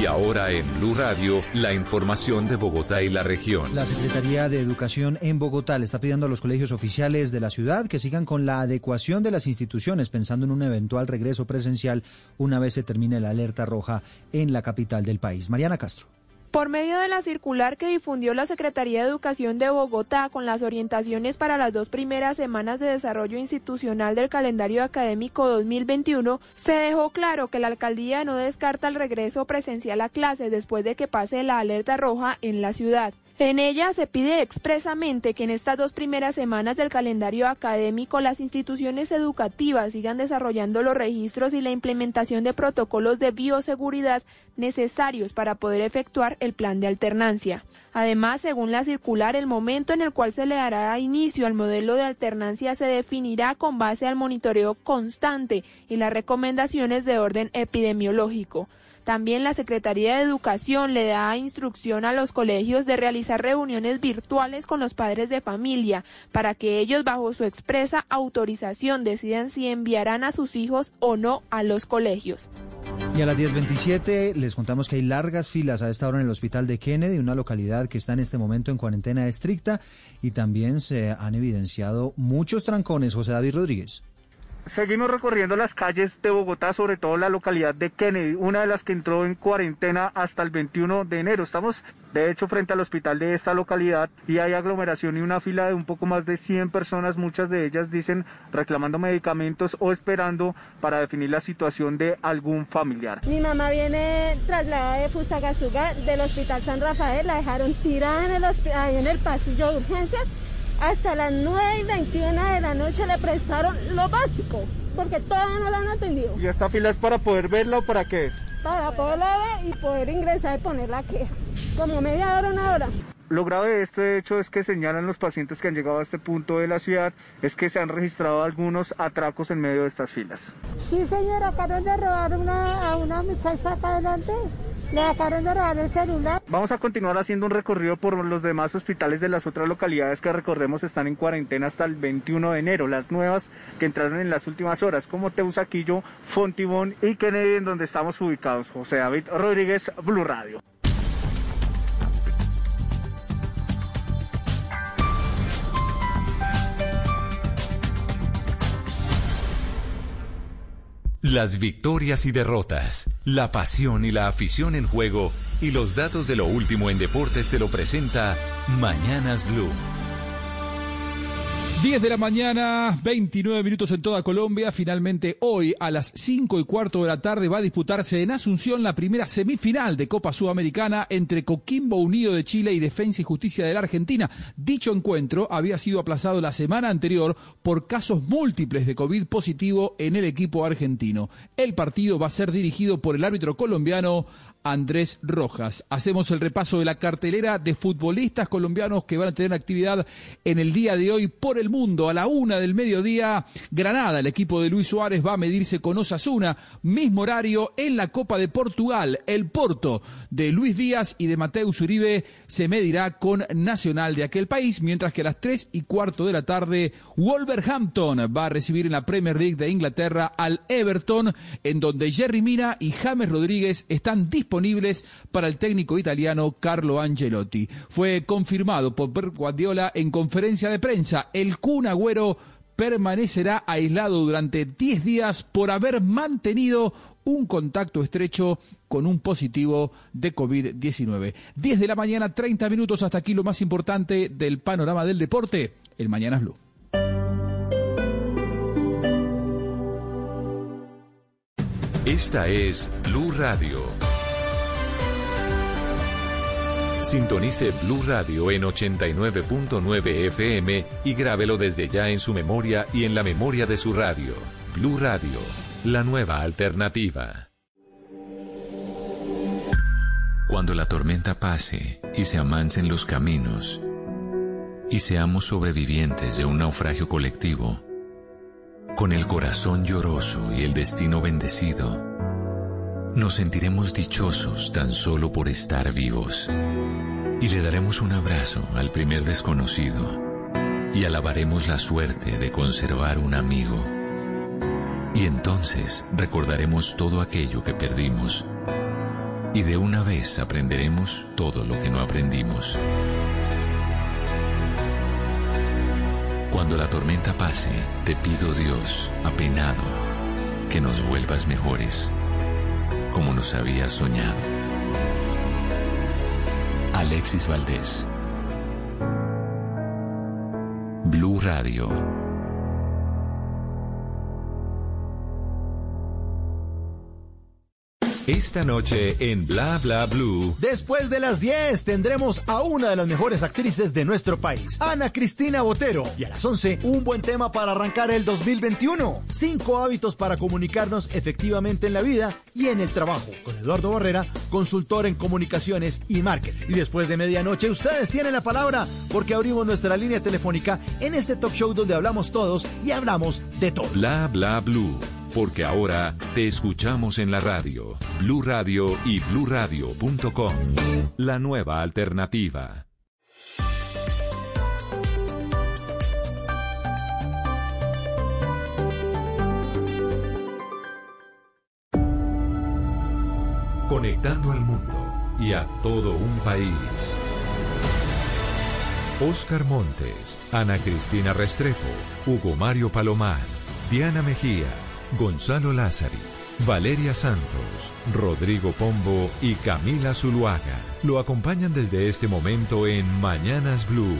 Y ahora en Blue Radio, la información de Bogotá y la región. La Secretaría de Educación en Bogotá le está pidiendo a los colegios oficiales de la ciudad que sigan con la adecuación de las instituciones pensando en un eventual regreso presencial una vez se termine la alerta roja en la capital del país. Mariana Castro. Por medio de la circular que difundió la Secretaría de Educación de Bogotá con las orientaciones para las dos primeras semanas de desarrollo institucional del calendario académico 2021, se dejó claro que la alcaldía no descarta el regreso presencial a clases después de que pase la alerta roja en la ciudad. En ella se pide expresamente que en estas dos primeras semanas del calendario académico las instituciones educativas sigan desarrollando los registros y la implementación de protocolos de bioseguridad necesarios para poder efectuar el plan de alternancia. Además, según la circular, el momento en el cual se le dará inicio al modelo de alternancia se definirá con base al monitoreo constante y las recomendaciones de orden epidemiológico. También la Secretaría de Educación le da instrucción a los colegios de realizar reuniones virtuales con los padres de familia para que ellos bajo su expresa autorización decidan si enviarán a sus hijos o no a los colegios. Y a las 10.27 les contamos que hay largas filas a esta hora en el hospital de Kennedy, una localidad que está en este momento en cuarentena estricta y también se han evidenciado muchos trancones. José David Rodríguez. Seguimos recorriendo las calles de Bogotá, sobre todo la localidad de Kennedy, una de las que entró en cuarentena hasta el 21 de enero. Estamos, de hecho, frente al hospital de esta localidad y hay aglomeración y una fila de un poco más de 100 personas, muchas de ellas dicen reclamando medicamentos o esperando para definir la situación de algún familiar. Mi mamá viene trasladada de Fusagasugá del Hospital San Rafael, la dejaron tirada en el, ahí en el pasillo de urgencias hasta las 9 y 21 de la noche le prestaron lo básico, porque todavía no la han atendido. ¿Y esta fila es para poder verla o para qué es? Para poderla ver y poder ingresar y poner la queja, como media hora, una hora. Lo grave de este hecho es que señalan los pacientes que han llegado a este punto de la ciudad es que se han registrado algunos atracos en medio de estas filas. Sí, señora, acaban de robar una, a una muchacha acá adelante. De celular. Vamos a continuar haciendo un recorrido por los demás hospitales de las otras localidades que recordemos están en cuarentena hasta el 21 de enero. Las nuevas que entraron en las últimas horas, como Teusaquillo, Fontibón y Kennedy, en donde estamos ubicados. José David Rodríguez, Blue Radio. Las victorias y derrotas, la pasión y la afición en juego y los datos de lo último en deportes se lo presenta Mañanas Blue. 10 de la mañana, 29 minutos en toda Colombia. Finalmente hoy a las 5 y cuarto de la tarde va a disputarse en Asunción la primera semifinal de Copa Sudamericana entre Coquimbo Unido de Chile y Defensa y Justicia de la Argentina. Dicho encuentro había sido aplazado la semana anterior por casos múltiples de COVID positivo en el equipo argentino. El partido va a ser dirigido por el árbitro colombiano Andrés Rojas. Hacemos el repaso de la cartelera de futbolistas colombianos que van a tener actividad en el día de hoy por el mundo. A la una del mediodía, Granada, el equipo de Luis Suárez va a medirse con Osasuna. Mismo horario en la Copa de Portugal. El Porto de Luis Díaz y de Mateus Uribe se medirá con Nacional de aquel país, mientras que a las tres y cuarto de la tarde, Wolverhampton va a recibir en la Premier League de Inglaterra al Everton, en donde Jerry Mina y James Rodríguez están disponibles para el técnico italiano Carlo Angelotti. Fue confirmado por Pep Guardiola en conferencia de prensa. El Kun Agüero permanecerá aislado durante 10 días por haber mantenido un contacto estrecho con un positivo de COVID-19. 10 de la mañana, 30 minutos hasta aquí lo más importante del panorama del deporte, el Mañana Blue. Esta es Blue Radio. Sintonice Blue Radio en 89.9 FM y grábelo desde ya en su memoria y en la memoria de su radio. Blue Radio, la nueva alternativa. Cuando la tormenta pase y se amansen los caminos, y seamos sobrevivientes de un naufragio colectivo, con el corazón lloroso y el destino bendecido, nos sentiremos dichosos tan solo por estar vivos. Y le daremos un abrazo al primer desconocido y alabaremos la suerte de conservar un amigo. Y entonces recordaremos todo aquello que perdimos y de una vez aprenderemos todo lo que no aprendimos. Cuando la tormenta pase, te pido Dios, apenado, que nos vuelvas mejores, como nos habías soñado. Alexis Valdés. Blue Radio. Esta noche en Bla Bla Blue. Después de las 10 tendremos a una de las mejores actrices de nuestro país, Ana Cristina Botero. Y a las 11, un buen tema para arrancar el 2021. Cinco hábitos para comunicarnos efectivamente en la vida y en el trabajo. Con Eduardo Barrera, consultor en comunicaciones y marketing. Y después de medianoche, ustedes tienen la palabra porque abrimos nuestra línea telefónica en este talk show donde hablamos todos y hablamos de todo. Bla Bla Blue porque ahora te escuchamos en la radio, Blue Radio y bluradio.com. La nueva alternativa. Conectando al mundo y a todo un país. Oscar Montes, Ana Cristina Restrepo, Hugo Mario Palomar, Diana Mejía, Gonzalo Lázari, Valeria Santos, Rodrigo Pombo y Camila Zuluaga lo acompañan desde este momento en Mañanas Blue.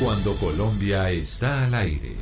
Cuando Colombia está al aire.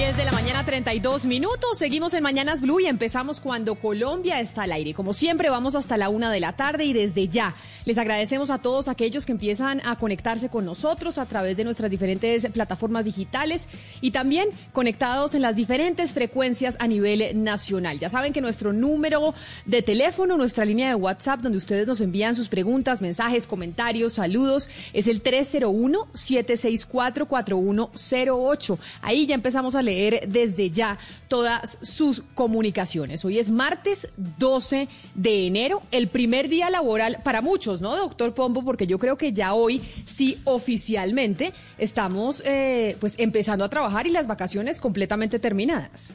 10 de la mañana, 32 minutos. Seguimos en Mañanas Blue y empezamos cuando Colombia está al aire. Como siempre, vamos hasta la una de la tarde y desde ya les agradecemos a todos aquellos que empiezan a conectarse con nosotros a través de nuestras diferentes plataformas digitales y también conectados en las diferentes frecuencias a nivel nacional. Ya saben que nuestro número de teléfono, nuestra línea de WhatsApp, donde ustedes nos envían sus preguntas, mensajes, comentarios, saludos, es el 301-764-4108. Ahí ya empezamos a leer leer desde ya todas sus comunicaciones. Hoy es martes 12 de enero, el primer día laboral para muchos, ¿no, doctor Pombo? Porque yo creo que ya hoy sí oficialmente estamos eh, pues empezando a trabajar y las vacaciones completamente terminadas.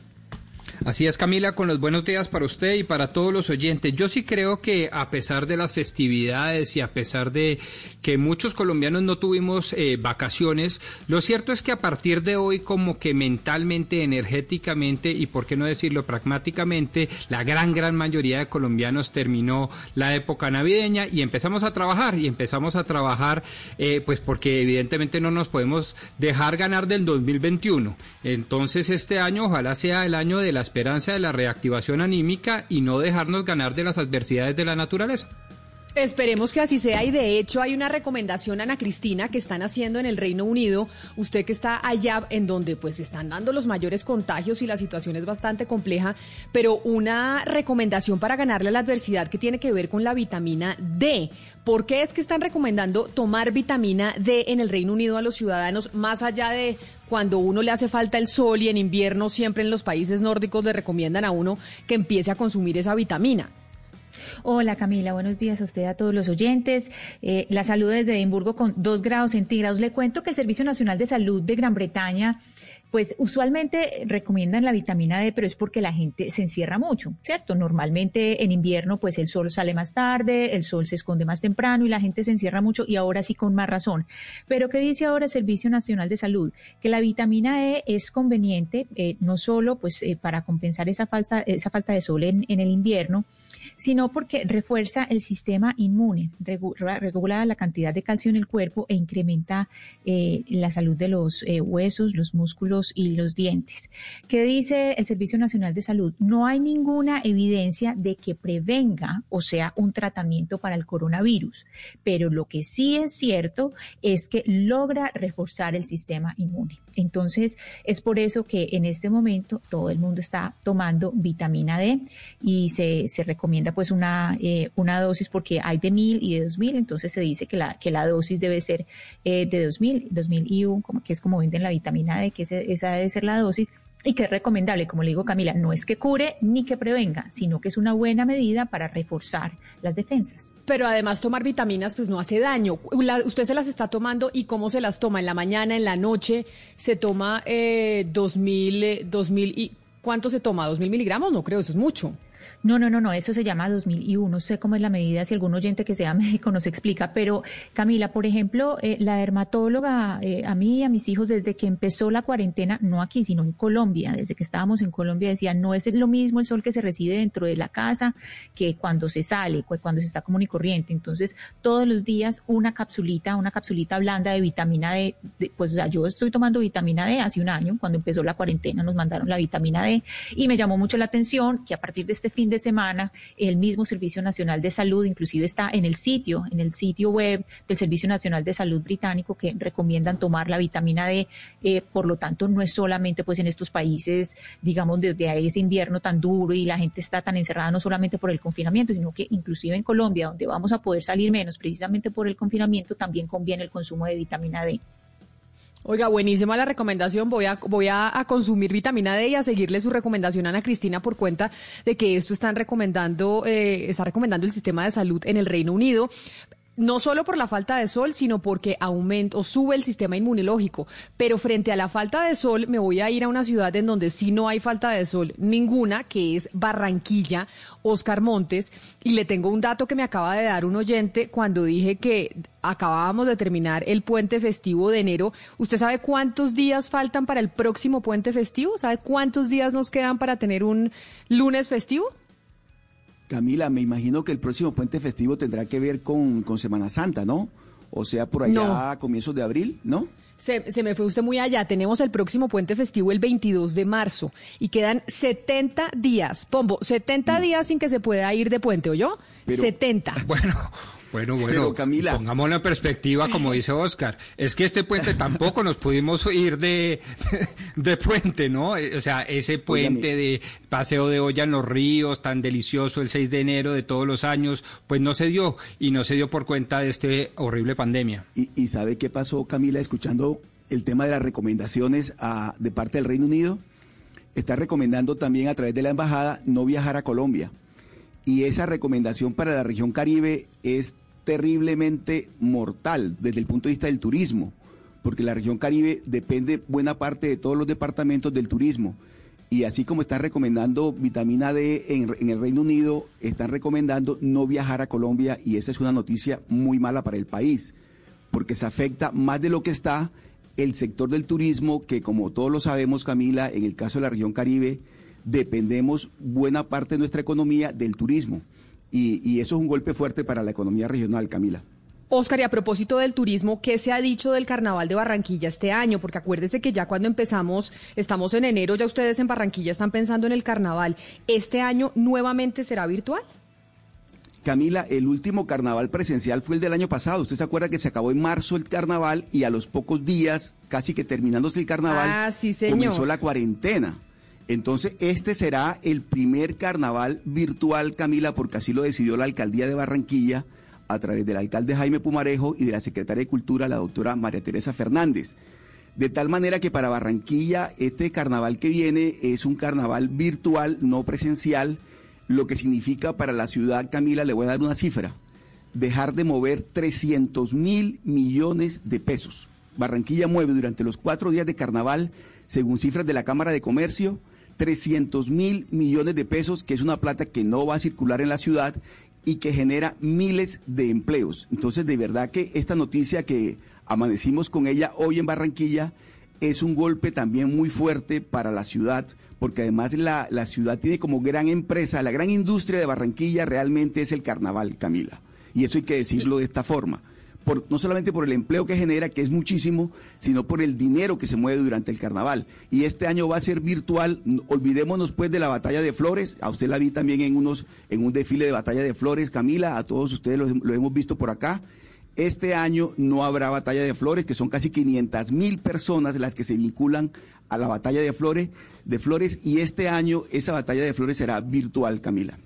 Así es, Camila, con los buenos días para usted y para todos los oyentes. Yo sí creo que a pesar de las festividades y a pesar de que muchos colombianos no tuvimos eh, vacaciones, lo cierto es que a partir de hoy como que mentalmente, energéticamente y por qué no decirlo pragmáticamente, la gran, gran mayoría de colombianos terminó la época navideña y empezamos a trabajar y empezamos a trabajar eh, pues porque evidentemente no nos podemos dejar ganar del 2021. Entonces este año ojalá sea el año de las esperanza de la reactivación anímica y no dejarnos ganar de las adversidades de la naturaleza. Esperemos que así sea y de hecho hay una recomendación Ana Cristina que están haciendo en el Reino Unido, usted que está allá en donde pues están dando los mayores contagios y la situación es bastante compleja, pero una recomendación para ganarle a la adversidad que tiene que ver con la vitamina D. ¿Por qué es que están recomendando tomar vitamina D en el Reino Unido a los ciudadanos más allá de cuando uno le hace falta el sol y en invierno siempre en los países nórdicos le recomiendan a uno que empiece a consumir esa vitamina? Hola Camila, buenos días a usted, a todos los oyentes. Eh, la salud desde Edimburgo con dos grados centígrados. Le cuento que el Servicio Nacional de Salud de Gran Bretaña pues usualmente recomiendan la vitamina D, pero es porque la gente se encierra mucho, ¿cierto? Normalmente en invierno pues el sol sale más tarde, el sol se esconde más temprano y la gente se encierra mucho y ahora sí con más razón. Pero ¿qué dice ahora el Servicio Nacional de Salud? Que la vitamina E es conveniente eh, no solo pues eh, para compensar esa, falsa, esa falta de sol en, en el invierno, sino porque refuerza el sistema inmune, regula la cantidad de calcio en el cuerpo e incrementa eh, la salud de los eh, huesos, los músculos y los dientes. ¿Qué dice el Servicio Nacional de Salud? No hay ninguna evidencia de que prevenga o sea un tratamiento para el coronavirus, pero lo que sí es cierto es que logra reforzar el sistema inmune. Entonces, es por eso que en este momento todo el mundo está tomando vitamina D y se, se recomienda pues una, eh, una dosis porque hay de mil y de dos mil, entonces se dice que la, que la dosis debe ser eh, de dos mil, dos mil IU, como, que es como venden la vitamina D, que esa debe ser la dosis y que es recomendable, como le digo Camila, no es que cure ni que prevenga, sino que es una buena medida para reforzar las defensas. Pero además tomar vitaminas pues no hace daño. usted se las está tomando y cómo se las toma en la mañana, en la noche, se toma eh, dos mil, dos mil y ¿cuánto se toma? ¿Dos mil miligramos? No creo, eso es mucho. No, no, no, no, eso se llama 2001. No sé cómo es la medida, si algún oyente que sea médico nos explica. Pero, Camila, por ejemplo, eh, la dermatóloga, eh, a mí y a mis hijos, desde que empezó la cuarentena, no aquí, sino en Colombia, desde que estábamos en Colombia, decía, no es lo mismo el sol que se reside dentro de la casa que cuando se sale, cuando se está común y corriente. Entonces, todos los días una capsulita, una capsulita blanda de vitamina D. pues, o sea, yo estoy tomando vitamina D hace un año, cuando empezó la cuarentena nos mandaron la vitamina D y me llamó mucho la atención que a partir de este fin de semana el mismo Servicio Nacional de Salud, inclusive está en el sitio, en el sitio web del Servicio Nacional de Salud británico que recomiendan tomar la vitamina D. Eh, por lo tanto, no es solamente pues en estos países, digamos, desde ese invierno tan duro y la gente está tan encerrada no solamente por el confinamiento, sino que inclusive en Colombia, donde vamos a poder salir menos precisamente por el confinamiento, también conviene el consumo de vitamina D. Oiga, buenísima la recomendación. Voy a, voy a, consumir vitamina D y a seguirle su recomendación a Ana Cristina por cuenta de que esto están recomendando, eh, está recomendando el sistema de salud en el Reino Unido no solo por la falta de sol, sino porque aumenta o sube el sistema inmunológico. Pero frente a la falta de sol, me voy a ir a una ciudad en donde sí no hay falta de sol ninguna, que es Barranquilla, Oscar Montes. Y le tengo un dato que me acaba de dar un oyente cuando dije que acabábamos de terminar el puente festivo de enero. ¿Usted sabe cuántos días faltan para el próximo puente festivo? ¿Sabe cuántos días nos quedan para tener un lunes festivo? Camila, me imagino que el próximo puente festivo tendrá que ver con, Semana Santa, ¿no? O sea, por allá a comienzos de abril, ¿no? Se, se, me fue usted muy allá. Tenemos el próximo puente festivo el 22 de marzo y quedan 70 días. Pombo, 70 días sin que se pueda ir de puente, ¿o yo? 70. Bueno, bueno, bueno, Camila. pongámoslo en perspectiva, como dice Oscar. Es que este puente tampoco nos pudimos ir de, de puente, ¿no? O sea, ese puente de paseo de olla en los ríos, tan delicioso el 6 de enero de todos los años, pues no se dio y no se dio por cuenta de este horrible pandemia. ¿Y, y sabe qué pasó, Camila, escuchando el tema de las recomendaciones a, de parte del Reino Unido? Está recomendando también a través de la embajada no viajar a Colombia. Y esa recomendación para la región Caribe es terriblemente mortal desde el punto de vista del turismo, porque la región Caribe depende buena parte de todos los departamentos del turismo. Y así como están recomendando vitamina D en, el Reino Unido, están recomendando no viajar a Colombia y esa es una noticia muy mala para el país, porque se afecta más de lo que está el sector del turismo, que como todos lo sabemos, Camila, en el caso de la región Caribe, dependemos buena parte de nuestra economía del turismo y, eso es un golpe fuerte para la economía regional, Camila. Oscar, y a propósito del turismo, ¿qué se ha dicho del Carnaval de Barranquilla este año? Porque acuérdese que ya cuando empezamos, estamos en enero, ya ustedes en Barranquilla están pensando en el Carnaval. ¿Este año nuevamente será virtual? Camila, el último carnaval presencial fue el del año pasado. Usted se acuerda que se acabó en marzo el carnaval y a los pocos días, casi que terminándose el carnaval, ah, comenzó la cuarentena. Entonces, este será el primer carnaval virtual, Camila, porque así lo decidió la alcaldía de Barranquilla a través del alcalde Jaime Pumarejo y de la secretaria de Cultura, la doctora María Teresa Fernández. De tal manera que para Barranquilla este carnaval que viene es un carnaval virtual, no presencial, lo que significa para la ciudad, Camila, le voy a dar una cifra, dejar de mover 300 mil millones de pesos. Barranquilla mueve durante los cuatro días de carnaval, según cifras de la Cámara de Comercio, 300 mil millones de pesos, que es una plata que no va a circular en la ciudad y que genera miles de empleos. Entonces, de verdad que esta noticia que amanecimos con ella hoy en Barranquilla es un golpe también muy fuerte para la ciudad, porque además la, la ciudad tiene como gran empresa, la gran industria de Barranquilla realmente es el carnaval, Camila. Y eso hay que decirlo de esta forma no solamente por el empleo que genera, que es muchísimo, sino por el dinero que se mueve durante el carnaval. Y este año va a ser virtual. Olvidémonos pues de la batalla de flores. A usted la vi también en unos, en un desfile de batalla de flores, Camila, a todos ustedes lo, hemos visto por acá. Este año no habrá batalla de flores, que son casi 500 mil personas las que se vinculan a la batalla de flores, de flores, y este año esa batalla de flores será virtual, Camila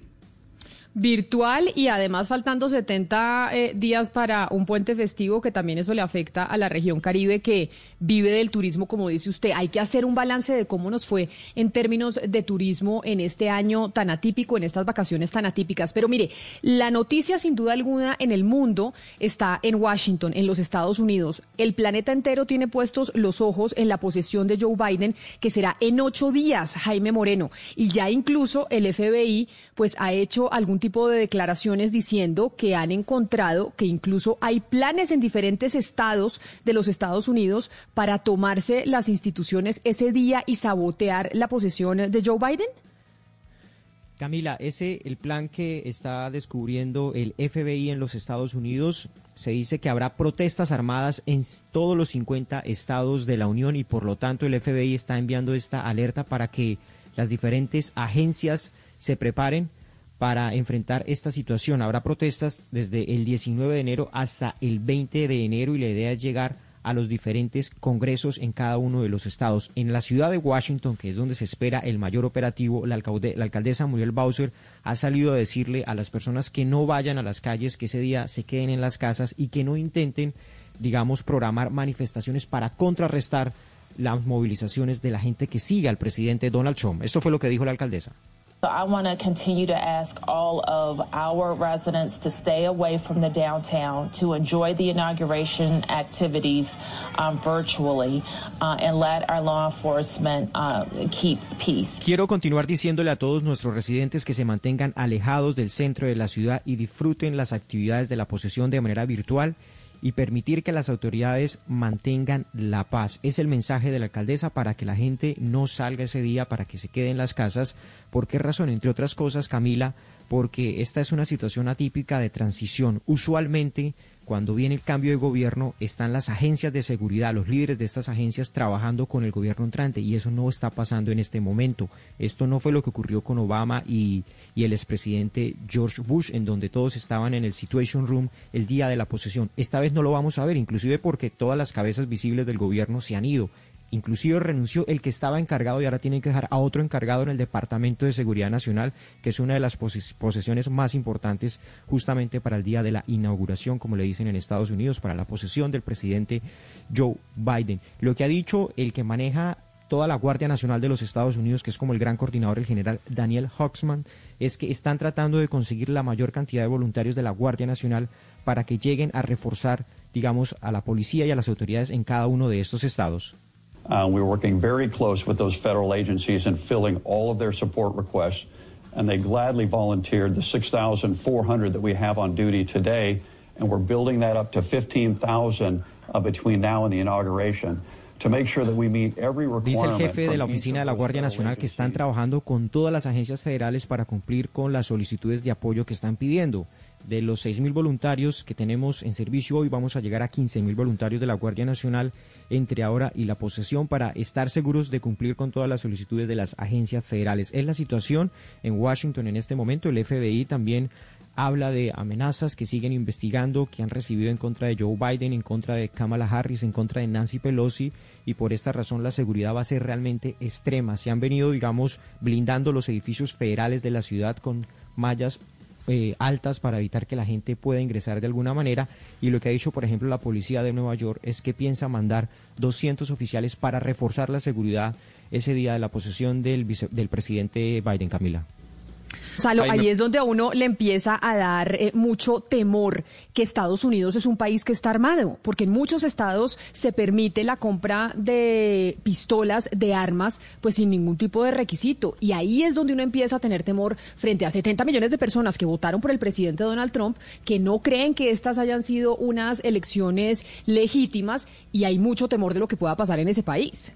virtual y además faltando 70 eh, días para un puente festivo que también eso le afecta a la región Caribe que vive del turismo, como dice usted. Hay que hacer un balance de cómo nos fue en términos de turismo en este año tan atípico, en estas vacaciones tan atípicas. Pero mire, la noticia sin duda alguna en el mundo está en Washington, en los Estados Unidos. El planeta entero tiene puestos los ojos en la posesión de Joe Biden, que será en ocho días, Jaime Moreno. Y ya incluso el FBI pues ha hecho algún tipo de declaraciones diciendo que han encontrado que incluso hay planes en diferentes estados de los Estados Unidos para tomarse las instituciones ese día y sabotear la posesión de Joe Biden? Camila, ese el plan que está descubriendo el FBI en los Estados Unidos se dice que habrá protestas armadas en todos los 50 estados de la Unión y por lo tanto el FBI está enviando esta alerta para que las diferentes agencias se preparen para enfrentar esta situación. Habrá protestas desde el 19 de enero hasta el 20 de enero y la idea es llegar a los diferentes congresos en cada uno de los estados. En la ciudad de Washington, que es donde se espera el mayor operativo, la, la alcaldesa Muriel Bowser ha salido a decirle a las personas que no vayan a las calles, que ese día se queden en las casas y que no intenten, digamos, programar manifestaciones para contrarrestar las movilizaciones de la gente que siga al presidente Donald Trump. Esto fue lo que dijo la alcaldesa. So I want to continue to ask all of our residents to stay away from the downtown, to enjoy the inauguration activities um, virtually, uh, and let our law enforcement uh, keep peace. Quiero continuar diciéndole a todos nuestros residentes que se mantengan alejados del centro de la ciudad y disfruten las actividades de la posesión de manera virtual y permitir que las autoridades mantengan la paz. Es el mensaje de la alcaldesa para que la gente no salga ese día, para que se quede en las casas. ¿Por qué razón? Entre otras cosas, Camila, porque esta es una situación atípica de transición. Usualmente cuando viene el cambio de gobierno, están las agencias de seguridad, los líderes de estas agencias trabajando con el gobierno entrante y eso no está pasando en este momento. Esto no fue lo que ocurrió con Obama y, el expresidente George Bush, en donde todos estaban en el Situation Room el día de la posesión. Esta vez no lo vamos a ver, inclusive porque todas las cabezas visibles del gobierno se han ido. Inclusive renunció el que estaba encargado y ahora tienen que dejar a otro encargado en el Departamento de Seguridad Nacional, que es una de las posesiones más importantes justamente para el día de la inauguración, como le dicen en Estados Unidos, para la posesión del presidente Joe Biden. Lo que ha dicho el que maneja toda la Guardia Nacional de los Estados Unidos, que es como el gran coordinador, el general Daniel Hoxman, es que están tratando de conseguir la mayor cantidad de voluntarios de la Guardia Nacional para que lleguen a reforzar, digamos, a la policía y a las autoridades en cada uno de estos estados. Uh, we're working very close with those federal agencies in filling all of their support requests, and they gladly volunteered the 6,400 that we have on duty today, and we're building that up to 15,000 uh, between now and the inauguration. Dice el jefe de la oficina de la Guardia Nacional que están trabajando con todas las agencias federales para cumplir con las solicitudes de apoyo que están pidiendo. De los 6.000 voluntarios que tenemos en servicio hoy, vamos a llegar a 15.000 voluntarios de la Guardia Nacional entre ahora y la posesión para estar seguros de cumplir con todas las solicitudes de las agencias federales. Es la situación en Washington en este momento. El FBI también habla de amenazas que siguen investigando, que han recibido en contra de Joe Biden, en contra de Kamala Harris, en contra de Nancy Pelosi, y por esta razón la seguridad va a ser realmente extrema. Se han venido, digamos, blindando los edificios federales de la ciudad con mallas eh, altas para evitar que la gente pueda ingresar de alguna manera. Y lo que ha dicho, por ejemplo, la policía de Nueva York es que piensa mandar 200 oficiales para reforzar la seguridad ese día de la posesión del, del presidente Biden, Camila. Salo, ahí es donde a uno le empieza a dar eh, mucho temor que Estados Unidos es un país que está armado, porque en muchos estados se permite la compra de pistolas, de armas, pues sin ningún tipo de requisito. Y ahí es donde uno empieza a tener temor frente a 70 millones de personas que votaron por el presidente Donald Trump, que no creen que estas hayan sido unas elecciones legítimas y hay mucho temor de lo que pueda pasar en ese país.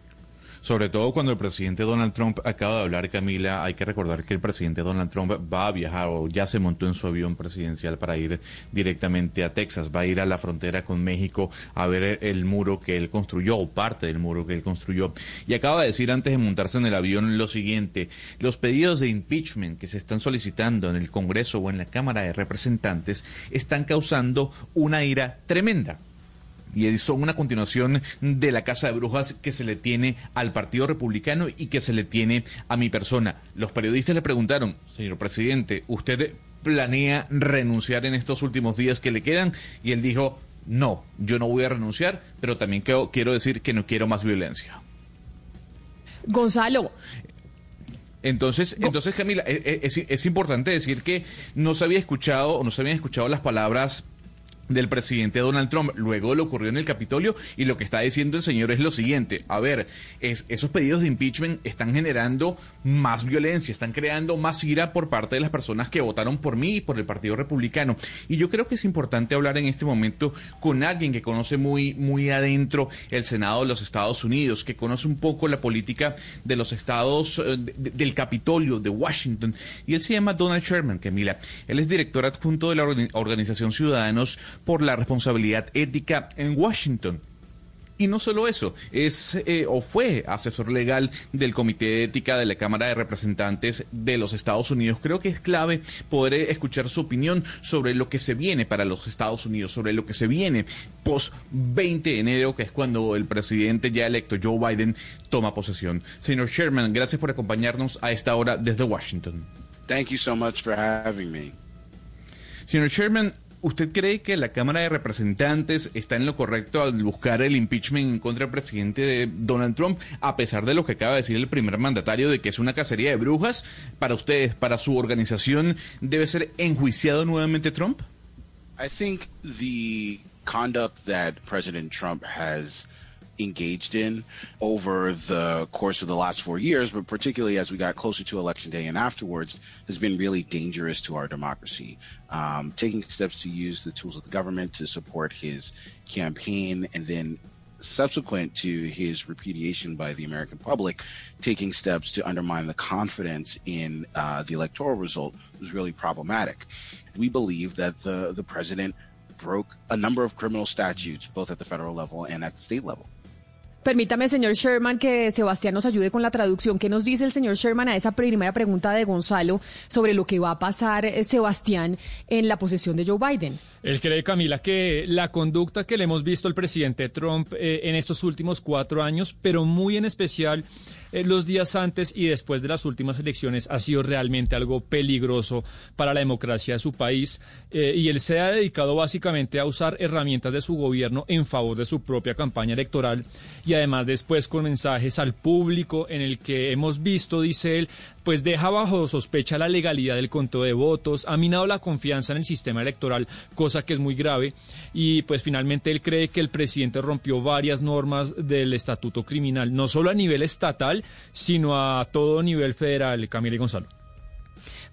Sobre todo cuando el presidente Donald Trump acaba de hablar, Camila, hay que recordar que el presidente Donald Trump va a viajar o ya se montó en su avión presidencial para ir directamente a Texas, va a ir a la frontera con México a ver el muro que él construyó o parte del muro que él construyó. Y acaba de decir antes de montarse en el avión lo siguiente, los pedidos de impeachment que se están solicitando en el Congreso o en la Cámara de Representantes están causando una ira tremenda y son una continuación de la casa de brujas que se le tiene al Partido Republicano y que se le tiene a mi persona. Los periodistas le preguntaron, señor presidente, ¿usted planea renunciar en estos últimos días que le quedan? Y él dijo, no, yo no voy a renunciar, pero también quiero, decir que no quiero más violencia. Gonzalo, entonces, entonces Camila, e, e, es, es, importante decir que no se había escuchado o no se habían escuchado las palabras del presidente Donald Trump. Luego lo ocurrió en el Capitolio y lo que está diciendo el señor es lo siguiente. A ver, es, esos pedidos de impeachment están generando más violencia, están creando más ira por parte de las personas que votaron por mí y por el Partido Republicano. Y yo creo que es importante hablar en este momento con alguien que conoce muy, muy adentro el Senado de los Estados Unidos, que conoce un poco la política de los estados eh, del Capitolio, de Washington. Y él se llama Donald Sherman, mira, él es director adjunto de la organización Ciudadanos por la responsabilidad ética en Washington. Y no solo eso, es eh, o fue asesor legal del Comité de Ética de la Cámara de Representantes de los Estados Unidos. Creo que es clave poder escuchar su opinión sobre lo que se viene para los Estados Unidos, sobre lo que se viene post 20 de enero, que es cuando el presidente ya electo Joe Biden toma posesión. Señor Sherman, gracias por acompañarnos a esta hora desde Washington. Thank you so much for having me. Señor Sherman, ¿Usted cree que la Cámara de Representantes está en lo correcto al buscar el impeachment en contra del presidente de Donald Trump, a pesar de lo que acaba de decir el primer mandatario de que es una cacería de brujas? Para ustedes, para su organización, ¿debe ser enjuiciado nuevamente Trump? I think the conduct that President Trump has engaged in over the course of the last four years, but particularly as we got closer to election day and afterwards, has been really dangerous to our democracy. Um, taking steps to use the tools of the government to support his campaign and then subsequent to his repudiation by the American public, taking steps to undermine the confidence in uh, the electoral result was really problematic. We believe that the, the president broke a number of criminal statutes, both at the federal level and at the state level. Permítame, señor Sherman, que Sebastián nos ayude con la traducción. ¿Qué nos dice el señor Sherman a esa primera pregunta de Gonzalo sobre lo que va a pasar, eh, Sebastián, en la posesión de Joe Biden? Él cree, Camila, que la conducta que le hemos visto al presidente Trump eh, en estos últimos cuatro años, pero muy en especial eh, los días antes y después de las últimas elecciones ha sido realmente algo peligroso para la democracia de su país eh, y él se ha dedicado básicamente a usar herramientas de su gobierno en favor de su propia campaña electoral y además después con mensajes al público en el que hemos visto, dice él, pues deja bajo sospecha la legalidad del conteo de votos, ha minado la confianza en el sistema electoral, cosa que es muy grave, y pues finalmente él cree que el presidente rompió varias normas del estatuto criminal, no solo a nivel estatal, sino a todo nivel federal, Camila y Gonzalo.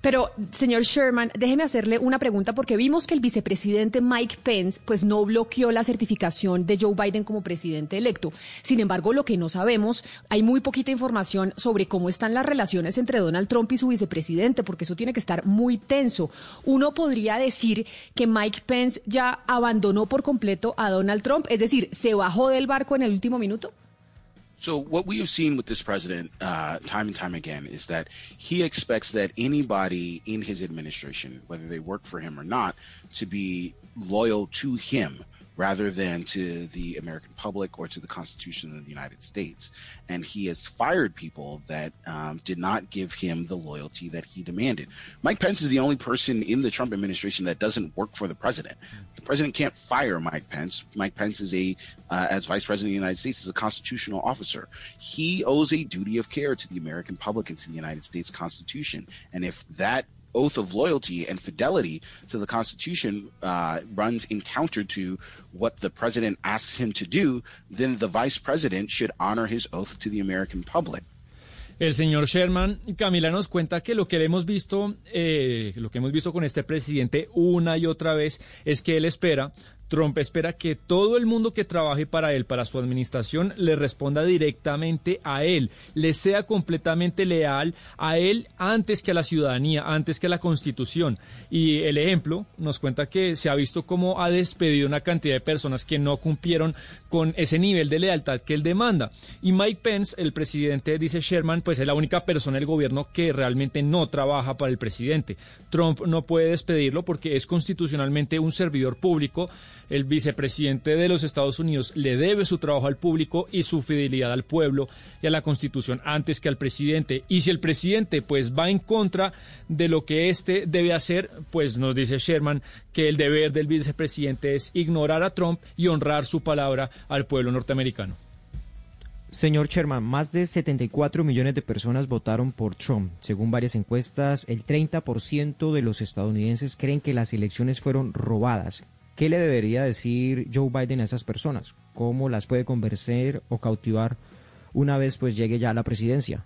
Pero, señor Sherman, déjeme hacerle una pregunta porque vimos que el vicepresidente Mike Pence pues no bloqueó la certificación de Joe Biden como presidente electo. Sin embargo, lo que no sabemos, hay muy poquita información sobre cómo están las relaciones entre Donald Trump y su vicepresidente, porque eso tiene que estar muy tenso. Uno podría decir que Mike Pence ya abandonó por completo a Donald Trump, es decir, se bajó del barco en el último minuto. So what we have seen with this president, uh, time and time again, is that he expects that anybody in his administration, whether they work for him or not, to be loyal to him rather than to the American public or to the Constitution of the United States. And he has fired people that um, did not give him the loyalty that he demanded. Mike Pence is the only person in the Trump administration that doesn't work for the president. The president can't fire Mike Pence. Mike Pence is a, uh, as vice president of the United States, is a constitutional officer. He owes a duty of care to the American public and to the United States Constitution. And if that oath of loyalty and fidelity to the Constitution uh, runs in counter to what the president asks him to do, then the vice president should honor his oath to the American public. El señor Sherman, Camila nos cuenta que lo que hemos visto, eh, lo que hemos visto con este presidente una y otra vez es que él espera Trump espera que todo el mundo que trabaje para él, para su administración, le responda directamente a él, le sea completamente leal a él antes que a la ciudadanía, antes que a la constitución. Y el ejemplo nos cuenta que se ha visto cómo ha despedido una cantidad de personas que no cumplieron con ese nivel de lealtad que él demanda. Y Mike Pence, el presidente, dice Sherman, pues es la única persona del gobierno que realmente no trabaja para el presidente. Trump no puede despedirlo porque es constitucionalmente un servidor público el vicepresidente de los Estados Unidos le debe su trabajo al público y su fidelidad al pueblo y a la Constitución antes que al presidente. Y si el presidente pues va en contra de lo que éste debe hacer, pues nos dice Sherman que el deber del vicepresidente es ignorar a Trump y honrar su palabra al pueblo norteamericano. Señor Sherman, más de 74 millones de personas votaron por Trump. Según varias encuestas, el 30% de los estadounidenses creen que las elecciones fueron robadas. ¿Qué le debería decir Joe Biden a esas personas? ¿Cómo las puede convencer o cautivar una vez pues llegue ya a la presidencia?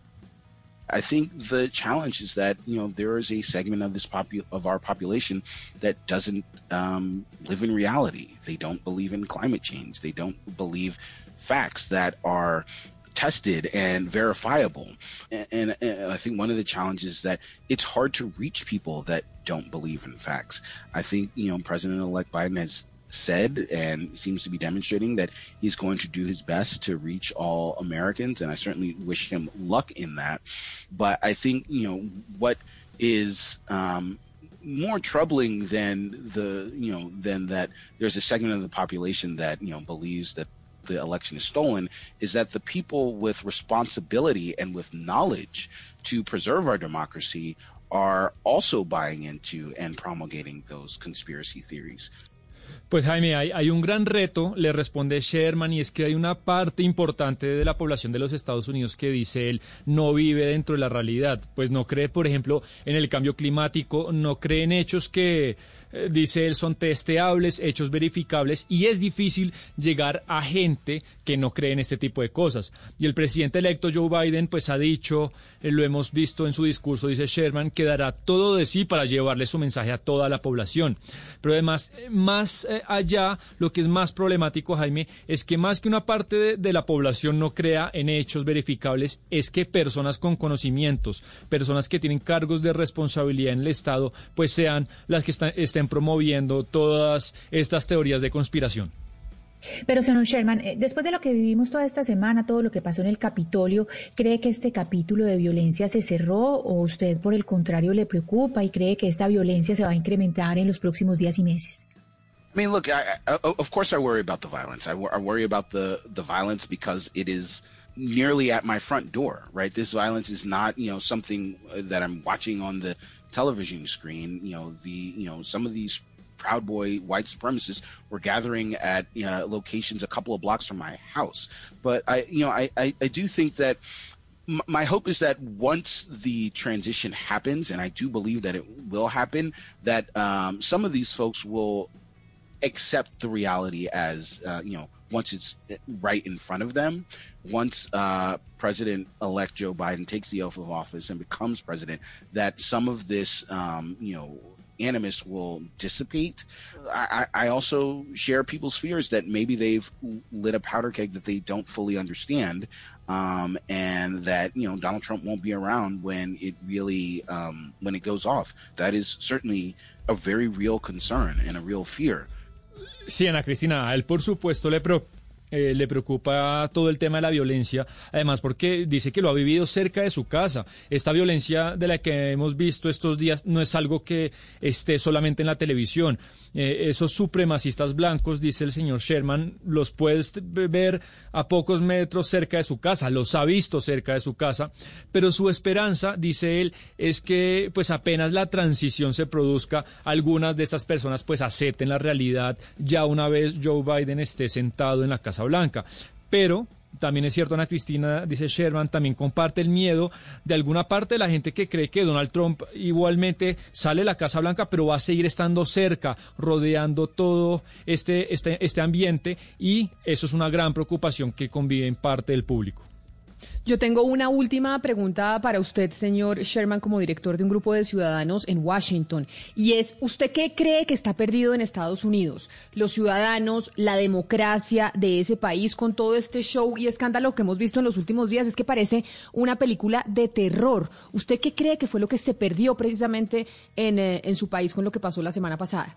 I think the challenge is that you know there is a segment of this popu- of our population that doesn't um, live in reality. They don't believe in climate change. They don't believe facts that are tested and verifiable. And, and, and, I think one of the challenges is that it's hard to reach people that don't believe in facts. I think, you know, President-elect Biden has said and seems to be demonstrating that he's going to do his best to reach all Americans. And I certainly wish him luck in that. But I think, you know, what is, um, more troubling than the you know than that there's a segment of the population that you know believes that the election is stolen is that the people with responsibility and with knowledge to preserve our democracy are also buying into and promulgating those conspiracy theories. Pues Jaime, hay, hay, un gran reto, le responde Sherman, y es que hay una parte importante de la población de los Estados Unidos que dice él no vive dentro de la realidad, pues no cree, por ejemplo, en el cambio climático, no cree en hechos que eh, dice él, son testeables, hechos verificables y es difícil llegar a gente que no cree en este tipo de cosas. Y el presidente electo Joe Biden pues ha dicho, eh, lo hemos visto en su discurso, dice Sherman, que dará todo de sí para llevarle su mensaje a toda la población. Pero además, eh, más allá, lo que es más problemático, Jaime, es que más que una parte de, la población no crea en hechos verificables, es que personas con conocimientos, personas que tienen cargos de responsabilidad en el Estado, pues sean las que estén promoviendo todas estas teorías de conspiración. Pero, señor Sherman, eh, después de lo que vivimos toda esta semana, todo lo que pasó en el Capitolio, ¿cree que este capítulo de violencia se cerró o usted, por el contrario, le preocupa y cree que esta violencia se va a incrementar en los próximos días y meses? I mean, look, I, I, of course I worry about the violence. I, I worry about the, the violence because it is nearly at my front door, right? This violence is not, you know, something that I'm watching on the television screen. You know, the, you know, some of these Proud Boy white supremacists were gathering at you know, locations a couple of blocks from my house. But I, you know, I, I, I do think that my hope is that once the transition happens, and I do believe that it will happen, that um, some of these folks will accept the reality as uh, you know once it's right in front of them once uh, president-elect joe biden takes the oath of office and becomes president that some of this um, you know animus will dissipate. I, I also share people's fears that maybe they've lit a powder keg that they don't fully understand um, and that you know donald trump won't be around when it really um, when it goes off. That is certainly a very real concern and a real fear Sí, Ana Cristina, a él por supuesto le, pro, eh, le preocupa todo el tema de la violencia, además porque dice que lo ha vivido cerca de su casa. Esta violencia de la que hemos visto estos días no es algo que esté solamente en la televisión. Eh, esos supremacistas blancos, dice el señor Sherman, los puedes ver a pocos metros cerca de su casa, los ha visto cerca de su casa, pero su esperanza, dice él, es que pues apenas la transición se produzca, algunas de estas personas pues acepten la realidad ya una vez Joe Biden esté sentado en la Casa Blanca. Pero también es cierto, Ana Cristina, dice Sherman, también comparte el miedo de alguna parte de la gente que cree que Donald Trump igualmente sale de la Casa Blanca, pero va a seguir estando cerca, rodeando todo este, este, este ambiente, y eso es una gran preocupación que convive en parte del público. Yo tengo una última pregunta para usted, señor Sherman, como director de un grupo de ciudadanos en Washington. Y es, ¿usted qué cree que está perdido en Estados Unidos? Los ciudadanos, la democracia de ese país con todo este show y escándalo que hemos visto en los últimos días. Es que parece una película de terror. ¿Usted qué cree que fue lo que se perdió precisamente en, eh, su país con lo que pasó la semana pasada?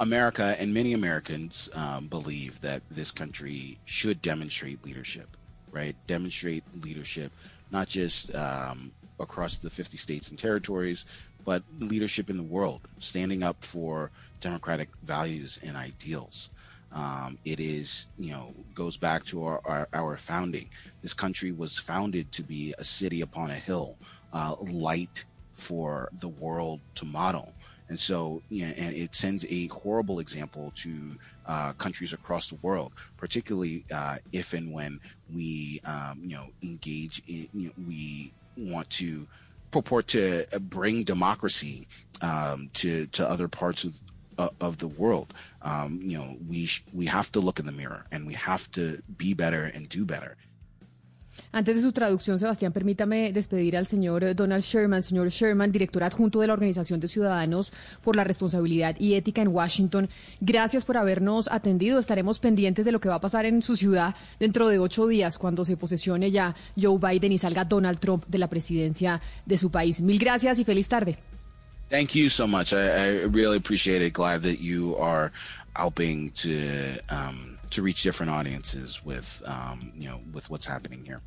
America and many Americans um, believe that this country should demonstrate leadership. Right? Demonstrate leadership, not just um, across the 50 states and territories, but leadership in the world, standing up for democratic values and ideals. Um, it is, you know, goes back to our, our, our, founding. This country was founded to be a city upon a hill, uh, light for the world to model. And so, you know, and it sends a horrible example to uh, countries across the world, particularly uh, if and when we, um, you know, engage in, you know, we want to purport to bring democracy um, to to other parts of uh, of the world. Um, you know, we sh- we have to look in the mirror and we have to be better and do better. Antes de su traducción, Sebastián, permítame despedir al señor eh, Donald Sherman. Señor Sherman, director adjunto de la Organización de Ciudadanos por la Responsabilidad y Ética en Washington. Gracias por habernos atendido. Estaremos pendientes de lo que va a pasar en su ciudad dentro de ocho días, cuando se posesione ya Joe Biden y salga Donald Trump de la presidencia de su país. Mil gracias y feliz tarde. Thank you so much. I, really appreciate it. Glad that you are helping to um, to reach different audiences with um, you know with what's happening here.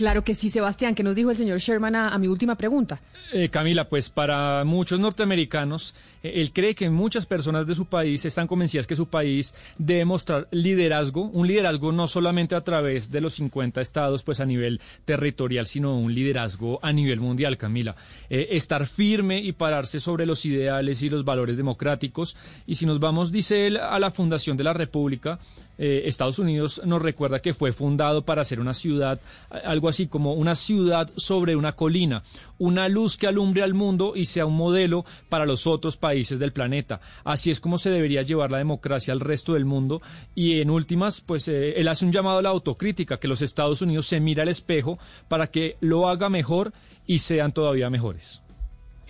Claro que sí, Sebastián. ¿Qué nos dijo el señor Sherman a, mi última pregunta? Eh, Camila, pues para muchos norteamericanos, eh, él cree que muchas personas de su país están convencidas que su país debe mostrar liderazgo, un liderazgo no solamente a través de los 50 estados, pues a nivel territorial, sino un liderazgo a nivel mundial, Camila. Eh, estar firme y pararse sobre los ideales y los valores democráticos. Y si nos vamos, dice él, a la fundación de la República, eh, Estados Unidos nos recuerda que fue fundado para ser una ciudad, algo así como una ciudad sobre una colina, una luz que alumbre al mundo y sea un modelo para los otros países del planeta. Así es como se debería llevar la democracia al resto del mundo y en últimas, pues eh, él hace un llamado a la autocrítica, que los Estados Unidos se mira al espejo para que lo haga mejor y sean todavía mejores.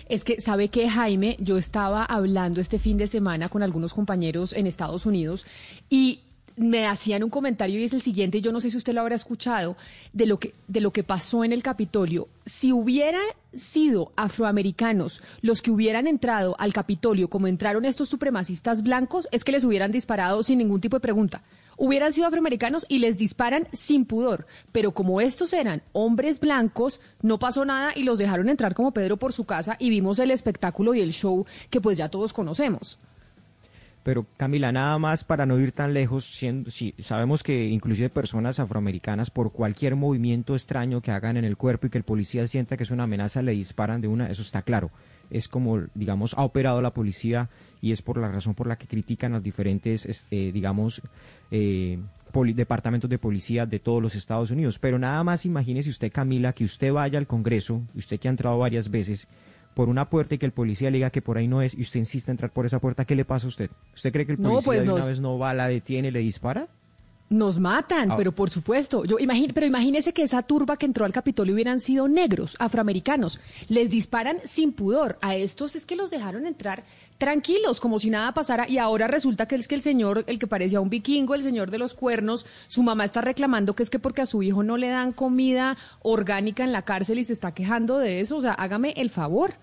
Es que, ¿sabe qué, Jaime? Yo estaba hablando este fin de semana con algunos compañeros en Estados Unidos y me hacían un comentario y es el siguiente, yo no sé si usted lo habrá escuchado, de lo que, de lo que pasó en el Capitolio. Si hubieran sido afroamericanos los que hubieran entrado al Capitolio como entraron estos supremacistas blancos, es que les hubieran disparado sin ningún tipo de pregunta. Hubieran sido afroamericanos y les disparan sin pudor. Pero como estos eran hombres blancos, no pasó nada y los dejaron entrar como Pedro por su casa y vimos el espectáculo y el show que pues ya todos conocemos. Pero Camila, nada más para no ir tan lejos, siendo, si sabemos que inclusive personas afroamericanas por cualquier movimiento extraño que hagan en el cuerpo y que el policía sienta que es una amenaza, le disparan de una, eso está claro. Es como, digamos, ha operado la policía y es por la razón por la que critican los diferentes, eh, digamos, eh, departamentos de policía de todos los Estados Unidos. Pero nada más imagínese usted, Camila, que usted vaya al Congreso, usted que ha entrado varias veces, por una puerta y que el policía le diga que por ahí no es y usted insiste en entrar por esa puerta, ¿qué le pasa a usted? ¿Usted cree que el policía pues de una vez no va, la detiene, le dispara? Nos matan, ah. pero por supuesto. Yo pero imagínese que esa turba que entró al Capitolio hubieran sido negros, afroamericanos. Les disparan sin pudor. A estos es que los dejaron entrar tranquilos, como si nada pasara. Y ahora resulta que es que el señor, el que parecía un vikingo, el señor de los cuernos, su mamá está reclamando que es que porque a su hijo no le dan comida orgánica en la cárcel y se está quejando de eso. O sea, hágame el favor.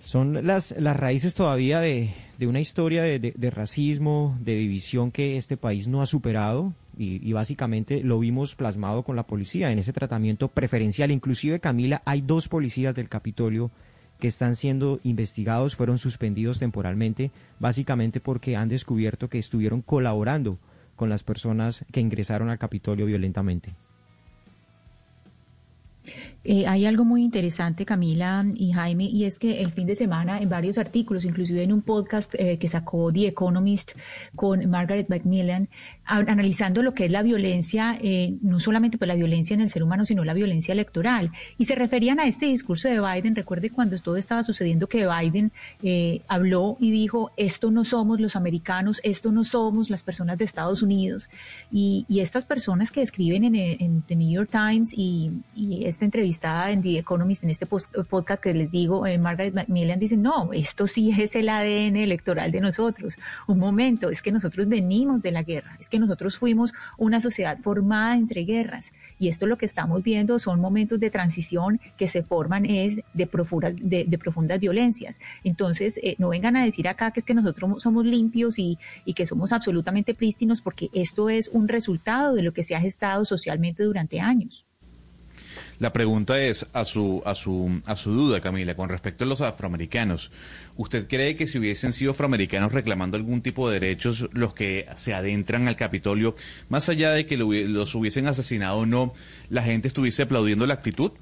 Son las, las raíces todavía de, de una historia de, racismo, de división que este país no ha superado y, básicamente lo vimos plasmado con la policía en ese tratamiento preferencial. Inclusive, Camila, hay dos policías del Capitolio que están siendo investigados, fueron suspendidos temporalmente, básicamente porque han descubierto que estuvieron colaborando con las personas que ingresaron al Capitolio violentamente. Eh, hay algo muy interesante, Camila y Jaime, y es que el fin de semana en varios artículos, inclusive en un podcast eh, que sacó The Economist con Margaret Macmillan, analizando lo que es la violencia, eh, no solamente pues la violencia en el ser humano, sino la violencia electoral. Y se referían a este discurso de Biden. Recuerde cuando todo estaba sucediendo que Biden habló y dijo, esto no somos los americanos, esto no somos las personas de Estados Unidos. Y, estas personas que escriben en, The New York Times y, esta entrevista entrevistada en The Economist, en este podcast que les digo, eh, Margaret Macmillan dice, no, esto sí es el ADN electoral de nosotros. Un momento, es que nosotros venimos de la guerra, nosotros fuimos una sociedad formada entre guerras y esto lo que estamos viendo son momentos de transición que se forman es de, profundas, de, profundas violencias. Entonces, eh, no vengan a decir acá que es que nosotros somos limpios y, y que somos absolutamente prístinos porque esto es un resultado de lo que se ha gestado socialmente durante años. La pregunta es a su, a su, a su duda, Camila, con respecto a los afroamericanos. ¿Usted cree que si hubiesen sido afroamericanos reclamando algún tipo de derechos los que se adentran al Capitolio, más allá de que los hubiesen asesinado o no, la gente estuviese aplaudiendo la actitud?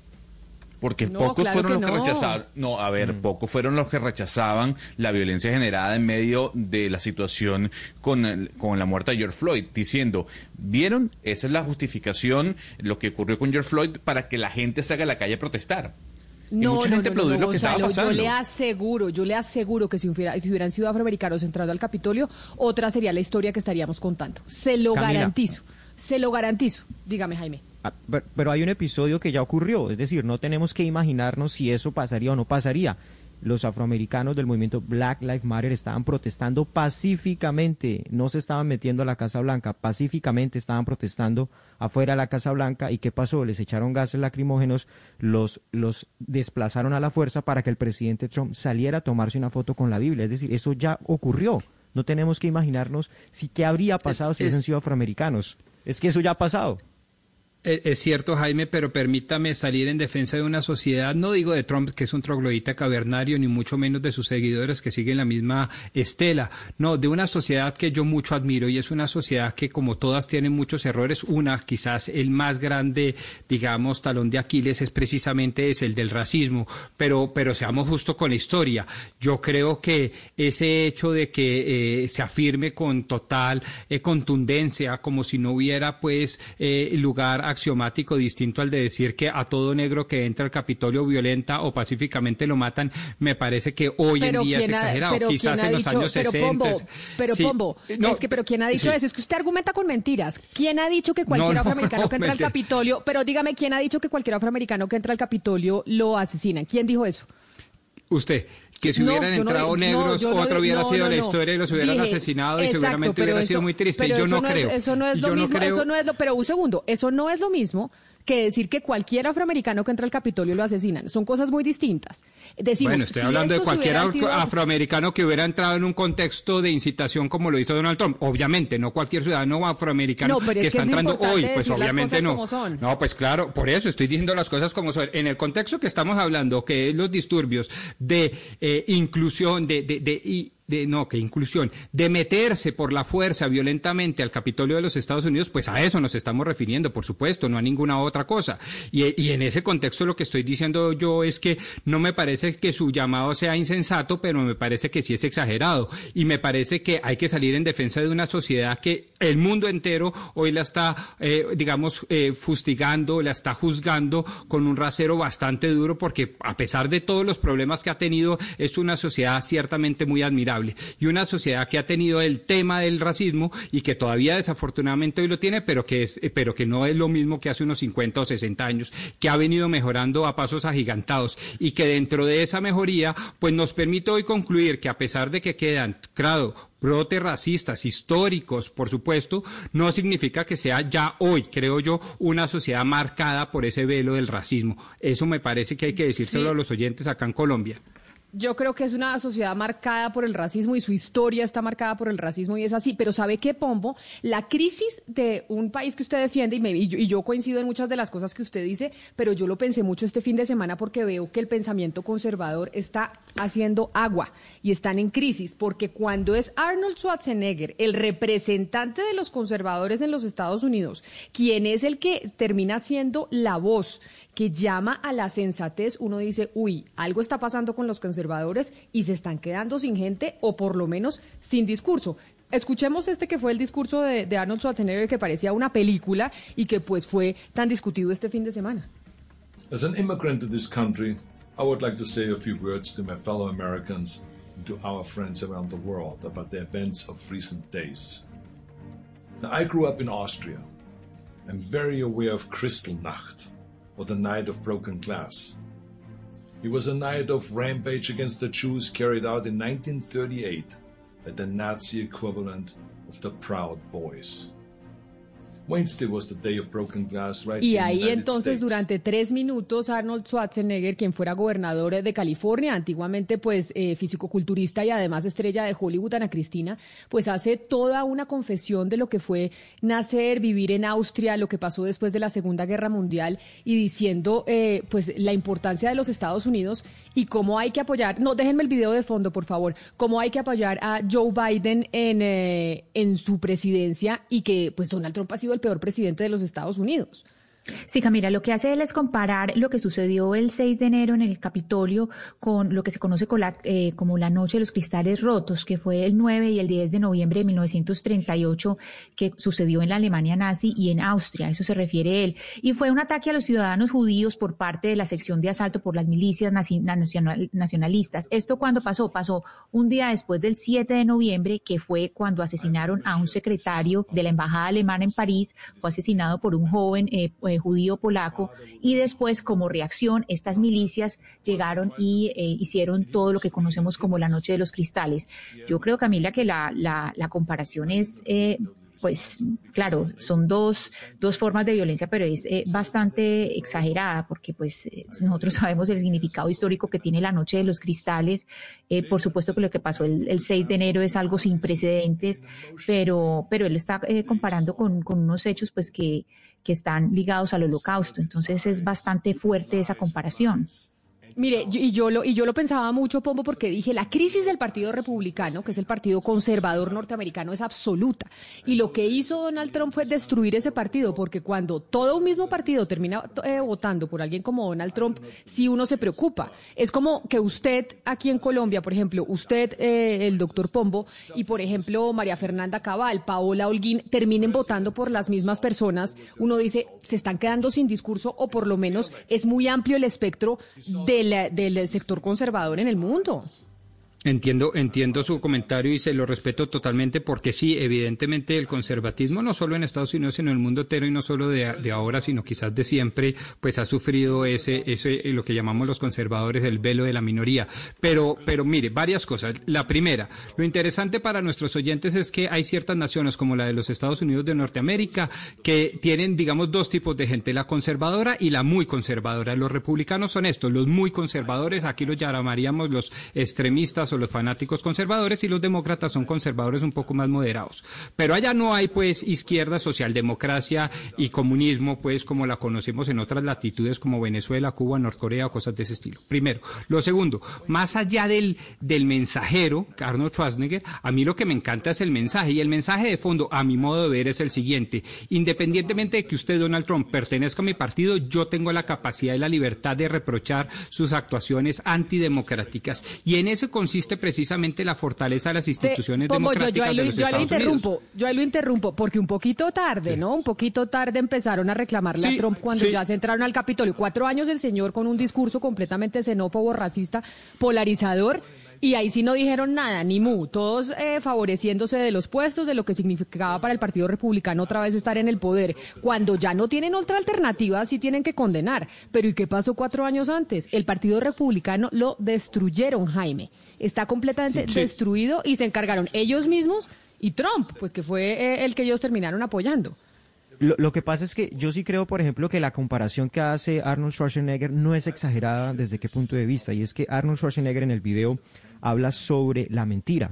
Porque pocos fueron los que rechazaban, no, a ver, mm. pocos fueron los que rechazaban la violencia generada en medio de la situación con, con la muerte de George Floyd, diciendo, ¿vieron? Esa es la justificación, lo que ocurrió con George Floyd, para que la gente salga a la calle a protestar. No, mucha gente no, lo que estaba pasando. Yo le aseguro, yo le aseguro que si, hubiera, si hubieran sido afroamericanos entrando al Capitolio, otra sería la historia que estaríamos contando. Se lo garantizo, se lo garantizo. Dígame, Jaime. Ah, pero hay un episodio que ya ocurrió, es decir, no tenemos que imaginarnos si eso pasaría o no pasaría. Los afroamericanos del movimiento Black Lives Matter estaban protestando pacíficamente, no se estaban metiendo a la Casa Blanca, pacíficamente estaban protestando afuera de la Casa Blanca y ¿qué pasó? Les echaron gases lacrimógenos, los, los desplazaron a la fuerza para que el presidente Trump saliera a tomarse una foto con la Biblia, es decir, eso ya ocurrió. No tenemos que imaginarnos si qué habría pasado si hubiesen sido afroamericanos. Es que eso ya ha pasado. Eh, es cierto, Jaime, pero permítame salir en defensa de una sociedad, no digo de Trump, que es un troglodita cavernario, ni mucho menos de sus seguidores que siguen la misma estela, no, de una sociedad que yo mucho admiro y es una sociedad que como todas tienen muchos errores, una, quizás el más grande, digamos, talón de Aquiles es precisamente el del racismo, pero, pero seamos justo con la historia. Yo creo que ese hecho de que eh, se afirme con total eh, contundencia, como si no hubiera pues lugar a axiomático distinto al de decir que a todo negro que entra al Capitolio violenta o pacíficamente lo matan, me parece que hoy en día es exagerado. Quizás en los años 60. pero Pombo, es que, pero ¿quién ha dicho eso? Es que usted argumenta con mentiras. ¿Quién ha dicho que cualquier afroamericano que entra al Capitolio, pero dígame, ¿quién ha dicho que cualquier afroamericano que entra al Capitolio lo asesina? ¿Quién dijo eso? Usted que si hubieran entrado negros, otro hubiera sido la historia y los hubieran asesinado y seguramente hubiera sido muy triste. Yo no, creo. eso no es lo mismo, eso no es lo, pero un segundo, eso no es lo mismo que decir que cualquier afroamericano que entra al Capitolio lo asesinan. Son cosas muy distintas. Decimos, bueno, estoy hablando de cualquier afroamericano que hubiera entrado en un contexto de incitación como lo hizo Donald Trump. Obviamente, no cualquier ciudadano afroamericano que está entrando hoy, pues obviamente no. No, pues claro, por eso estoy diciendo las cosas como son. En el contexto que estamos hablando, que es los disturbios de eh, inclusión, de, de, de de, no, que inclusión, de meterse por la fuerza violentamente al Capitolio de los Estados Unidos, pues a eso nos estamos refiriendo, por supuesto, no a ninguna otra cosa. Y, y en ese contexto lo que estoy diciendo yo es que no me parece que su llamado sea insensato, pero me parece que sí es exagerado. Y me parece que hay que salir en defensa de una sociedad que el mundo entero hoy la está, eh, digamos, eh, fustigando, la está juzgando con un rasero bastante duro, porque a pesar de todos los problemas que ha tenido, es una sociedad ciertamente muy admirable y una sociedad que ha tenido el tema del racismo y que todavía desafortunadamente hoy lo tiene, pero que, es, pero que no es lo mismo que hace unos 50 o 60 años, que ha venido mejorando a pasos agigantados y que dentro de esa mejoría pues nos permite hoy concluir que a pesar de que quedan, claro, brotes racistas históricos, por supuesto, no significa que sea ya hoy, creo yo, una sociedad marcada por ese velo del racismo. Eso me parece que hay que decírselo a los oyentes acá en Colombia. Yo creo que es una sociedad marcada por el racismo y su historia está marcada por el racismo y es así. Pero ¿sabe qué, Pombo? La crisis de un país que usted defiende, y, y, yo, coincido en muchas de las cosas que usted dice, pero yo lo pensé mucho este fin de semana porque veo que el pensamiento conservador está haciendo agua y están en crisis, porque cuando es Arnold Schwarzenegger, el representante de los conservadores en los Estados Unidos, quien es el que termina siendo la voz que llama a la sensatez, uno dice, uy, algo está pasando con los conservadores y se están quedando sin gente o por lo menos sin discurso. Escuchemos este que fue el discurso de, de Arnold Schwarzenegger que parecía una película y que pues fue tan discutido este fin de semana. As an immigrant to this country, I would like to say a few words to my fellow Americans to our friends around the world about the events of recent days. Now, I grew up in Austria. I'm very aware of Kristallnacht, or the Night of Broken Glass. It was a night of rampage against the Jews carried out in 1938 by the Nazi equivalent of the Proud Boys. Y ahí entonces durante tres minutos Arnold Schwarzenegger, quien fuera gobernador de California, antiguamente pues eh, fisicoculturista y además estrella de Hollywood, Ana Cristina, pues hace toda una confesión de lo que fue nacer, vivir en Austria, lo que pasó después de la Segunda Guerra Mundial y diciendo eh, pues la importancia de los Estados Unidos y cómo hay que apoyar, no, déjenme el video de fondo, por favor, cómo hay que apoyar a Joe Biden en, eh, en su presidencia y que pues Donald Trump ha sido el peor presidente de los Estados Unidos. Sí, Camila, lo que hace él es comparar lo que sucedió el 6 de enero en el Capitolio con lo que se conoce eh, como la Noche de los Cristales Rotos, que fue el 9 y el 10 de noviembre de 1938, que sucedió en la Alemania nazi y en Austria, eso se refiere él. Y fue un ataque a los ciudadanos judíos por parte de la sección de asalto por las milicias nacionalistas. ¿Esto cuando pasó? Pasó un día después del 7 de noviembre, que fue cuando asesinaron a un secretario de la Embajada Alemana en París, fue asesinado por un joven eh, judío polaco y después como reacción estas milicias llegaron y eh, hicieron todo lo que conocemos como la Noche de los Cristales. Yo creo, Camila, que la, la, la comparación es... Eh, pues claro, son dos, dos formas de violencia, pero es eh, bastante exagerada porque pues nosotros sabemos el significado histórico que tiene la Noche de los Cristales. por supuesto que lo que pasó el, el, 6 de enero es algo sin precedentes, pero, pero él está comparando con, con unos hechos pues que, que están ligados al holocausto. Entonces es bastante fuerte esa comparación. Mire, y yo lo y yo lo pensaba mucho, Pombo, porque dije la crisis del Partido Republicano, que es el partido conservador norteamericano, es absoluta. Y lo que hizo Donald Trump fue destruir ese partido, porque cuando todo un mismo partido termina eh, votando por alguien como Donald Trump, sí uno se preocupa. Es como que usted aquí en Colombia, por ejemplo, usted, eh, el doctor Pombo, y por ejemplo María Fernanda Cabal, Paola Holguín, terminen votando por las mismas personas. Uno dice, se están quedando sin discurso o por lo menos es muy amplio el espectro de del, sector conservador en el mundo. Entiendo, entiendo su comentario y se lo respeto totalmente porque sí, evidentemente el conservatismo no solo en Estados Unidos sino en el mundo entero y no solo de, de, ahora sino quizás de siempre, pues ha sufrido ese, ese lo que llamamos los conservadores el velo de la minoría. Pero, pero mire, varias cosas. La primera, lo interesante para nuestros oyentes es que hay ciertas naciones como la de los Estados Unidos de Norteamérica que tienen, digamos, dos tipos de gente, la conservadora y la muy conservadora. Los republicanos son estos, los muy conservadores, aquí los llamaríamos los extremistas o los fanáticos conservadores y los demócratas son conservadores un poco más moderados. Pero allá no hay pues izquierda, socialdemocracia y comunismo pues como la conocemos en otras latitudes como Venezuela, Cuba, Norcorea o cosas de ese estilo. Primero. Lo segundo, más allá del, del mensajero, Arnold Schwarzenegger, a mí lo que me encanta es el mensaje y el mensaje de fondo a mi modo de ver es el siguiente. Independientemente de que usted, Donald Trump, pertenezca a mi partido, yo tengo la capacidad y la libertad de reprochar sus actuaciones antidemocráticas. Y en eso consiste precisamente la fortaleza de las instituciones democráticas yo, ahí de los yo Estados interrumpo, Unidos. Yo ahí lo interrumpo, porque un poquito tarde, ¿no? Un poquito tarde empezaron a reclamarle Sí, a Trump cuando sí. ya se entraron al Capitolio. Cuatro años el señor con un discurso completamente xenófobo, racista, polarizador. Y ahí sí no dijeron nada, ni mu, todos eh, favoreciéndose de los puestos, de lo que significaba para el Partido Republicano otra vez estar en el poder. Cuando ya no tienen otra alternativa, sí tienen que condenar. Pero ¿y qué pasó cuatro años antes? El Partido Republicano lo destruyeron, Jaime. Está completamente Sí. destruido y se encargaron ellos mismos y Trump, pues que fue eh, el que ellos terminaron apoyando. Lo, lo que pasa es que yo sí creo, por ejemplo, que la comparación que hace Arnold Schwarzenegger no es exagerada desde qué punto de vista. Y es que Arnold Schwarzenegger en el video habla sobre la mentira,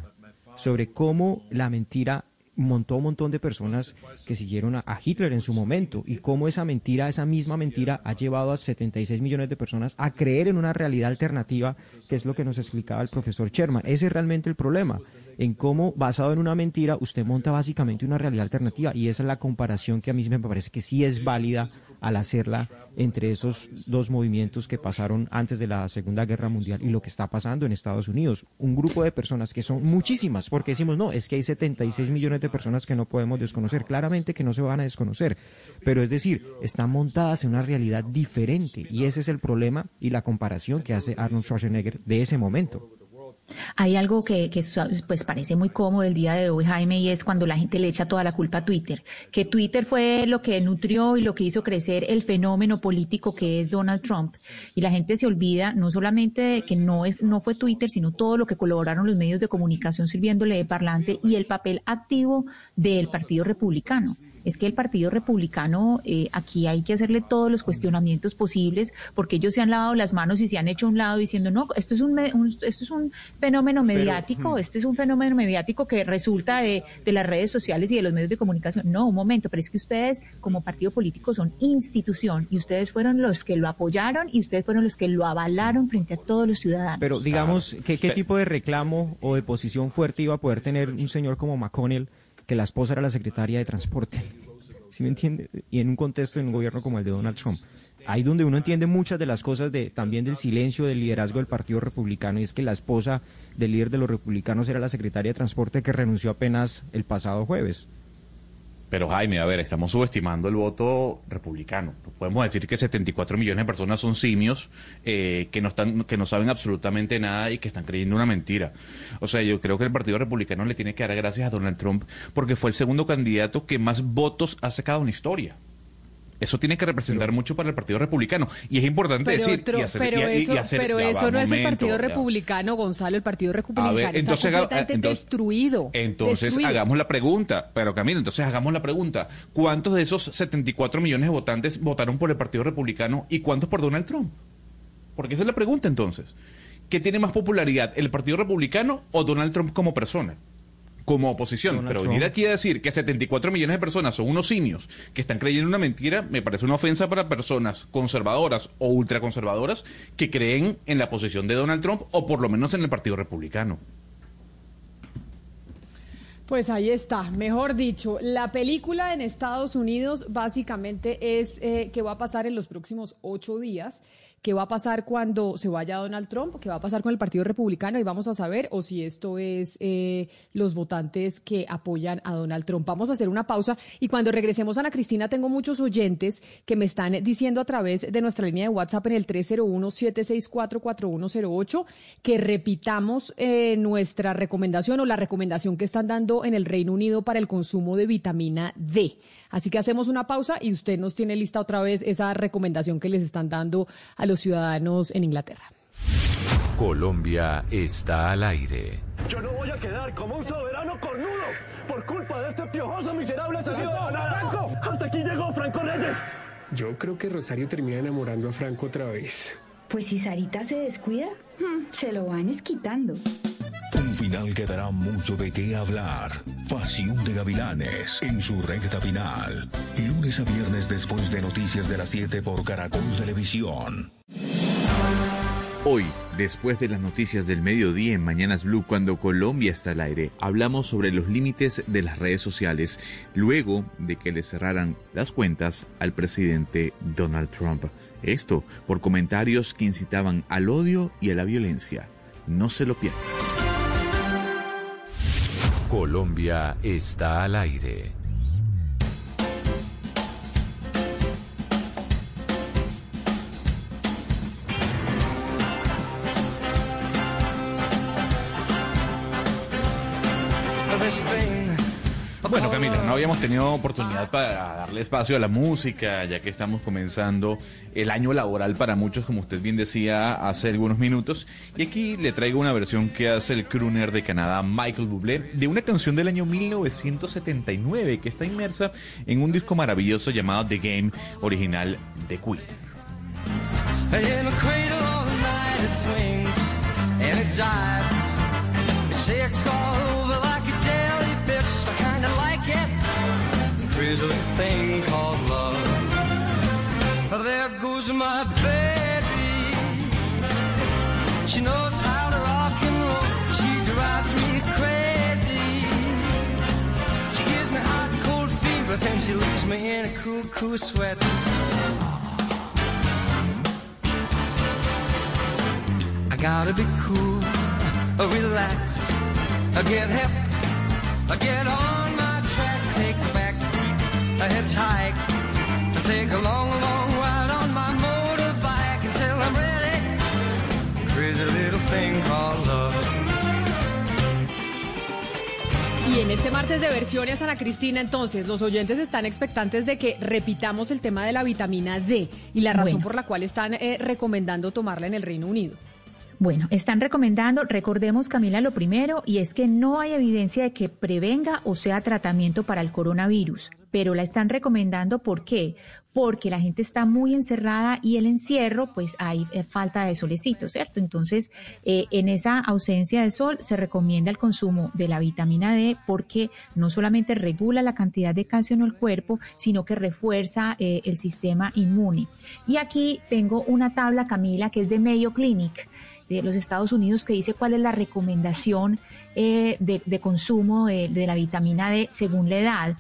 sobre cómo la mentira montó un montón de personas que siguieron a, Hitler en su momento y cómo esa mentira, esa misma mentira ha llevado a 76 millones de personas a creer en una realidad alternativa, que es lo que nos explicaba el profesor Sherman. Ese es realmente el problema en cómo, basado en una mentira, usted monta básicamente una realidad alternativa. Y esa es la comparación que a mí me parece que sí es válida al hacerla entre esos dos movimientos que pasaron antes de la Segunda Guerra Mundial y lo que está pasando en Estados Unidos. Un grupo de personas que son muchísimas, porque decimos, no, es que hay 76 millones de personas que no podemos desconocer. Claramente que no se van a desconocer. Pero es decir, están montadas en una realidad diferente. Y ese es el problema y la comparación que hace Arnold Schwarzenegger de ese momento. Hay algo que, pues parece muy cómodo el día de hoy, Jaime, y es cuando la gente le echa toda la culpa a Twitter. Que Twitter fue lo que nutrió y lo que hizo crecer el fenómeno político que es Donald Trump. Y la gente se olvida no solamente de que no, es, no fue Twitter, sino todo lo que colaboraron los medios de comunicación sirviéndole de parlante y el papel activo del Partido Republicano es que el Partido Republicano eh, aquí hay que hacerle todos los cuestionamientos posibles porque ellos se han lavado las manos y se han hecho a un lado diciendo no esto es un, esto es un fenómeno mediático este es un fenómeno mediático que resulta de, de, las redes sociales y de los medios de comunicación no un momento pero es que ustedes como partido político son institución y ustedes fueron los que lo apoyaron y ustedes fueron los que lo avalaron frente a todos los ciudadanos. Pero digamos ¿qué, qué tipo de reclamo o de posición fuerte iba a poder tener un señor como McConnell que la esposa era la secretaria de transporte. ¿Sí me entiende? Y en un contexto en un gobierno como el de Donald Trump. Ahí donde uno entiende muchas de las cosas de también del silencio del liderazgo del Partido Republicano y es que la esposa del líder de los republicanos era la secretaria de transporte que renunció apenas el pasado jueves. Pero Jaime, a ver, estamos subestimando el voto republicano. podemos decir que 74 millones de personas son simios eh, que no están, que no saben absolutamente nada y que están creyendo una mentira. O sea, yo creo que el Partido Republicano le tiene que dar gracias a Donald Trump porque fue el segundo candidato que más votos ha sacado en la historia. Eso tiene que representar mucho para el Partido Republicano. Y es importante decir y hacer, pero eso, pero eso no es el Partido Republicano, Gonzalo. El Partido Republicano está completamente destruido. Entonces hagamos la pregunta. Pero Camilo, entonces hagamos la pregunta. ¿Cuántos de esos 74 millones de votantes votaron por el Partido Republicano y cuántos por Donald Trump? Porque esa es la pregunta entonces. ¿Qué tiene más popularidad, el Partido Republicano o Donald Trump como persona? Como oposición. pero venir aquí a decir que 74 millones de personas son unos simios que están creyendo una mentira, me parece una ofensa para personas conservadoras o ultraconservadoras que creen en la posición de Donald Trump o por lo menos en el Partido Republicano. Pues ahí está, mejor dicho, la película en Estados Unidos básicamente es eh, que va a pasar en los próximos ocho días qué va a pasar cuando se vaya Donald Trump, qué va a pasar con el Partido Republicano y vamos a saber o si esto es eh, los votantes que apoyan a Donald Trump. Vamos a hacer una pausa y cuando regresemos, Ana Cristina, tengo muchos oyentes que me están diciendo a través de nuestra línea de WhatsApp en el 301-764-4108 que repitamos eh, nuestra recomendación o la recomendación que están dando en el Reino Unido para el consumo de vitamina D. Así que hacemos una pausa y usted nos tiene lista otra vez esa recomendación que les están dando a los ciudadanos en Inglaterra. Colombia está al aire. Yo no voy a quedar como un soberano cornudo por culpa de este piojoso miserable salido de ¡Franco! ¡Hasta aquí llegó Franco Reyes! Yo creo que Rosario termina enamorando a Franco otra vez. Pues si Sarita se descuida, hmm, se lo van esquitando. Un final que dará mucho de qué hablar. Pasión de Gavilanes en su recta final. Lunes a viernes después de Noticias de las 7 por Caracol Televisión. Hoy, después de las noticias del mediodía en Mañanas Blue, cuando Colombia está al aire, hablamos sobre los límites de las redes sociales luego de que le cerraran las cuentas al presidente Donald Trump. Esto por comentarios que incitaban al odio y a la violencia. No se lo pierdan. Colombia está al aire. No habíamos tenido oportunidad para darle espacio a la música, ya que estamos comenzando el año laboral para muchos, como usted bien decía hace algunos minutos. Y aquí le traigo una versión que hace el crooner de Canadá, Michael Bublé, de una canción del año 1979 que está inmersa en un disco maravilloso llamado The Game, original de Queen. Crazy little thing called love. There goes my baby. She knows how to rock and roll. She drives me crazy. She gives me hot and cold fever, then she leaves me in a cool, cool sweat. I gotta be cool, relax, I get hip, get on my track, take a back a hitchhike, and take a long, long ride on my motorbike until I'm ready. Crazy little thing called love. Y en este martes de versiones, Ana Cristina, entonces, los oyentes están expectantes de que repitamos el tema de la vitamina D y la razón Bueno. por la cual están eh, recomendando tomarla en el Reino Unido. Bueno, están recomendando, recordemos Camila lo primero, y es que no hay evidencia de que prevenga o sea tratamiento para el coronavirus, pero la están recomendando ¿por qué? Porque la gente está muy encerrada y el encierro, pues hay eh, falta de solecito, ¿cierto? Entonces, eh, en esa ausencia de sol se recomienda el consumo de la vitamina D porque no solamente regula la cantidad de calcio en el cuerpo, sino que refuerza eh, el sistema inmune. Y aquí tengo una tabla, Camila, que es de Mayo Clinic de los Estados Unidos que dice cuál es la recomendación eh, de, consumo de, la vitamina D según la edad.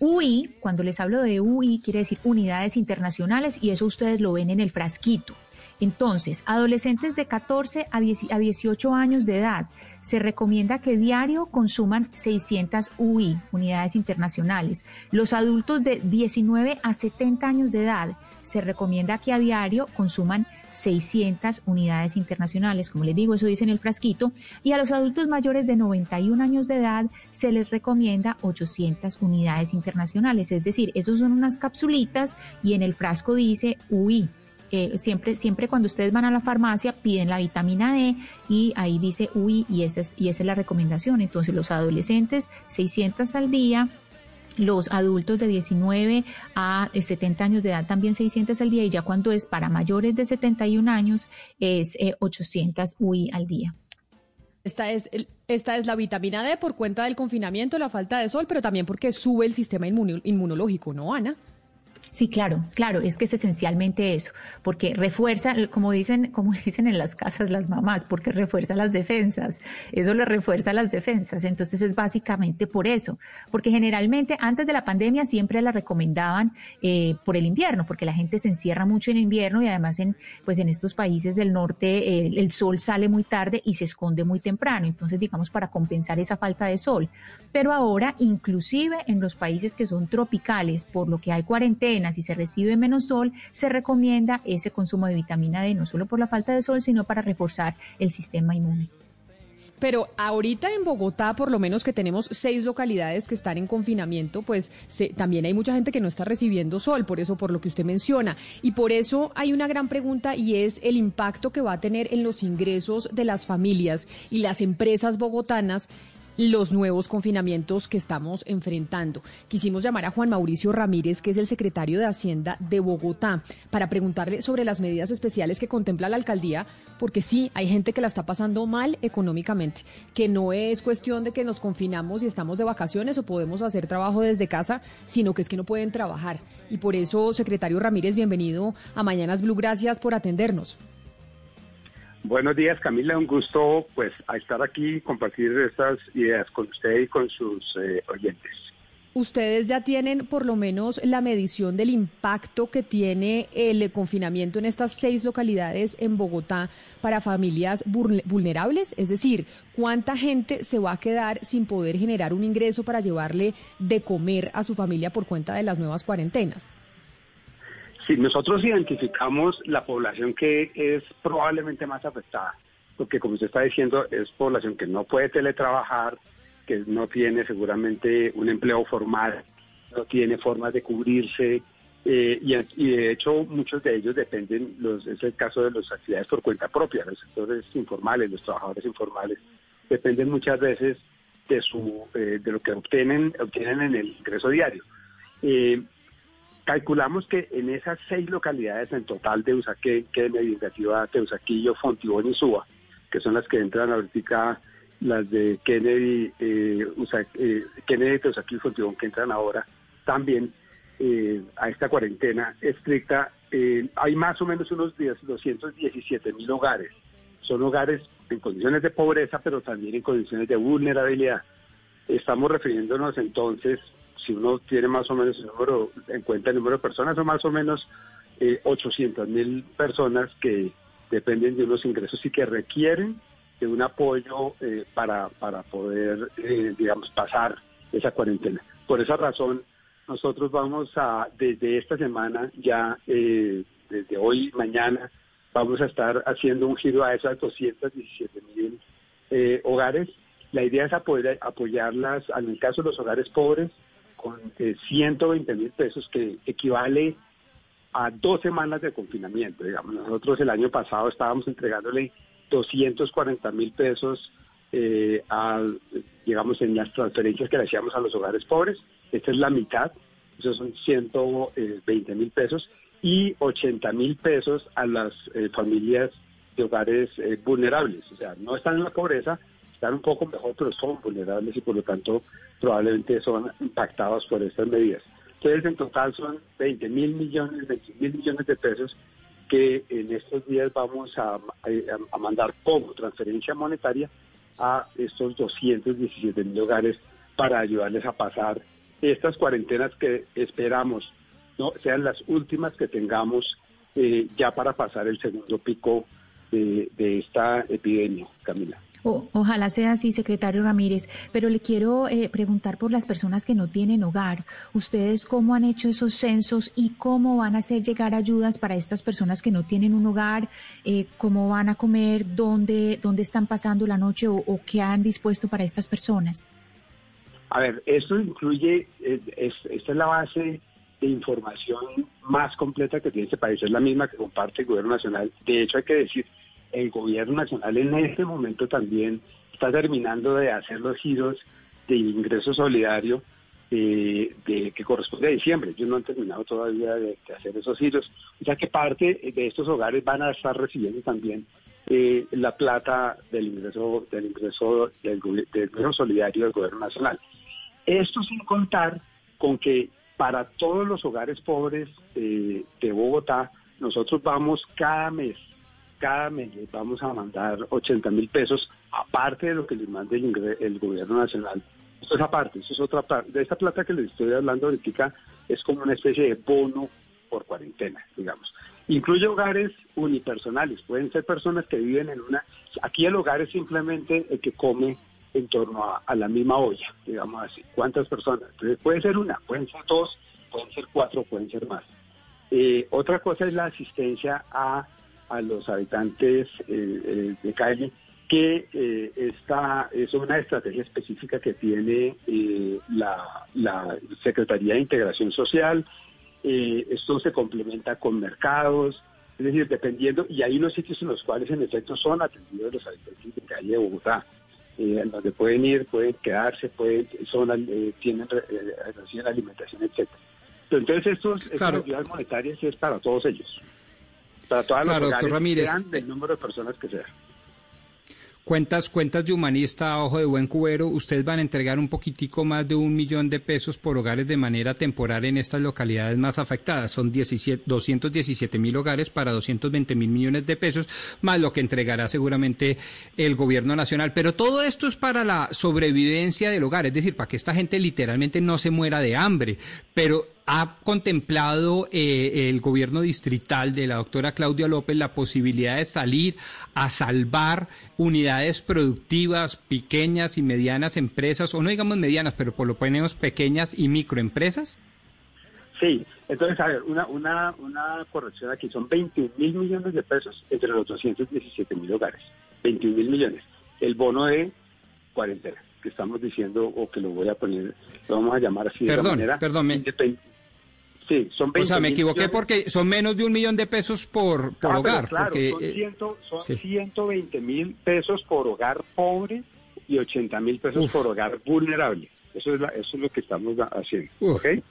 UI, cuando les hablo de UI, quiere decir unidades internacionales y eso ustedes lo ven en el frasquito. Entonces, adolescentes de 14 a 10 a 18 años de edad, se recomienda que diario consuman 600 UI, unidades internacionales. Los adultos de 19 a 70 años de edad, se recomienda que a diario consuman 600 unidades internacionales, como les digo, eso dice en el frasquito, y a los adultos mayores de 91 años de edad se les recomienda 800 unidades internacionales, es decir, esos son unas capsulitas y en el frasco dice UI. Eh, siempre, siempre cuando ustedes van a la farmacia piden la vitamina D y ahí dice UI y esa es, y esa es la recomendación. Entonces los adolescentes 600 al día, los adultos de 19 a 70 años de edad también 600 al día y ya cuando es para mayores de 71 años es eh, 800 UI al día. Esta es, esta es la vitamina D por cuenta del confinamiento, la falta de sol, pero también porque sube el sistema inmuno- inmunológico, ¿no, Ana? Sí, claro, claro, es que es esencialmente eso, porque refuerza, como dicen, como dicen en las casas las mamás, porque refuerza las defensas, eso le refuerza las defensas, entonces es básicamente por eso, porque generalmente antes de la pandemia siempre la recomendaban eh, por el invierno, porque la gente se encierra mucho en invierno y además en, pues en estos países del norte el sol sale muy tarde y se esconde muy temprano, entonces digamos para compensar esa falta de sol, pero ahora inclusive en los países que son tropicales, por lo que hay y se recibe menos sol, se recomienda ese consumo de vitamina D, no solo por la falta de sol, sino para reforzar el sistema inmune. Pero ahorita en Bogotá, por lo menos que tenemos seis localidades que están en confinamiento, pues se- también hay mucha gente que no está recibiendo sol, por eso, por lo que usted menciona. Y por eso hay una gran pregunta y es el impacto que va a tener en los ingresos de las familias y las empresas bogotanas los nuevos confinamientos que estamos enfrentando. Quisimos llamar a Juan Mauricio Ramírez, que es el secretario de Hacienda de Bogotá, para preguntarle sobre las medidas especiales que contempla la alcaldía, porque sí, hay gente que la está pasando mal económicamente, que no es cuestión de que nos confinamos y estamos de vacaciones o podemos hacer trabajo desde casa, sino que es que no pueden trabajar. Y por eso, secretario Ramírez, bienvenido a Mañanas Blue, gracias por atendernos. Buenos días, Camila. Un gusto pues a estar aquí y compartir estas ideas con usted y con sus eh, oyentes. Ustedes ya tienen por lo menos la medición del impacto que tiene el confinamiento en estas seis localidades en Bogotá para familias vulne- vulnerables, es decir, cuánta gente se va a quedar sin poder generar un ingreso para llevarle de comer a su familia por cuenta de las nuevas cuarentenas. Sí, nosotros identificamos la población que es probablemente más afectada, porque como usted está diciendo, es población que no puede teletrabajar, que no tiene seguramente un empleo formal, no tiene formas de cubrirse, eh, y, de hecho muchos de ellos dependen, los, es el caso de las actividades por cuenta propia, los sectores informales, los trabajadores informales, dependen muchas veces de su eh, de lo que obtienen obtienen en el ingreso diario. Eh, calculamos que en esas seis localidades en total de Usaquén, Kennedy, Engativá, Teusaquillo, Fontibón y Suba, que son las que entran ahorita, las de Kennedy, eh, Usa- eh, Kennedy, Teusaquillo y Fontibón que entran ahora, también eh, a esta cuarentena estricta, eh, hay más o menos unos 10, 217 mil hogares. Son hogares en condiciones de pobreza, pero también en condiciones de vulnerabilidad. Estamos refiriéndonos entonces, si uno tiene más o menos el número, en cuenta el número de personas, son más o menos eh, 800 mil personas que dependen de unos ingresos y que requieren de un apoyo eh, para, para poder, eh, digamos, pasar esa cuarentena. Por esa razón, nosotros vamos a, desde esta semana, ya eh, desde hoy, mañana, vamos a estar haciendo un giro a esas 217 mil hogares. La idea es apoyar, apoyarlas, en el caso de los hogares pobres, con eh, 120 mil pesos, que equivale a dos semanas de confinamiento. Digamos, nosotros el año pasado estábamos entregándole 240 mil pesos eh, a, digamos, en las transferencias que le hacíamos a los hogares pobres. Esta es la mitad, esos son 120 mil pesos y 80 mil pesos a las eh, familias de hogares eh, vulnerables. O sea, no están en la pobreza, están un poco mejor, pero son vulnerables y por lo tanto probablemente son impactados por estas medidas. Entonces, en total son 20 mil millones, 20 mil millones de pesos que en estos días vamos a, a, mandar como transferencia monetaria a estos 217 mil hogares para ayudarles a pasar estas cuarentenas que esperamos no sean las últimas que tengamos eh, ya para pasar el segundo pico de, de esta epidemia, Camila. Ojalá sea así, secretario Ramírez, pero le quiero eh, preguntar por las personas que no tienen hogar. ¿Ustedes cómo han hecho esos censos y cómo van a hacer llegar ayudas para estas personas que no tienen un hogar? Eh, ¿Cómo van a comer? ¿Dónde, ¿Dónde están pasando la noche o, qué han dispuesto para estas personas? A ver, esto incluye, es, esta es la base de información más completa que tiene este país, es la misma que comparte el gobierno nacional. De hecho, hay que decir, el gobierno nacional en este momento también está terminando de hacer los giros de ingreso solidario eh, de, que corresponde a diciembre. Ellos no han terminado todavía de, hacer esos giros. O sea que parte de estos hogares van a estar recibiendo también eh, la plata del ingreso del ingreso del, del ingreso solidario del gobierno nacional. Esto sin contar con que para todos los hogares pobres eh, de Bogotá, nosotros vamos cada mes, cada mes vamos a mandar 80 mil pesos, aparte de lo que les mande el, el, gobierno nacional. Esto es aparte, eso es otra parte. De esta plata que les estoy hablando ahorita es como una especie de bono por cuarentena, digamos. Incluye hogares unipersonales, pueden ser personas que viven en una... Aquí el hogar es simplemente el que come en torno a, a, la misma olla, digamos así. ¿Cuántas personas? Entonces puede ser una, pueden ser dos, pueden ser cuatro, pueden ser más. Eh, otra cosa es la asistencia a, a los habitantes eh, eh, de calle, que eh, esta es una estrategia específica que tiene eh, la, la, Secretaría de Integración Social. esto se complementa con mercados, es decir, dependiendo, y hay unos sitios en los cuales en efecto son atendidos los habitantes de calle de Bogotá eh, donde pueden ir, pueden quedarse, pueden, son, eh, tienen eh, reciben alimentación, etcétera. Entonces estos, claro. estas ayudas monetarias es para todos ellos, para todas claro, las Ramírez. sean del número de personas que sean. Cuentas, cuentas de humanista, ojo de buen cubero, ustedes van a entregar un poquitico más de un millón de pesos por hogares de manera temporal en estas localidades más afectadas. Son 17, 217 mil hogares para 220 mil millones de pesos, más lo que entregará seguramente el gobierno nacional. Pero todo esto es para la sobrevivencia del hogar, es decir, para que esta gente literalmente no se muera de hambre. Pero ¿Ha contemplado eh, el gobierno distrital de la doctora Claudia López la posibilidad de salir a salvar unidades productivas, pequeñas y medianas empresas, o no digamos medianas, pero por lo menos pequeñas y microempresas? Sí, entonces, a ver, una, una, una corrección aquí, son 21 mil millones de pesos entre los 217 mil hogares, 21 mil millones. El bono de cuarentena, que estamos diciendo, o que lo voy a poner, lo vamos a llamar así perdón, de manera. Perdón, me... Sí, son 20 O sea, me equivoqué millones. porque son menos de un millón de pesos por, por ah, hogar. Claro, porque, son, ciento, son sí. 120 mil pesos por hogar pobre y 80 mil pesos Uf. por hogar vulnerable. Eso es, la, eso es lo que estamos haciendo. ¿okay?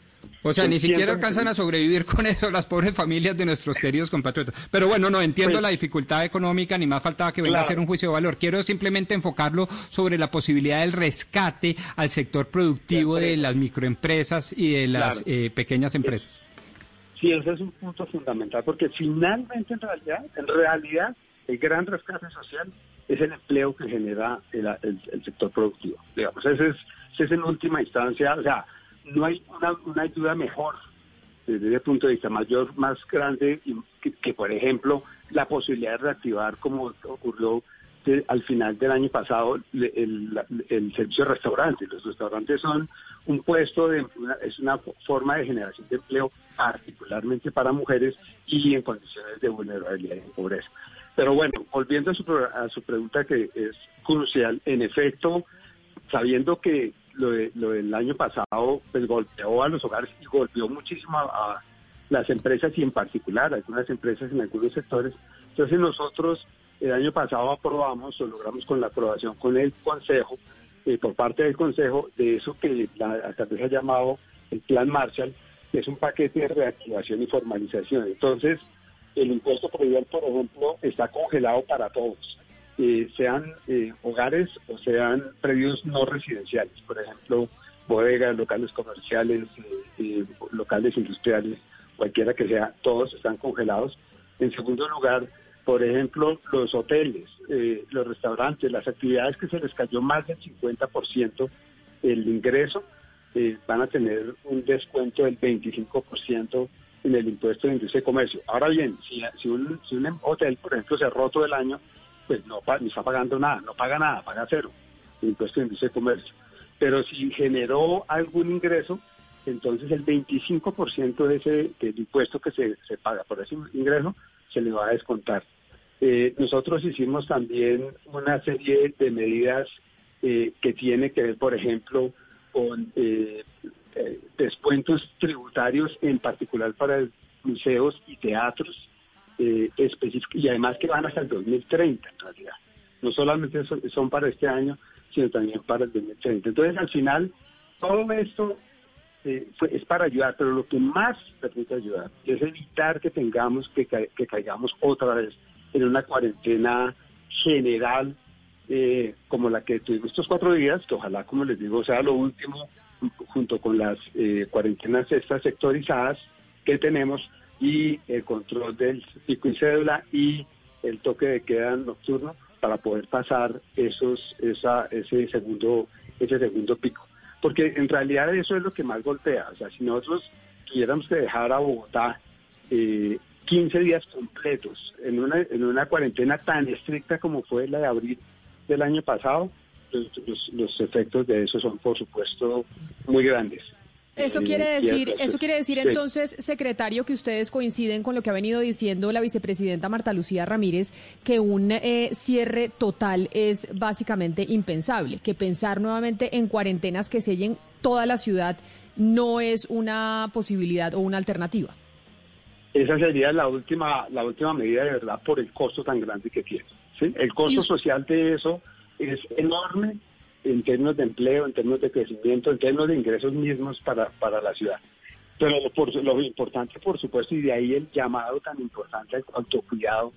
O sea, Son ni siquiera 100 alcanzan a sobrevivir con eso las pobres familias de nuestros queridos compatriotas. Pero bueno, no entiendo Pues- la dificultad económica, ni más faltaba que venga a hacer un juicio de valor. Quiero simplemente enfocarlo sobre la posibilidad del rescate al sector productivo de las microempresas y de las Claro. eh, pequeñas empresas. Sí, ese es un punto fundamental, porque finalmente, en realidad, en realidad, el gran rescate social es el empleo que genera el, el- el sector productivo. Digamos, ese es, ese es en última instancia, o sea, no hay una, una ayuda mejor desde ese punto de vista mayor, más grande, que, que, por ejemplo, la posibilidad de reactivar, como ocurrió al final del año pasado, le- el, el servicio de restaurantes. Los restaurantes son un puesto, de, una- es una forma de generación de empleo, particularmente para mujeres y en condiciones de vulnerabilidad y pobreza. Pero bueno, volviendo a su, a su pregunta que es crucial, en efecto, sabiendo que lo, de- lo del año pasado pues golpeó a los hogares y golpeó muchísimo a, las empresas y en particular a algunas empresas en algunos sectores. Entonces nosotros el año pasado aprobamos o logramos con la aprobación con el Consejo, eh, por parte del Consejo, de eso que la alcaldesa ha llamado el Plan Marshall, que es un paquete de reactivación y formalización. Entonces, el impuesto predial, por ejemplo, está congelado para todos, eh, sean eh, hogares o sean predios no residenciales, por ejemplo, bodegas, locales comerciales, eh, eh, locales industriales, cualquiera que sea, todos están congelados. En segundo lugar, por ejemplo, los hoteles, eh, los restaurantes, las actividades que se les cayó más del 50% el ingreso, van a tener un descuento del 25% en el impuesto de industria y comercio. Ahora bien, si, si, un, si un hotel, por ejemplo, cerró todo el año, pues no, ni está pagando nada, no paga nada, paga cero, impuesto de industria y comercio. Pero si generó algún ingreso, entonces el 25% de ese del impuesto que se, se paga por ese ingreso se le va a descontar. Eh, nosotros hicimos también una serie de medidas eh, que tiene que ver, por ejemplo, con eh, descuentos tributarios, en particular para museos y teatros, eh, específic- y además que van hasta el 2030 en realidad. No solamente son, para este año, sino también para el 2030. Entonces, al final, todo esto eh, es para ayudar, pero lo que más permite ayudar es evitar que tengamos que, ca- que caigamos otra vez en una cuarentena general eh, como la que tuvimos estos cuatro días, que ojalá, como les digo, sea lo último, junto con las eh, cuarentenas estas sectorizadas que tenemos y el control del pico y cédula y el toque de queda nocturno para poder pasar esos esa, ese segundo ese segundo pico. Porque en realidad eso es lo que más golpea. O sea si nosotros tuviéramos que dejar a Bogotá eh, 15 días completos en una en una cuarentena tan estricta como fue la de abril del año pasado los- los efectos de eso son por supuesto muy grandes Eso Eh, quiere y decir, eso quiere decir entonces, secretario, que ustedes coinciden con lo que ha venido diciendo la vicepresidenta Marta Lucía Ramírez, que un eh, cierre total es básicamente impensable, que pensar nuevamente en cuarentenas que sellen toda la ciudad no es una posibilidad o una alternativa. Esa sería la última, la última medida de verdad por el costo tan grande que tiene. ¿sí? El costo social de eso es enorme en términos de empleo, en términos de crecimiento, en términos de ingresos mismos para, para la ciudad. Pero lo, por, lo importante, por supuesto, y de ahí el llamado tan importante al autocuidado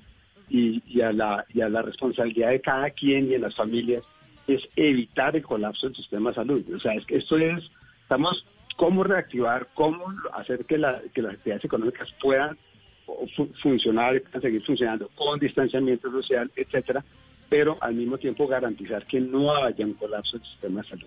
y, y, a la, y a la responsabilidad de cada quien y de las familias, es evitar el colapso del sistema de salud. O sea, es que esto es, estamos, cómo reactivar, cómo hacer que, la, que las actividades económicas puedan fu- funcionar puedan seguir funcionando con distanciamiento social, etcétera, pero al mismo tiempo garantizar que no haya un colapso del sistema de salud.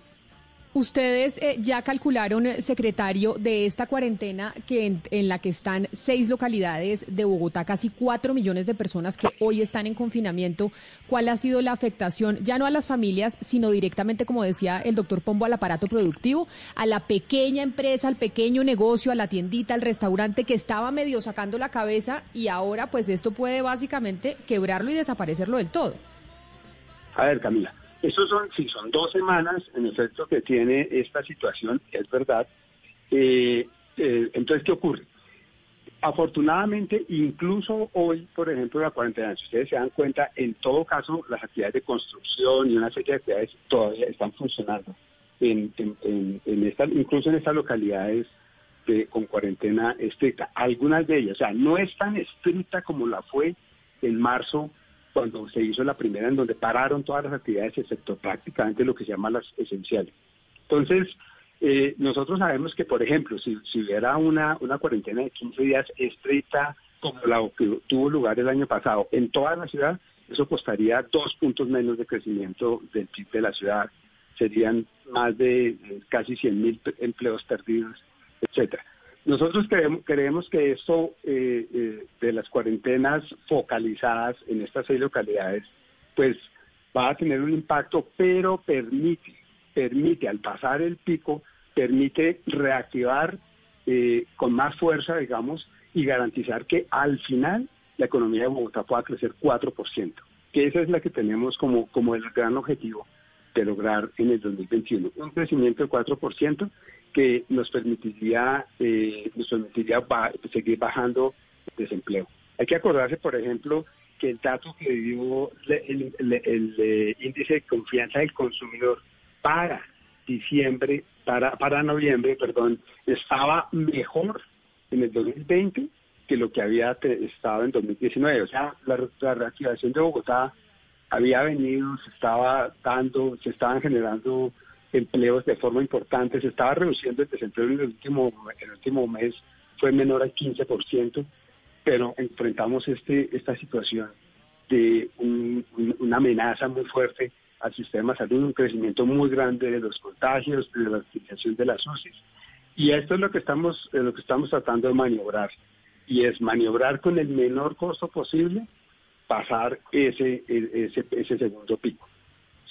Ustedes eh, ya calcularon, eh, secretario, de esta cuarentena que en, en la que están seis localidades de Bogotá, casi cuatro millones de personas que hoy están en confinamiento. ¿Cuál ha sido la afectación, ya no a las familias, sino directamente, como decía el doctor Pombo, al aparato productivo, a la pequeña empresa, al pequeño negocio, a la tiendita, al restaurante que estaba medio sacando la cabeza y ahora pues esto puede básicamente quebrarlo y desaparecerlo del todo? A ver, Camila, estos son, sí, son dos semanas, en efecto, que tiene esta situación, es verdad. Eh, eh, entonces, ¿qué ocurre? Afortunadamente, incluso hoy, por ejemplo, la cuarentena, si ustedes se dan cuenta, en todo caso, las actividades de construcción y una serie de actividades todavía están funcionando. En, en- incluso en estas localidades de, con cuarentena estricta. Algunas de ellas, o sea, no es tan estricta como la fue en marzo cuando se hizo la primera en donde pararon todas las actividades excepto prácticamente lo que se llama las esenciales. Entonces, eh, nosotros sabemos que, por ejemplo, si, hubiera una, una cuarentena de 15 días estricta como la que tuvo lugar el año pasado en toda la ciudad, eso costaría dos puntos menos de crecimiento del PIB de la ciudad, serían más de casi 100 mil empleos perdidos, etcétera. Nosotros creemos, creemos que esto eh, eh, de las cuarentenas focalizadas en estas seis localidades, pues va a tener un impacto, pero permite, permite al pasar el pico, permite reactivar eh, con más fuerza, digamos, y garantizar que al final la economía de Bogotá pueda crecer 4%, que esa es la que tenemos como, como el gran objetivo de lograr en el 2021. Un crecimiento de 4% que nos permitiría, eh, nos permitiría seguir bajando el desempleo. Hay que acordarse, por ejemplo, que el dato que dio el, eh, índice de confianza del consumidor para diciembre, para, para noviembre, perdón, estaba mejor en el 2020 que lo que había estado en 2019. O sea, la, la reactivación de Bogotá había venido, se estaba dando, se estaban generando empleos de forma importante. Se estaba reduciendo el desempleo en el último, el último mes, fue menor al 15%, pero enfrentamos este, esta situación de una amenaza muy fuerte al sistema de salud, un crecimiento muy grande de los contagios, de la utilización de las UCI. Y esto es lo que estamos, lo que estamos tratando de maniobrar. Y es maniobrar con el menor costo posible, pasar ese, ese, ese segundo pico.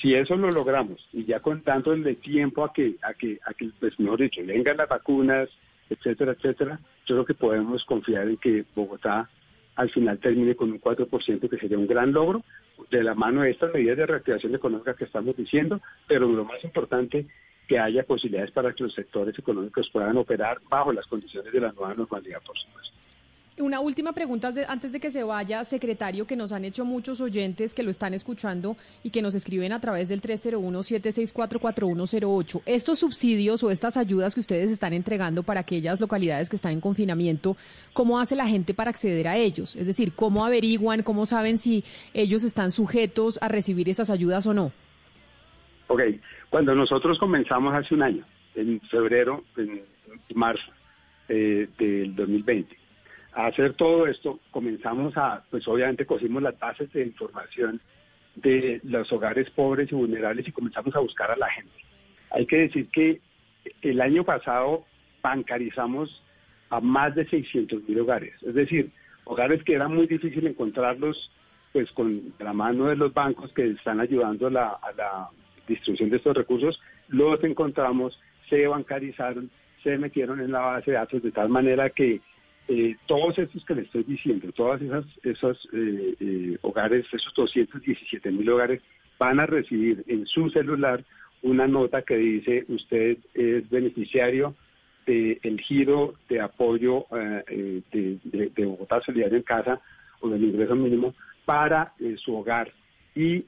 Si eso lo logramos y ya con tanto de tiempo a que, a que, a que, pues mejor dicho, vengan las vacunas, etcétera, etcétera, yo creo que podemos confiar en que Bogotá al final termine con un 4%, que sería un gran logro, de la mano de estas medidas de reactivación económica que estamos diciendo, pero lo más importante, que haya posibilidades para que los sectores económicos puedan operar bajo las condiciones de la nueva normalidad, por supuesto. Una última pregunta antes de que se vaya, secretario, que nos han hecho muchos oyentes que lo están escuchando y que nos escriben a través del 301-764-4108. Estos subsidios o estas ayudas que ustedes están entregando para aquellas localidades que están en confinamiento, ¿cómo hace la gente para acceder a ellos? Es decir, ¿cómo averiguan, cómo saben si ellos están sujetos a recibir esas ayudas o no? Ok, cuando nosotros comenzamos hace un año, en febrero, en marzo eh, del 2020, a hacer todo esto, comenzamos a, pues obviamente cogimos las bases de información de los hogares pobres y vulnerables y comenzamos a buscar a la gente. Hay que decir que el año pasado bancarizamos a más de 600 mil hogares, es decir, hogares que era muy difícil encontrarlos pues con la mano de los bancos que están ayudando a la, a la distribución de estos recursos, los encontramos, se bancarizaron, se metieron en la base de datos de tal manera que eh, todos estos que le estoy diciendo, todas esas esos eh, eh, hogares, esos 217 mil hogares, van a recibir en su celular una nota que dice usted es beneficiario del giro de apoyo de, de, Bogotá Solidario en Casa o del ingreso mínimo para su hogar y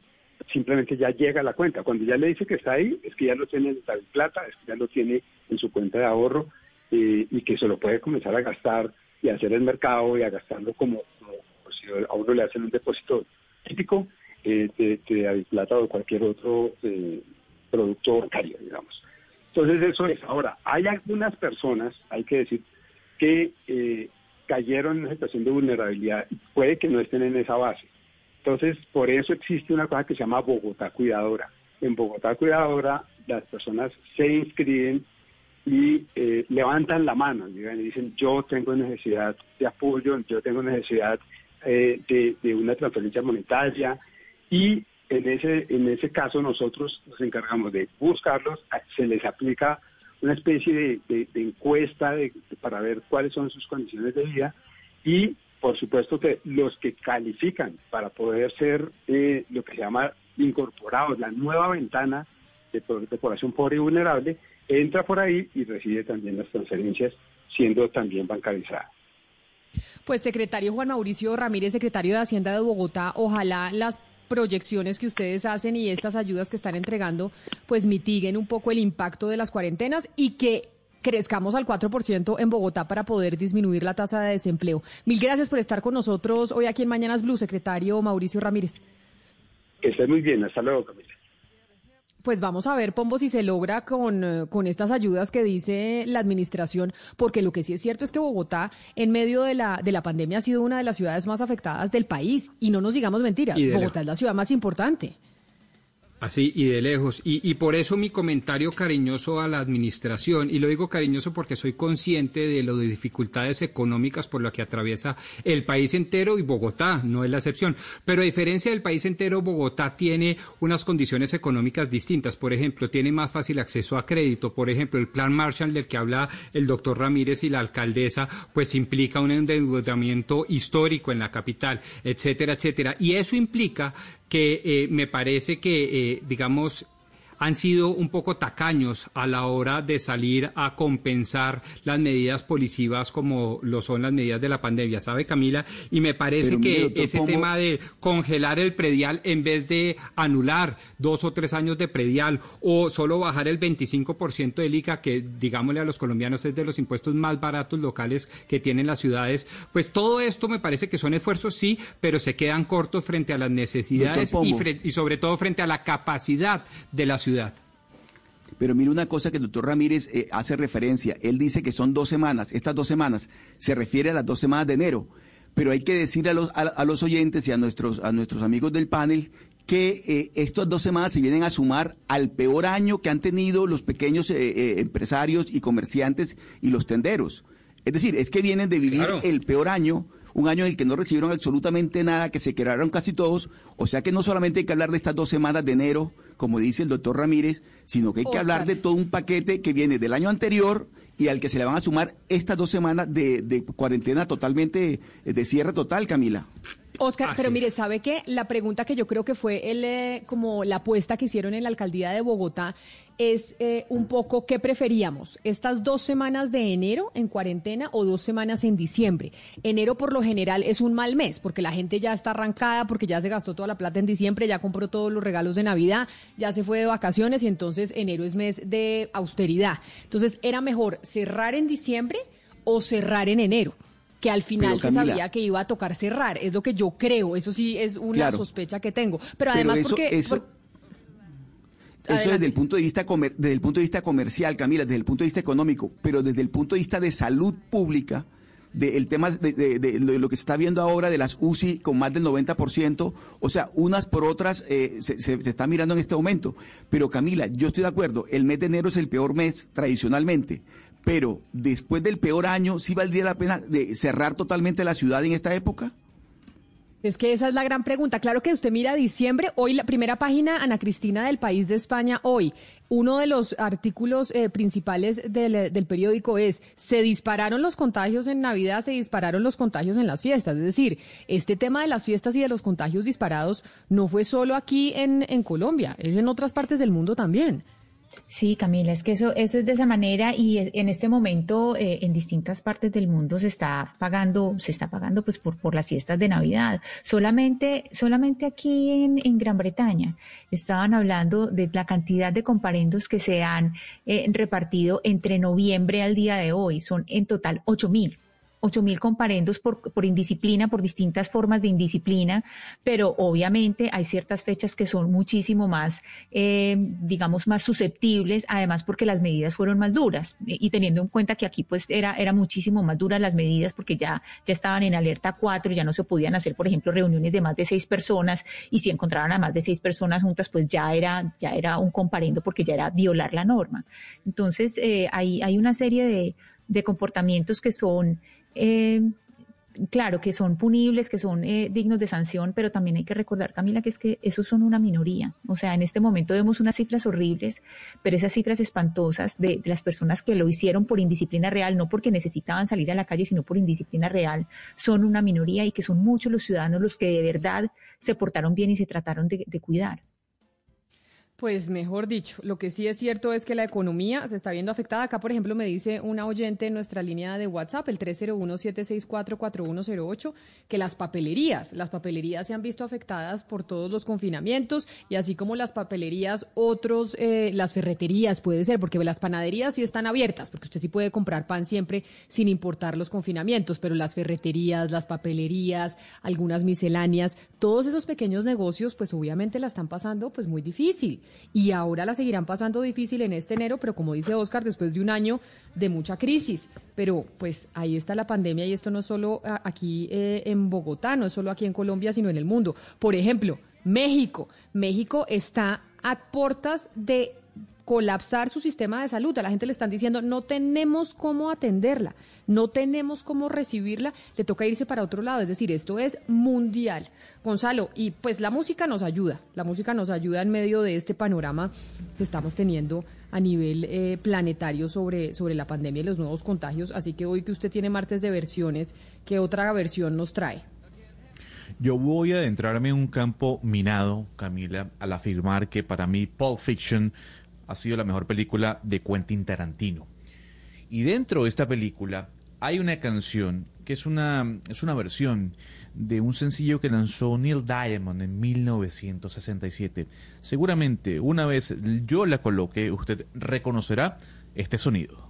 simplemente ya llega a la cuenta. Cuando ya le dice que está ahí, es que ya lo tiene en plata, es que ya lo tiene en su cuenta de ahorro y que se lo puede comenzar a gastar y hacer el mercado y a gastarlo como, si a uno le hacen un depósito típico eh, de, de plata o cualquier otro eh, producto bancario, digamos. Entonces eso es. Ahora, hay algunas personas, hay que decir, que eh, cayeron en una situación de vulnerabilidad y puede que no estén en esa base. Entonces, por eso existe una cosa que se llama Bogotá Cuidadora. En Bogotá Cuidadora las personas se inscriben y eh, levantan la mano y dicen yo tengo necesidad de apoyo, yo tengo necesidad eh, de, una transferencia monetaria. Y en ese, en ese caso nosotros nos encargamos de buscarlos, se les aplica una especie de, encuesta para ver cuáles son sus condiciones de vida. Y por supuesto que los que califican para poder ser eh, lo que se llama incorporados, la nueva ventana de, de población pobre y vulnerable, entra por ahí y recibe también las transferencias siendo también bancarizada. Pues secretario Juan Mauricio Ramírez, secretario de Hacienda de Bogotá, ojalá las proyecciones que ustedes hacen y estas ayudas que están entregando pues mitiguen un poco el impacto de las cuarentenas y que crezcamos al 4% en Bogotá para poder disminuir la tasa de desempleo. Mil gracias por estar con nosotros hoy aquí en Mañanas Blue, secretario Mauricio Ramírez. Que esté muy bien, hasta luego, Camila. Pues vamos a ver, Pombo, si se logra con, eh, con estas ayudas que dice la administración, porque lo que sí es cierto es que Bogotá, en medio de la, de la pandemia, ha sido una de las ciudades más afectadas del país. Y no nos digamos mentiras, Bogotá es la ciudad más importante. Así y de lejos. Y, y, por eso mi comentario cariñoso a la administración, y lo digo cariñoso porque soy consciente de de dificultades económicas por lo que atraviesa el país entero y Bogotá no es la excepción. Pero a diferencia del país entero, Bogotá tiene unas condiciones económicas distintas. Por ejemplo, tiene más fácil acceso a crédito. Por ejemplo, el plan Marshall del que habla el doctor Ramírez y la alcaldesa, pues implica un endeudamiento histórico en la capital, etcétera, etcétera. Y eso implica que eh, me parece que, eh, digamos, han sido un poco tacaños a la hora de salir a compensar las medidas policivas como lo son las medidas de la pandemia, ¿sabe Camila? Y me parece que ese tema de congelar el predial en vez de anular dos o tres años de predial o solo bajar el 25% del ICA, que digámosle a los colombianos es de los impuestos más baratos locales que tienen las ciudades, pues todo esto me parece que son esfuerzos, sí, pero se quedan cortos frente a las necesidades y, y sobre todo frente a la capacidad de las ciudad. Pero mire una cosa que el doctor Ramírez eh, hace referencia. Él dice que son dos semanas. Estas dos semanas se refiere a las dos semanas de enero. Pero hay que decirle a los, a, los oyentes y a nuestros, a nuestros amigos del panel que eh, estas dos semanas se vienen a sumar al peor año que han tenido los pequeños eh, empresarios y comerciantes y los tenderos. Es decir, es que vienen de vivir el peor año un año en el que no recibieron absolutamente nada, que se quedaron casi todos. O sea que no solamente hay que hablar de estas dos semanas de enero, como dice el doctor Ramírez, sino que hay que hablar de todo un paquete que viene del año anterior y al que se le van a sumar estas dos semanas de, cuarentena totalmente, de cierre total, Camila. Oscar, pero mire, ¿sabe qué? La pregunta que yo creo que fue el, eh, como la apuesta que hicieron en la alcaldía de Bogotá es eh, un poco qué preferíamos, estas dos semanas de enero en cuarentena o dos semanas en diciembre. Enero por lo general es un mal mes porque la gente ya está arrancada, porque ya se gastó toda la plata en diciembre, ya compró todos los regalos de Navidad, ya se fue de vacaciones y entonces enero es mes de austeridad. Entonces era mejor cerrar en diciembre o cerrar en enero que al final se sabía que iba a tocar cerrar, es lo que yo creo, eso sí es una sospecha que tengo, pero además porque... Eso desde el punto de vista desde el punto de vista comercial, Camila, desde el punto de vista económico, pero desde el punto de vista de salud pública, del tema de, lo que se está viendo ahora de las UCI con más del 90%, o sea, unas por otras eh, se, se, está mirando en este momento. Pero Camila, yo estoy de acuerdo, el mes de enero es el peor mes tradicionalmente, pero después del peor año, ¿sí valdría la pena de cerrar totalmente la ciudad en esta época? Es que esa es la gran pregunta. Claro que usted mira diciembre, hoy la primera página, Ana Cristina, del País de España, hoy. Uno de los artículos eh, principales del, periódico es, se dispararon los contagios en Navidad, se dispararon los contagios en las fiestas. Es decir, este tema de las fiestas y de los contagios disparados no fue solo aquí en Colombia, es en otras partes del mundo también. Sí, Camila, es que eso, eso es de esa manera y en este momento eh, en distintas partes del mundo se está pagando, se está pagando pues por, por las fiestas de Navidad. Solamente, solamente aquí en, en Gran Bretaña estaban hablando de la cantidad de comparendos que se han eh, repartido entre noviembre al día de hoy. Son en total ocho mil. 8 mil comparendos por, por indisciplina, por distintas formas de indisciplina, pero obviamente hay ciertas fechas que son muchísimo más, eh, digamos, más susceptibles, además porque las medidas fueron más duras y teniendo en cuenta que aquí pues era, era muchísimo más duras las medidas porque ya, ya estaban en alerta 4, ya no se podían hacer, por ejemplo, reuniones de más de seis personas y si encontraban a más de seis personas juntas, pues ya era, ya era un comparendo porque ya era violar la norma. Entonces, eh, hay, hay una serie de, de comportamientos que son eh, claro, que son punibles, que son eh, dignos de sanción, pero también hay que recordar, Camila, que es que esos son una minoría. O sea, en este momento vemos unas cifras horribles, pero esas cifras espantosas de, las personas que lo hicieron por indisciplina real, no porque necesitaban salir a la calle, sino por indisciplina real, son una minoría y que son muchos los ciudadanos los que de verdad se portaron bien y se trataron de cuidar. Pues mejor dicho, lo que sí es cierto es que la economía se está viendo afectada. Acá, por ejemplo, me dice una oyente en nuestra línea de WhatsApp, el 301-764-4108, que las papelerías, las papelerías se han visto afectadas por todos los confinamientos y así como las papelerías, otros, eh, las ferreterías puede ser, porque las panaderías sí están abiertas, porque usted sí puede comprar pan siempre sin importar los confinamientos, pero las ferreterías, las papelerías, algunas misceláneas, todos esos pequeños negocios, pues obviamente la están pasando pues muy difícil y ahora la seguirán pasando difícil en este enero, pero como dice Oscar, después de un año de mucha crisis. Pero pues ahí está la pandemia y esto no es solo aquí eh, en Bogotá, no es solo aquí en Colombia, sino en el mundo. Por ejemplo, México. México está a puertas de colapsar su sistema de salud. A la gente le están diciendo, no tenemos cómo atenderla, no tenemos cómo recibirla, le toca irse para otro lado. Es decir, esto es mundial. Gonzalo, y pues la música nos ayuda, la música nos ayuda en medio de este panorama que estamos teniendo a nivel eh, planetario sobre, sobre la pandemia y los nuevos contagios. Así que hoy que usted tiene martes de versiones, ¿qué otra versión nos trae? Yo voy a adentrarme en un campo minado, Camila, al afirmar que para mí Pulp Fiction ha sido la mejor película de Quentin Tarantino. Y dentro de esta película hay una canción que es una, es una versión de un sencillo que lanzó Neil Diamond en 1967. Seguramente una vez yo la coloque, usted reconocerá este sonido.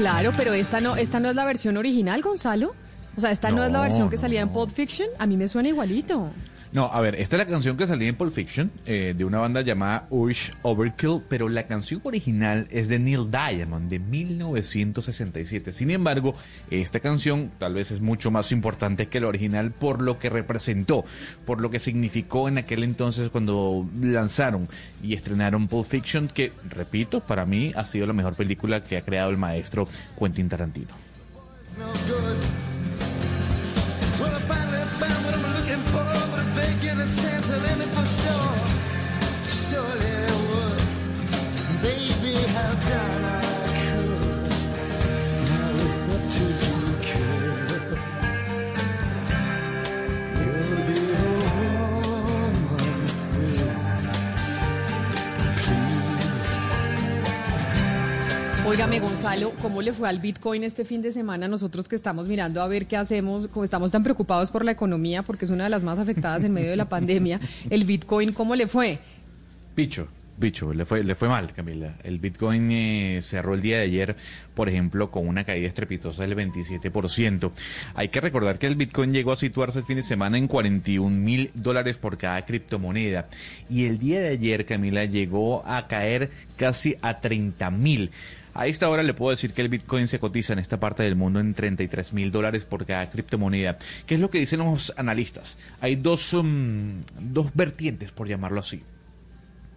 Claro, pero esta no, esta no es la versión original, Gonzalo. O sea, esta no, es la versión que salía en Pulp Fiction. A mí me suena igualito. No, a ver, esta es la canción que salía en Pulp Fiction eh, de una banda llamada Ush Overkill, pero la canción original es de Neil Diamond de 1967. Sin embargo, esta canción tal vez es mucho más importante que la original por lo que representó, por lo que significó en aquel entonces cuando lanzaron y estrenaron Pulp Fiction, que, repito, para mí ha sido la mejor película que ha creado el maestro Quentin Tarantino. Óigame, Gonzalo, ¿cómo le fue al Bitcoin este fin de semana? Nosotros que estamos mirando a ver qué hacemos, como estamos tan preocupados por la economía, porque es una de las más afectadas en medio de la pandemia, el Bitcoin, ¿cómo le fue? Picho. Bicho, le fue, le fue mal, Camila. El Bitcoin eh, cerró el día de ayer, por ejemplo, con una caída estrepitosa del 27%. Hay que recordar que el Bitcoin llegó a situarse el fin de semana en 41 mil dólares por cada criptomoneda. Y el día de ayer, Camila, llegó a caer casi a 30 mil. A esta hora le puedo decir que el Bitcoin se cotiza en esta parte del mundo en 33 mil dólares por cada criptomoneda. ¿Qué es lo que dicen los analistas? Hay dos, um, dos vertientes, por llamarlo así.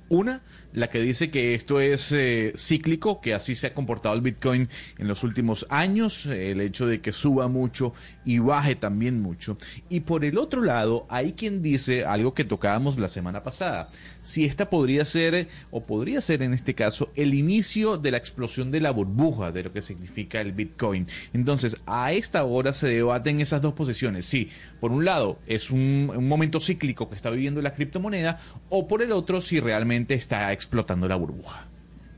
Una, la que dice que esto es eh, cíclico, que así se ha comportado el Bitcoin en los últimos años, el hecho de que suba mucho y baje también mucho. Y por el otro lado, hay quien dice algo que tocábamos la semana pasada, si esta podría ser, o podría ser en este caso, el inicio de la explosión de la burbuja de lo que significa el Bitcoin. Entonces, a esta hora se debaten esas dos posiciones. Sí, por un lado, es un, un momento cíclico que está viviendo la criptomoneda, o por el otro, si realmente está explotando la burbuja.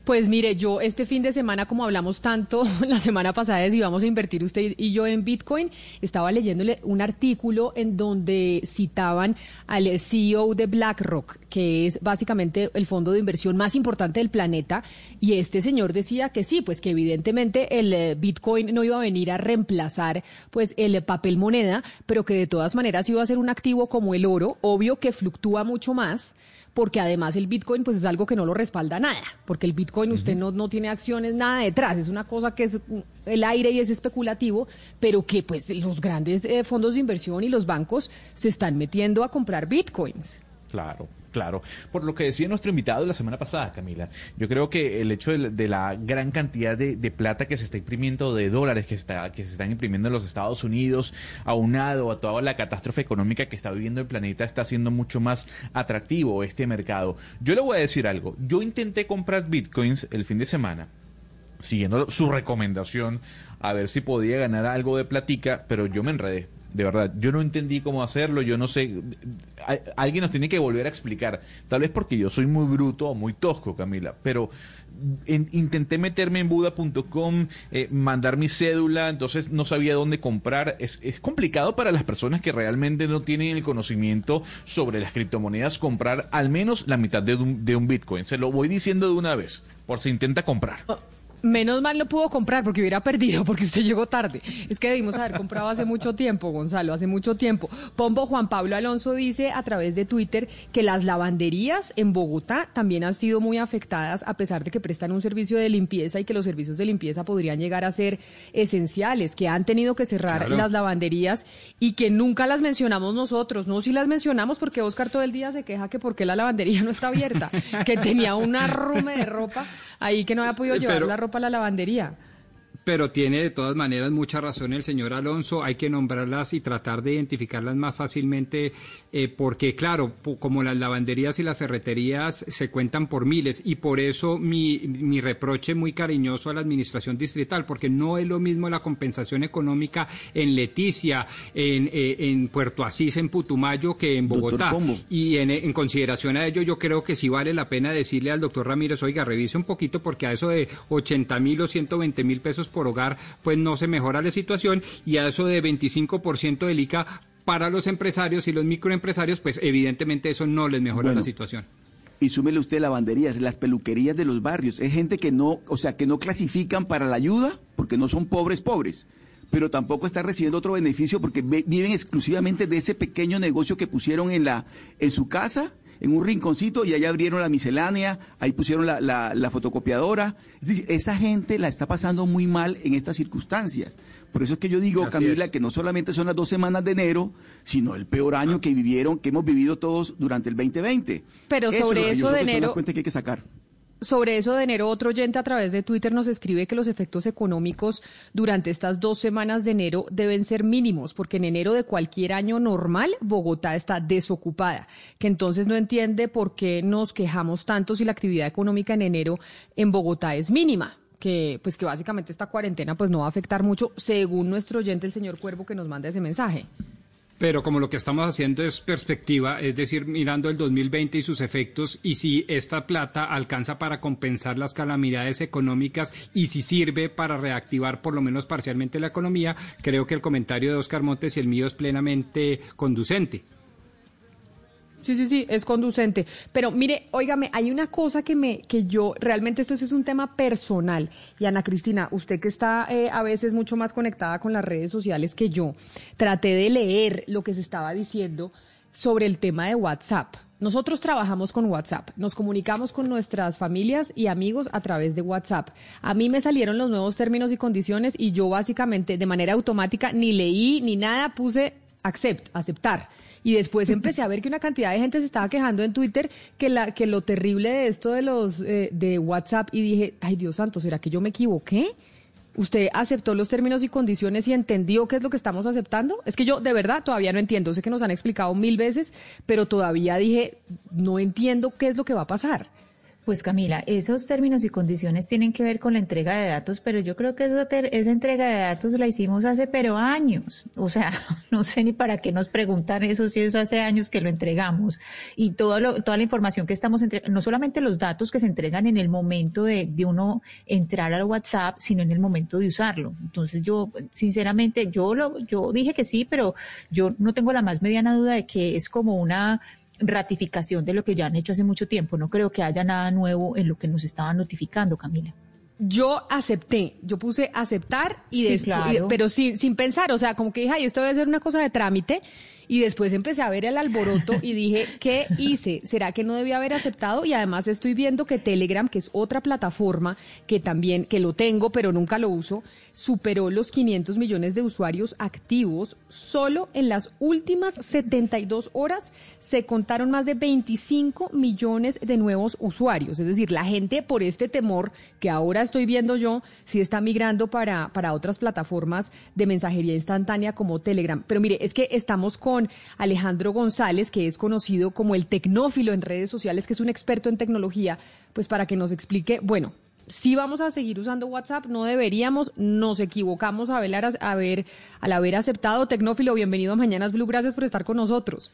Pues mire, yo este fin de semana, como hablamos tanto la semana pasada de si vamos a invertir usted y yo en Bitcoin, estaba leyéndole un artículo en donde citaban al CEO de BlackRock, que es básicamente el fondo de inversión más importante del planeta, y este señor decía que sí, pues que evidentemente el eh, Bitcoin no iba a venir a reemplazar pues el papel moneda, pero que de todas maneras iba a ser un activo como el oro, obvio que fluctúa mucho más porque además el Bitcoin pues es algo que no lo respalda nada, porque el Bitcoin usted no, no tiene acciones nada detrás, es una cosa que es el aire y es especulativo, pero que pues los grandes eh, fondos de inversión y los bancos se están metiendo a comprar Bitcoins. Claro, claro. Por lo que decía nuestro invitado la semana pasada, Camila, yo creo que el hecho de, la gran cantidad de, plata que se está imprimiendo, de dólares que se, está, que se están imprimiendo en los Estados Unidos, aunado a toda la catástrofe económica que está viviendo el planeta, está haciendo mucho más atractivo este mercado. Yo le voy a decir algo. Yo intenté comprar bitcoins el fin de semana siguiendo su recomendación a ver si podía ganar algo de platica, pero yo me enredé de verdad. Yo no entendí cómo hacerlo, yo no sé. Alguien nos tiene que volver a explicar. Tal vez porque yo soy muy bruto o muy tosco, Camila, pero intenté meterme en Buda.com, eh, mandar mi cédula, entonces no sabía dónde comprar. Es, complicado para las personas que realmente no tienen el conocimiento sobre las criptomonedas comprar al menos la mitad de un, de un Bitcoin. Se lo voy diciendo de una vez, por si intenta comprar. Oh, Menos mal lo pudo comprar porque hubiera perdido, porque usted llegó tarde. Es que debimos haber comprado hace mucho tiempo, Gonzalo, hace mucho tiempo. Pombo Juan Pablo Alonso dice a través de Twitter que las lavanderías en Bogotá también han sido muy afectadas a pesar de que prestan un servicio de limpieza y que los servicios de limpieza podrían llegar a ser esenciales, que han tenido que cerrar las lavanderías y que nunca las mencionamos nosotros. No, si las mencionamos porque Oscar todo el día se queja que por qué la lavandería no está abierta, que tenía un arrume de ropa ahí que no había podido llevar la ropa para la lavandería. Pero tiene de todas maneras mucha razón el señor Alonso, hay que nombrarlas y tratar de identificarlas más fácilmente, eh, porque claro, como las lavanderías y las ferreterías se cuentan por miles, y por eso mi, mi reproche muy cariñoso a la administración distrital, porque no es lo mismo la compensación económica en Leticia, en, eh, en Puerto Asís, en Putumayo, que en Bogotá. Y en, en consideración a ello, yo creo que sí vale la pena decirle al doctor Ramírez, oiga, revise un poquito, porque a eso de 80 mil o 120 mil pesos por hogar, pues no se mejora la situación y a eso de 25% del ICA para los empresarios y los microempresarios, pues evidentemente eso no les mejora la situación. Y súmele usted lavanderías, las peluquerías de los barrios. Es gente que no, o sea, que no clasifican para la ayuda porque no son pobres pobres pero tampoco están recibiendo otro beneficio porque viven exclusivamente de ese pequeño negocio que pusieron en la en su casa en un rinconcito y allá abrieron la miscelánea, ahí pusieron la, la, fotocopiadora. Es decir, esa gente la está pasando muy mal en estas circunstancias. Por eso es que yo digo, Camila, que no solamente son las dos semanas de enero, sino el peor año que vivieron, que hemos vivido todos durante el 2020. Pero sobre eso, de enero... que hay que sacar. Sobre eso de enero, otro oyente a través de Twitter nos escribe que los efectos económicos durante estas dos semanas de enero deben ser mínimos, porque en enero de cualquier año normal Bogotá está desocupada, que entonces no entiende por qué nos quejamos tanto si la actividad económica en enero en Bogotá es mínima que pues que básicamente esta cuarentena pues no va a afectar mucho según nuestro oyente el señor Cuervo que nos manda ese mensaje. Pero como lo que estamos haciendo es perspectiva, es decir, mirando el 2020 y sus efectos, y si esta plata alcanza para compensar las calamidades económicas y si sirve para reactivar por lo menos parcialmente la economía, creo que el comentario de Oscar Montes y el mío es plenamente conducente. Sí, sí, sí, es conducente. Pero mire, óigame, hay una cosa que me, que yo, realmente esto es un tema personal. Y Ana Cristina, usted que está eh, a veces mucho más conectada con las redes sociales que yo, traté de leer lo que se estaba diciendo sobre el tema de WhatsApp. Nosotros trabajamos con WhatsApp, nos comunicamos con nuestras familias y amigos a través de WhatsApp. A mí me salieron los nuevos términos y condiciones y yo básicamente de manera automática ni leí ni nada, puse accept, aceptar. Y después empecé a ver que una cantidad de gente se estaba quejando en Twitter que, la, que lo terrible de esto de los eh, de WhatsApp y dije, ay Dios santo, ¿será que yo me equivoqué? ¿Usted aceptó los términos y condiciones y entendió qué es lo que estamos aceptando? Es que yo de verdad todavía no entiendo. Sé que nos han explicado mil veces, pero todavía dije, no entiendo qué es lo que va a pasar. Pues Camila, esos términos y condiciones tienen que ver con la entrega de datos, pero yo creo que esa, esa entrega de datos la hicimos hace pero años. O sea, no sé ni para qué nos preguntan eso si eso hace años que lo entregamos. Y todo lo, toda la información que estamos entregando, no solamente los datos que se entregan en el momento de, de uno entrar al WhatsApp, sino en el momento de usarlo. Entonces yo, sinceramente, yo lo, yo dije que sí, pero yo no tengo la más mediana duda de que es como una ratificación de lo que ya han hecho hace mucho tiempo. No creo que haya nada nuevo en lo que nos estaban notificando, Camila. Yo acepté, yo puse aceptar y, después, pero sin, sin pensar, o sea, como que dije, ay, esto debe ser una cosa de trámite Y después empecé a ver el alboroto y dije, ¿qué hice? ¿Será que no debía haber aceptado? Y además estoy viendo que Telegram, que es otra plataforma que también, que lo tengo, pero nunca lo uso, superó los 500 millones de usuarios activos. Solo en las últimas 72 horas se contaron más de 25 millones de nuevos usuarios. Es decir, la gente por este temor que ahora estoy viendo yo, sí está migrando para, para otras plataformas de mensajería instantánea como Telegram. Pero mire, es que estamos con Alejandro González, que es conocido como el tecnófilo en redes sociales, que es un experto en tecnología, pues para que nos explique, bueno, si vamos a seguir usando WhatsApp, no deberíamos, nos equivocamos a ver, a ver, al haber aceptado. Tecnófilo, bienvenido a Mañanas Blue, gracias por estar con nosotros.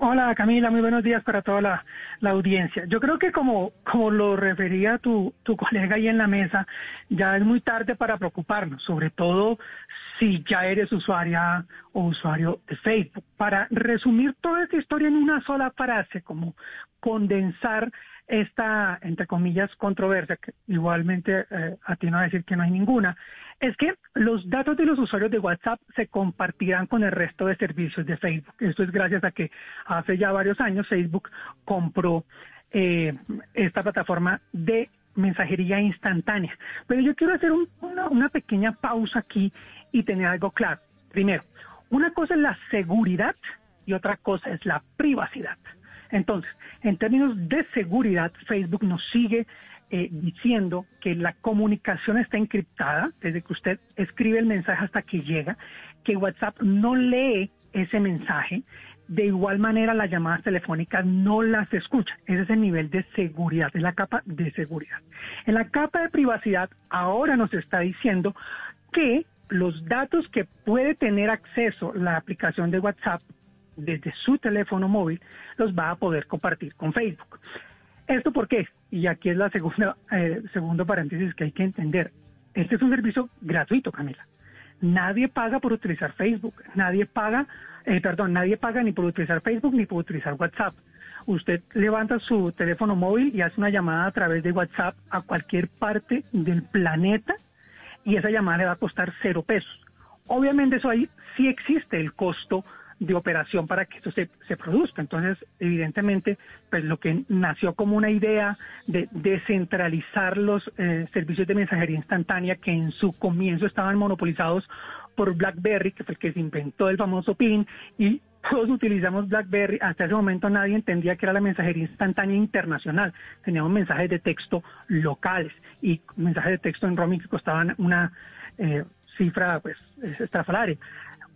Hola Camila, muy buenos días para toda la, audiencia. Yo creo que como, como lo refería tu, tu colega ahí en la mesa, ya es muy tarde para preocuparnos, sobre todo si ya eres usuaria o usuario de Facebook. Para resumir toda esta historia en una sola frase, como condensar esta, entre comillas, controversia, que igualmente eh, a ti no a decir que no hay ninguna, es que los datos de los usuarios de WhatsApp se compartirán con el resto de servicios de Facebook. Esto es gracias a que hace ya varios años Facebook compró eh, esta plataforma de mensajería instantánea. Pero yo quiero hacer una pequeña pausa aquí y tener algo claro. Primero, una cosa es la seguridad y otra cosa es la privacidad. Entonces, en términos de seguridad, Facebook nos sigue eh, diciendo que la comunicación está encriptada desde que usted escribe el mensaje hasta que llega, que WhatsApp no lee ese mensaje, de igual manera las llamadas telefónicas no las escucha. Ese es el nivel de seguridad, es la capa de seguridad. En la capa de privacidad ahora nos está diciendo que los datos que puede tener acceso la aplicación de WhatsApp desde su teléfono móvil los va a poder compartir con Facebook. ¿Esto por qué? Y aquí es la segunda, eh, segundo paréntesis que hay que entender. Este es un servicio gratuito, Camila. Nadie paga por utilizar Facebook, nadie paga, eh, perdón, nadie paga ni por utilizar Facebook ni por utilizar WhatsApp. Usted levanta su teléfono móvil y hace una llamada a través de WhatsApp a cualquier parte del planeta y esa llamada le va a costar cero pesos. Obviamente eso ahí sí existe el costo de operación para que esto se, se produzca. Entonces, evidentemente, pues lo que nació como una idea de descentralizar los eh, servicios de mensajería instantánea que en su comienzo estaban monopolizados por BlackBerry, que fue el que se inventó el famoso PIN, y todos utilizamos BlackBerry. Hasta ese momento nadie entendía que era la mensajería instantánea internacional. Teníamos mensajes de texto locales y mensajes de texto en roaming que costaban una eh, cifra pues estrafalaria.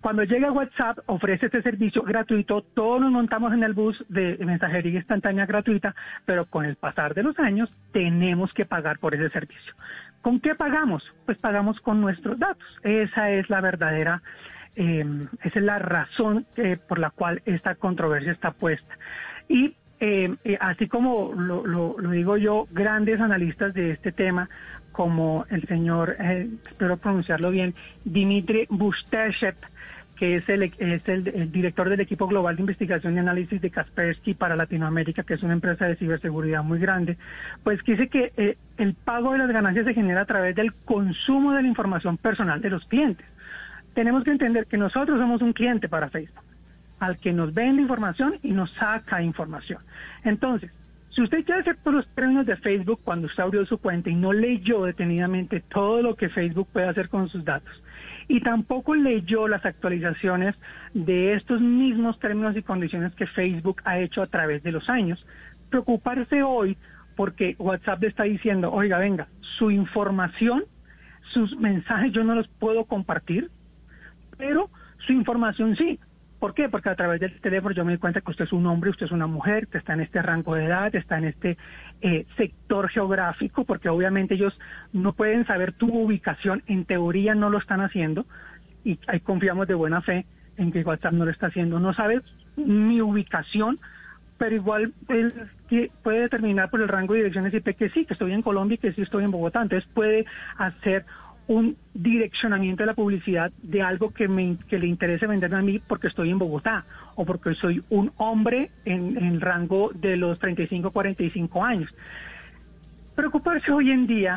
Cuando llega WhatsApp, ofrece este servicio gratuito, todos nos montamos en el bus de mensajería instantánea gratuita, pero con el pasar de los años tenemos que pagar por ese servicio. ¿Con qué pagamos? Pues pagamos con nuestros datos. Esa es la verdadera, eh, esa es la razón eh, por la cual esta controversia está puesta. Y eh, así como lo, digo yo, grandes analistas de este tema, como el señor, espero pronunciarlo bien, Dimitri Bustashev, que es, el, director del equipo global de investigación y análisis de Kaspersky para Latinoamérica, que es una empresa de ciberseguridad muy grande, pues dice que eh, el pago de las ganancias se genera a través del consumo de la información personal de los clientes. Tenemos que entender que nosotros somos un cliente para Facebook, al que nos vende información y nos saca información. Entonces, si usted quiere hacer por los términos de Facebook cuando usted abrió su cuenta y no leyó detenidamente todo lo que Facebook puede hacer con sus datos, y tampoco leyó las actualizaciones de estos mismos términos y condiciones que Facebook ha hecho a través de los años. Preocuparse hoy porque WhatsApp le está diciendo, oiga, venga, su información, sus mensajes yo no los puedo compartir, pero su información sí. ¿Por qué? Porque a través del teléfono yo me doy cuenta que usted es un hombre, usted es una mujer, que está en este rango de edad, está en este eh, sector geográfico, porque obviamente ellos no pueden saber tu ubicación, en teoría no lo están haciendo, y ahí confiamos de buena fe en que WhatsApp no lo está haciendo. No sabe mi ubicación, pero igual él puede determinar por el rango de direcciones IP que sí, que estoy en Colombia que sí estoy en Bogotá. Entonces puede hacer un direccionamiento de la publicidad de algo que, me, que le interese venderme a mí porque estoy en Bogotá o porque soy un hombre en, el rango de los 35 45 años. Preocuparse hoy en día,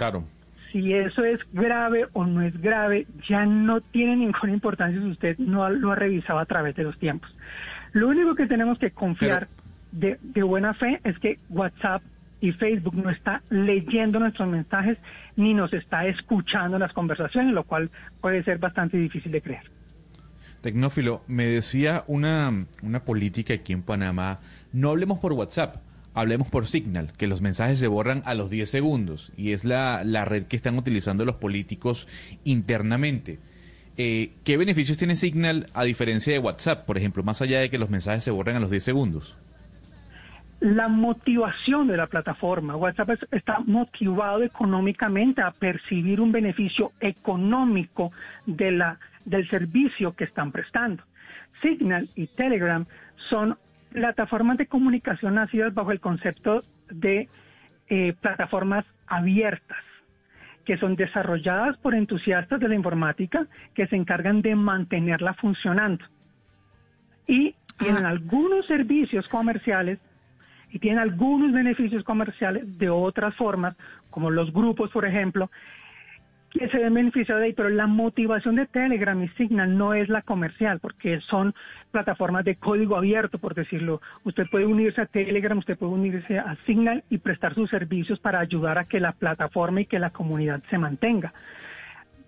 si eso es grave o no es grave ya no tiene ninguna importancia si usted no lo ha revisado a través de los tiempos. Lo único que tenemos que confiar de, de buena fe es que WhatsApp y Facebook no está leyendo nuestros mensajes ni nos está escuchando las conversaciones, lo cual puede ser bastante difícil de creer. Tecnófilo, me decía una, una política aquí en Panamá, no hablemos por WhatsApp, hablemos por Signal, que los mensajes se borran a los 10 segundos y es la, la red que están utilizando los políticos internamente. Eh, ¿Qué beneficios tiene Signal a diferencia de WhatsApp, por ejemplo, más allá de que los mensajes se borren a los 10 segundos? La motivación de la plataforma. WhatsApp está motivado económicamente a percibir un beneficio económico de la, del servicio que están prestando. Signal y Telegram son plataformas de comunicación nacidas bajo el concepto de eh, plataformas abiertas que son desarrolladas por entusiastas de la informática que se encargan de mantenerla funcionando. Y tienen algunos servicios comerciales y tiene algunos beneficios comerciales de otras formas, como los grupos, por ejemplo, que se ven beneficiados de ahí, pero la motivación de Telegram y Signal no es la comercial, porque son plataformas de código abierto, por decirlo. Usted puede unirse a Telegram, usted puede unirse a Signal y prestar sus servicios para ayudar a que la plataforma y que la comunidad se mantenga.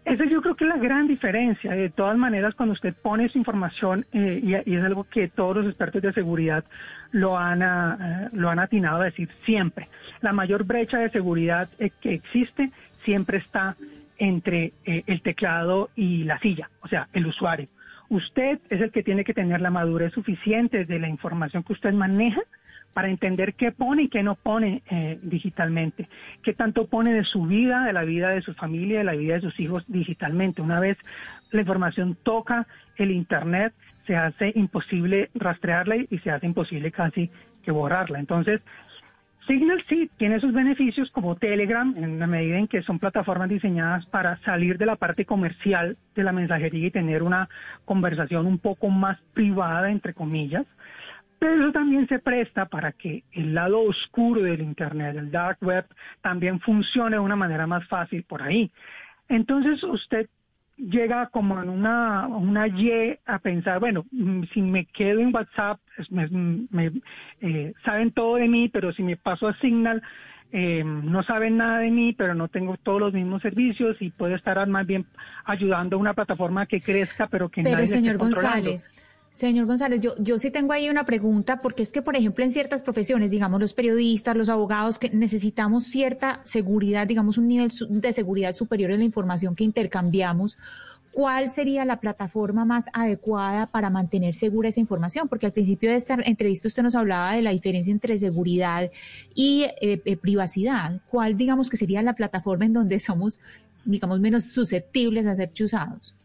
Esa yo creo que es la gran diferencia. De todas maneras, cuando usted pone su información, eh, y, es algo que todos los expertos de seguridad lo han, ah, lo han atinado a decir siempre, la mayor brecha de seguridad eh, que existe siempre está entre eh, el teclado y la silla, o sea, el usuario. Usted es el que tiene que tener la madurez suficiente de la información que usted maneja para entender qué pone y qué no pone eh, digitalmente, qué tanto pone de su vida, de la vida de su familia, de la vida de sus hijos digitalmente. Una vez la información toca el Internet, se hace imposible rastrearla y se hace imposible casi que borrarla. Entonces, Signal sí tiene sus beneficios como Telegram, en la medida en que son plataformas diseñadas para salir de la parte comercial de la mensajería y tener una conversación un poco más privada, entre comillas. Pero eso también se presta para que el lado oscuro del Internet, el dark web, también funcione de una manera más fácil por ahí. Entonces usted llega como en una, una Y a pensar, bueno, mm, si me quedo en WhatsApp, me, eh, saben todo de mí, pero si me paso a Signal, eh, no saben nada de mí, pero no tengo todos los mismos servicios y puedo estar más bien ayudando a una plataforma que crezca, pero que pero nadie señor esté González, Señor González, yo, yo sí tengo ahí una pregunta, porque es que, por ejemplo, en ciertas profesiones, digamos los periodistas, los abogados, que necesitamos cierta seguridad, digamos un nivel de seguridad superior en la información que intercambiamos, ¿cuál sería la plataforma más adecuada para mantener segura esa información? Porque al principio de esta entrevista usted nos hablaba de la diferencia entre seguridad y eh, eh, privacidad. ¿Cuál, digamos, que sería la plataforma en donde somos, digamos, menos susceptibles a ser chuzados?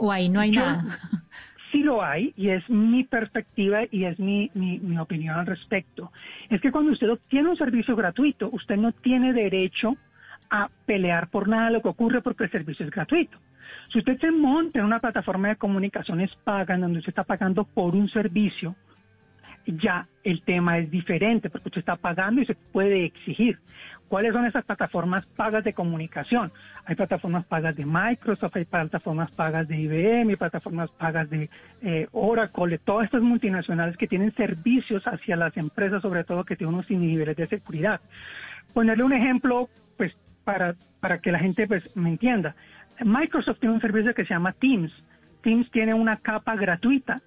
o ahí no hay nada sí lo hay y es mi perspectiva y es mi, mi, opinión al respecto. Es que cuando usted obtiene un servicio gratuito, usted no tiene derecho a pelear por nada lo que ocurre porque el servicio es gratuito. Si usted se monta en una plataforma de comunicaciones paga, donde usted está pagando por un servicio, ya el tema es diferente porque usted está pagando y se puede exigir. ¿Cuáles son esas plataformas pagas de comunicación? Hay plataformas pagas de Microsoft, hay plataformas pagas de IBM, hay plataformas pagas de eh, Oracle, de todas estas multinacionales que tienen servicios hacia las empresas, sobre todo que tienen unos niveles de seguridad. Ponerle un ejemplo, pues, para, para que la gente pues, me entienda. Microsoft tiene un servicio que se llama Teams. Teams tiene una capa gratuita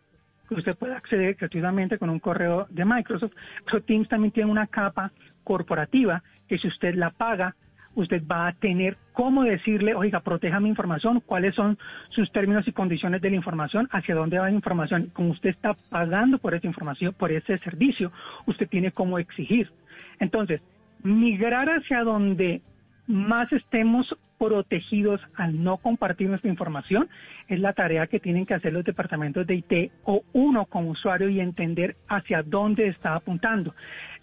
que usted puede acceder gratuitamente con un correo de Microsoft, pero Teams también tiene una capa corporativa que si usted la paga, usted va a tener cómo decirle, oiga, proteja mi información, cuáles son sus términos y condiciones de la información, hacia dónde va la información. Como usted está pagando por esa información, por ese servicio, usted tiene cómo exigir. Entonces, migrar hacia donde más estemos protegidos al no compartir nuestra información, es la tarea que tienen que hacer los departamentos de IT o uno como usuario y entender hacia dónde está apuntando.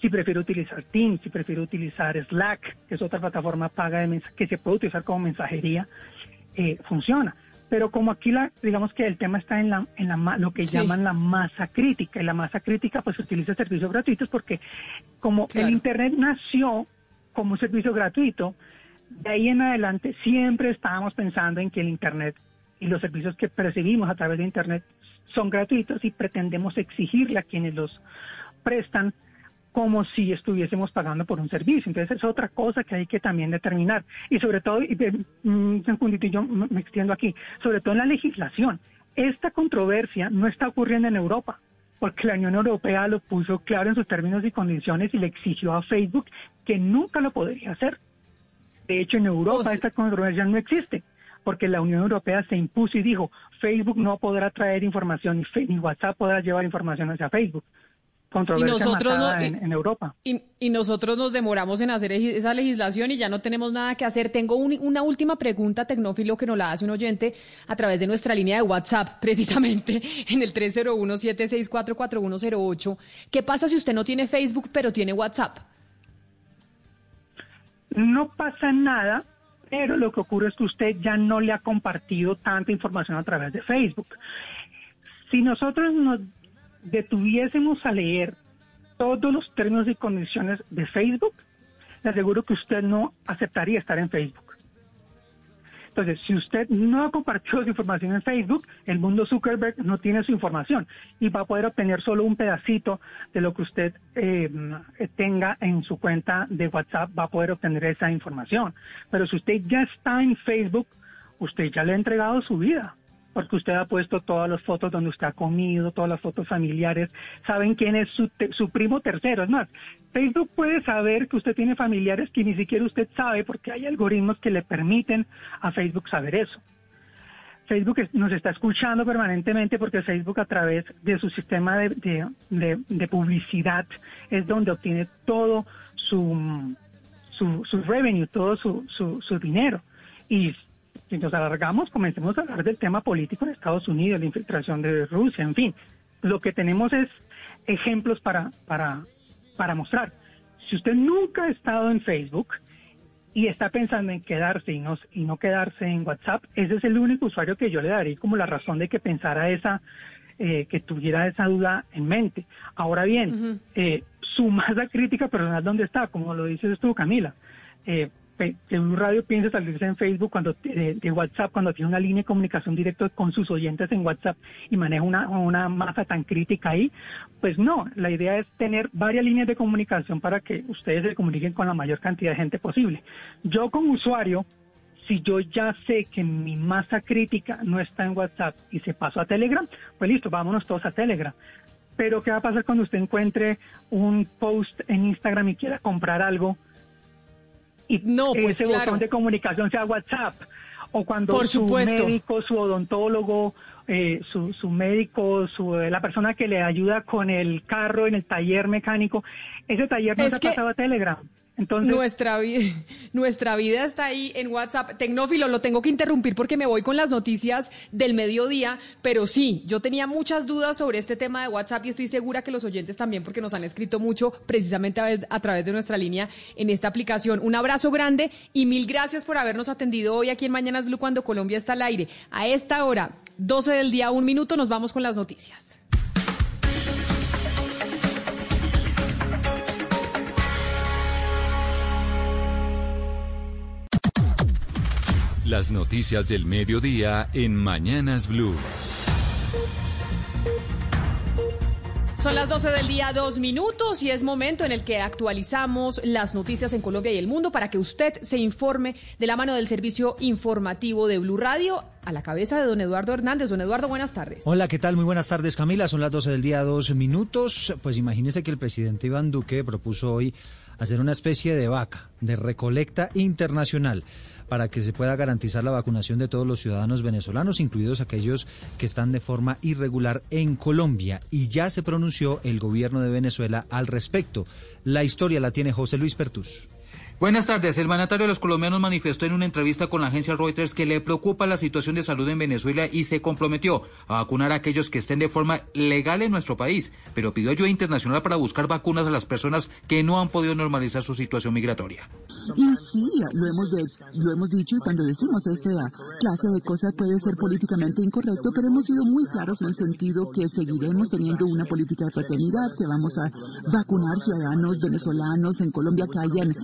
Si prefiere utilizar Teams, si prefiere utilizar Slack, que es otra plataforma paga de que se puede utilizar como mensajería, eh, funciona. Pero como aquí la, digamos que el tema está en la, en la lo que llaman la masa crítica, y la masa crítica pues utiliza servicios gratuitos porque como el internet nació como un servicio gratuito, De ahí en adelante siempre estábamos pensando en que el Internet y los servicios que percibimos a través de Internet son gratuitos y pretendemos exigirle a quienes los prestan como si estuviésemos pagando por un servicio. Entonces es otra cosa que hay que también determinar. Y sobre todo, y, un segundito, yo me extiendo aquí, sobre todo en la legislación. Esta controversia no está ocurriendo en Europa, porque la Unión Europea lo puso claro en sus términos y condiciones y le exigió a Facebook que nunca lo podría hacer. De hecho, en Europa esta controversia no existe, porque la Unión Europea se impuso y dijo, Facebook no podrá traer información, ni WhatsApp podrá llevar información hacia Facebook controversia y nosotros en, Europa. Y, nosotros nos demoramos en hacer esa legislación y ya no tenemos nada que hacer. Tengo una última pregunta, Tecnófilo, que nos la hace un oyente a través de nuestra línea de WhatsApp, precisamente en el 301-764-4108. ¿Qué pasa si usted no tiene Facebook pero tiene WhatsApp? No pasa nada, pero lo que ocurre es que usted ya no le ha compartido tanta información a través de Facebook. Si nosotros nos detuviésemos a leer todos los términos y condiciones de Facebook, le aseguro que usted no aceptaría estar en Facebook. Entonces, si usted no ha compartido su información en Facebook, el mundo Zuckerberg no tiene su información y va a poder obtener solo un pedacito de lo que usted eh, tenga en su cuenta de WhatsApp, va a poder obtener esa información. Pero si usted ya está en Facebook, usted ya le ha entregado su vida porque usted ha puesto todas las fotos donde usted ha comido, todas las fotos familiares, saben quién es su, su primo tercero. Es más, Facebook puede saber que usted tiene familiares que ni siquiera usted sabe porque hay algoritmos que le permiten a Facebook saber eso. Facebook nos está escuchando permanentemente porque Facebook a través de su sistema de, de, publicidad es donde obtiene todo su, su, su revenue, todo su, su, su dinero. Y si nos alargamos, comencemos a hablar del tema político en Estados Unidos, la infiltración de Rusia, en fin. Lo que tenemos es ejemplos para, para, para mostrar. Si usted nunca ha estado en Facebook y está pensando en quedarse y no, y no quedarse en WhatsApp, ese es el único usuario que yo le daría como la razón de que pensara esa, eh, que tuviera esa duda en mente. Ahora bien, eh, su masa crítica personal, ¿dónde está? Como lo dices tú, Camila. Eh, que un radio piense salirse en Facebook cuando de, WhatsApp cuando tiene una línea de comunicación directa con sus oyentes en WhatsApp y maneja una, una masa tan crítica ahí, pues no, la idea es tener varias líneas de comunicación para que ustedes se comuniquen con la mayor cantidad de gente posible. Yo como usuario, si yo ya sé que mi masa crítica no está en WhatsApp y se pasó a Telegram, pues listo, vámonos todos a Telegram. Pero ¿qué va a pasar cuando usted encuentre un post en Instagram y quiera comprar algo? Y no, pues ese botón de comunicación sea WhatsApp o cuando su médico, su odontólogo, eh, su, su, médico, su, la persona que le ayuda con el carro en el taller mecánico, ese taller no se ha pasado a Telegram nuestra, vida, nuestra vida está ahí en WhatsApp. Tecnófilo, lo tengo que interrumpir porque me voy con las noticias del mediodía, pero sí, yo tenía muchas dudas sobre este tema de WhatsApp y estoy segura que los oyentes también porque nos han escrito mucho precisamente a, a través de nuestra línea en esta aplicación. Un abrazo grande y mil gracias por habernos atendido hoy aquí en Mañanas Blue cuando Colombia está al aire. A esta hora, 12 del día, un minuto, nos vamos con las noticias. Las noticias del mediodía en Mañanas Blue. Son las 12 del día, dos minutos, y es momento en el que actualizamos las noticias en Colombia y el mundo para que usted se informe de la mano del servicio informativo de Blue Radio. A la cabeza de don Eduardo Hernández. Don Eduardo, buenas tardes. Hola, ¿qué tal? Muy buenas tardes, Camila. Son las 12 del día, dos minutos. Pues imagínese que el presidente Iván Duque propuso hoy hacer una especie de vaca, de recolecta internacional para que se pueda garantizar la vacunación de todos los ciudadanos venezolanos, incluidos aquellos que están de forma irregular en Colombia. Y ya se pronunció el gobierno de Venezuela al respecto. La historia la tiene José Luis Pertus. Buenas tardes. El mandatario de los colombianos manifestó en una entrevista con la agencia Reuters que le preocupa la situación de salud en Venezuela y se comprometió a vacunar a aquellos que estén de forma legal en nuestro país, pero pidió ayuda internacional para buscar vacunas a las personas que no han podido normalizar su situación migratoria. Y sí, lo hemos, lo hemos dicho y cuando decimos esta clase de cosas puede ser políticamente incorrecto, pero hemos sido muy claros en el sentido que seguiremos teniendo una política de fraternidad, que vamos a vacunar ciudadanos venezolanos en Colombia que hayan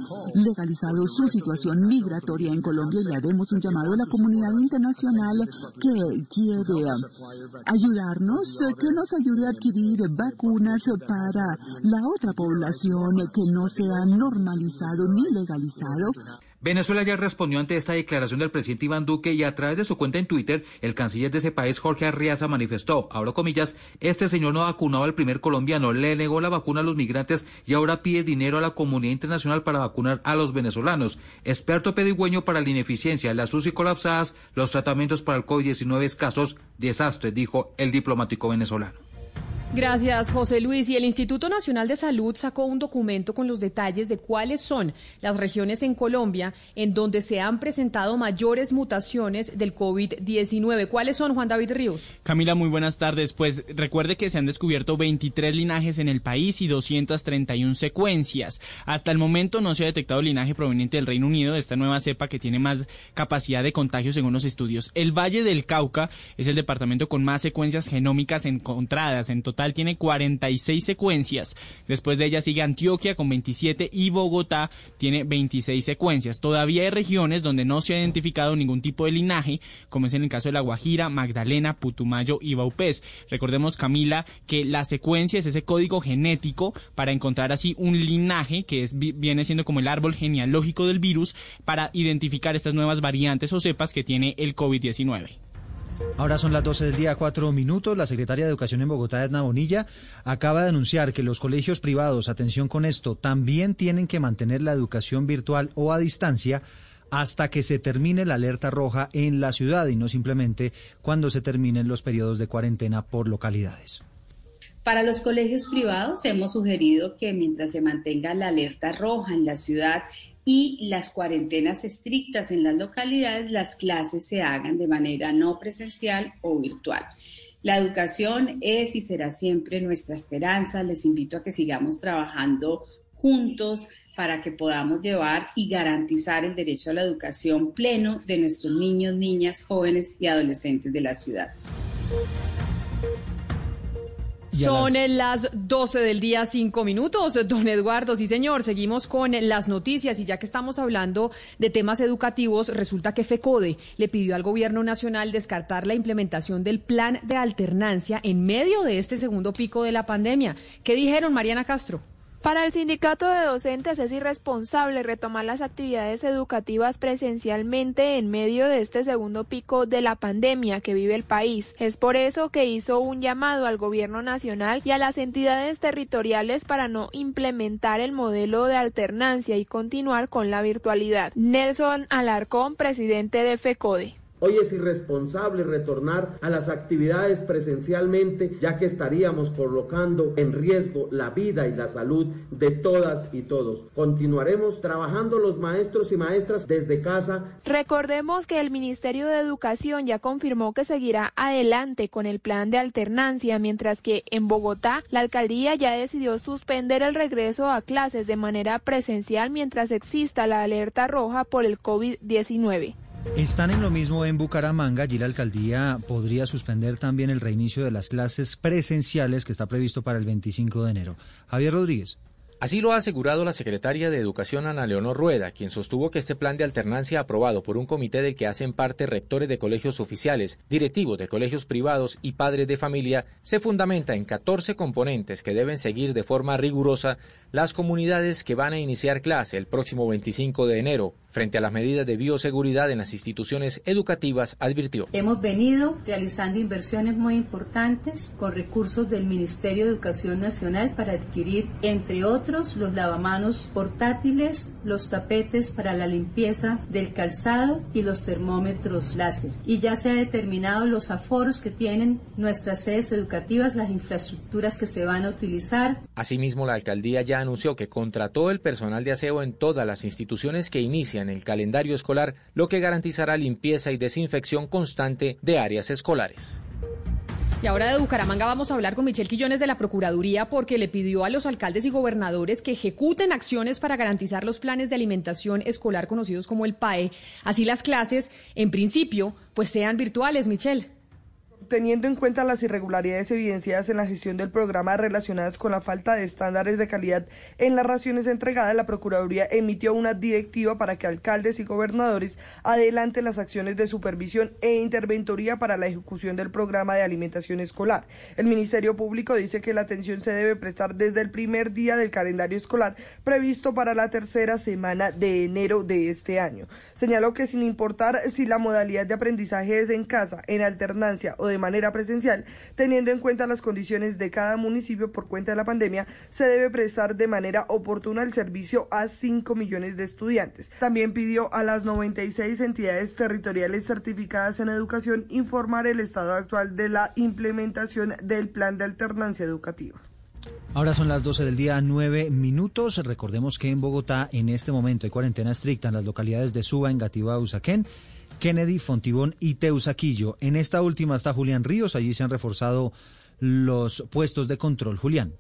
legalizado su situación migratoria en Colombia y le haremos un llamado a la comunidad internacional que quiere ayudarnos, que nos ayude a adquirir vacunas para la otra población que no se ha normalizado ni legalizado. Venezuela ya respondió ante esta declaración del presidente Iván Duque y a través de su cuenta en Twitter, el canciller de ese país, Jorge Arriaza, manifestó, abro comillas, este señor no vacunado al primer colombiano, le negó la vacuna a los migrantes y ahora pide dinero a la comunidad internacional para vacunar a los venezolanos. Experto pedigüeño para la ineficiencia, las UCI colapsadas, los tratamientos para el COVID-19 escasos, desastre, dijo el diplomático venezolano. Gracias, José Luis. Y el Instituto Nacional de Salud sacó un documento con los detalles de cuáles son las regiones en Colombia en donde se han presentado mayores mutaciones del COVID-19. ¿Cuáles son, Juan David Ríos? Camila, muy buenas tardes. Pues recuerde que se han descubierto 23 linajes en el país y 231 secuencias. Hasta el momento no se ha detectado linaje proveniente del Reino Unido, de esta nueva cepa que tiene más capacidad de contagio según los estudios. El Valle del Cauca es el departamento con más secuencias genómicas encontradas en total total tiene 46 secuencias. Después de ella sigue Antioquia con 27 y Bogotá tiene 26 secuencias. Todavía hay regiones donde no se ha identificado ningún tipo de linaje, como es en el caso de La Guajira, Magdalena, Putumayo y Baupés. Recordemos, Camila, que la secuencia es ese código genético para encontrar así un linaje que es, viene siendo como el árbol genealógico del virus para identificar estas nuevas variantes o cepas que tiene el COVID-19. Ahora son las 12 del día, cuatro minutos. La secretaria de Educación en Bogotá, Edna Bonilla, acaba de anunciar que los colegios privados, atención con esto, también tienen que mantener la educación virtual o a distancia hasta que se termine la alerta roja en la ciudad y no simplemente cuando se terminen los periodos de cuarentena por localidades. Para los colegios privados hemos sugerido que mientras se mantenga la alerta roja en la ciudad y las cuarentenas estrictas en las localidades, las clases se hagan de manera no presencial o virtual. La educación es y será siempre nuestra esperanza. Les invito a que sigamos trabajando juntos para que podamos llevar y garantizar el derecho a la educación pleno de nuestros niños, niñas, jóvenes y adolescentes de la ciudad. Son las... 12 del día, 5 minutos. Don Eduardo, sí señor, seguimos con las noticias y ya que estamos hablando de temas educativos, resulta que FECODE le pidió al gobierno nacional descartar la implementación del plan de alternancia en medio de este segundo pico de la pandemia. ¿Qué dijeron, Mariana Castro? Para el sindicato de docentes es irresponsable retomar las actividades educativas presencialmente en medio de este segundo pico de la pandemia que vive el país. Es por eso que hizo un llamado al gobierno nacional y a las entidades territoriales para no implementar el modelo de alternancia y continuar con la virtualidad. Nelson Alarcón, presidente de FECODE. Hoy es irresponsable retornar a las actividades presencialmente, ya que estaríamos colocando en riesgo la vida y la salud de todas y todos. Continuaremos trabajando los maestros y maestras desde casa. Recordemos que el Ministerio de Educación ya confirmó que seguirá adelante con el plan de alternancia, mientras que en Bogotá la alcaldía ya decidió suspender el regreso a clases de manera presencial mientras exista la alerta roja por el COVID-19. Están en lo mismo en Bucaramanga. Allí la alcaldía podría suspender también el reinicio de las clases presenciales que está previsto para el 25 de enero. Javier Rodríguez. Así lo ha asegurado la secretaria de Educación Ana Leonor Rueda, quien sostuvo que este plan de alternancia aprobado por un comité del que hacen parte rectores de colegios oficiales, directivos de colegios privados y padres de familia se fundamenta en 14 componentes que deben seguir de forma rigurosa las comunidades que van a iniciar clase el próximo 25 de enero. Frente a las medidas de bioseguridad en las instituciones educativas, advirtió. Hemos venido realizando inversiones muy importantes con recursos del Ministerio de Educación Nacional para adquirir, entre otros, los lavamanos portátiles, los tapetes para la limpieza del calzado y los termómetros láser. Y ya se ha determinado los aforos que tienen nuestras sedes educativas, las infraestructuras que se van a utilizar. Asimismo, la alcaldía ya anunció que contrató el personal de aseo en todas las instituciones que inician el calendario escolar, lo que garantizará limpieza y desinfección constante de áreas escolares. Y ahora de Bucaramanga vamos a hablar con Michelle Quillones de la Procuraduría porque le pidió a los alcaldes y gobernadores que ejecuten acciones para garantizar los planes de alimentación escolar conocidos como el PAE. Así las clases, en principio, pues sean virtuales, Michelle. Teniendo en cuenta las irregularidades evidenciadas en la gestión del programa relacionadas con la falta de estándares de calidad en las raciones entregadas, la Procuraduría emitió una directiva para que alcaldes y gobernadores adelanten las acciones de supervisión e interventoría para la ejecución del programa de alimentación escolar. El Ministerio Público dice que la atención se debe prestar desde el primer día del calendario escolar previsto para la tercera semana de enero de este año. Señaló que sin importar si la modalidad de aprendizaje es en casa, en alternancia o de manera presencial, teniendo en cuenta las condiciones de cada municipio por cuenta de la pandemia, se debe prestar de manera oportuna el servicio a 5 millones de estudiantes. También pidió a las 96 entidades territoriales certificadas en educación informar el estado actual de la implementación del plan de alternancia educativa. Ahora son las 12 del día, 9 minutos. Recordemos que en Bogotá en este momento hay cuarentena estricta en las localidades de Suba, Engativá, Usaquén, Kennedy, Fontibón y Teusaquillo. En esta última está Julián Ríos. Allí se han reforzado los puestos de control. Julián.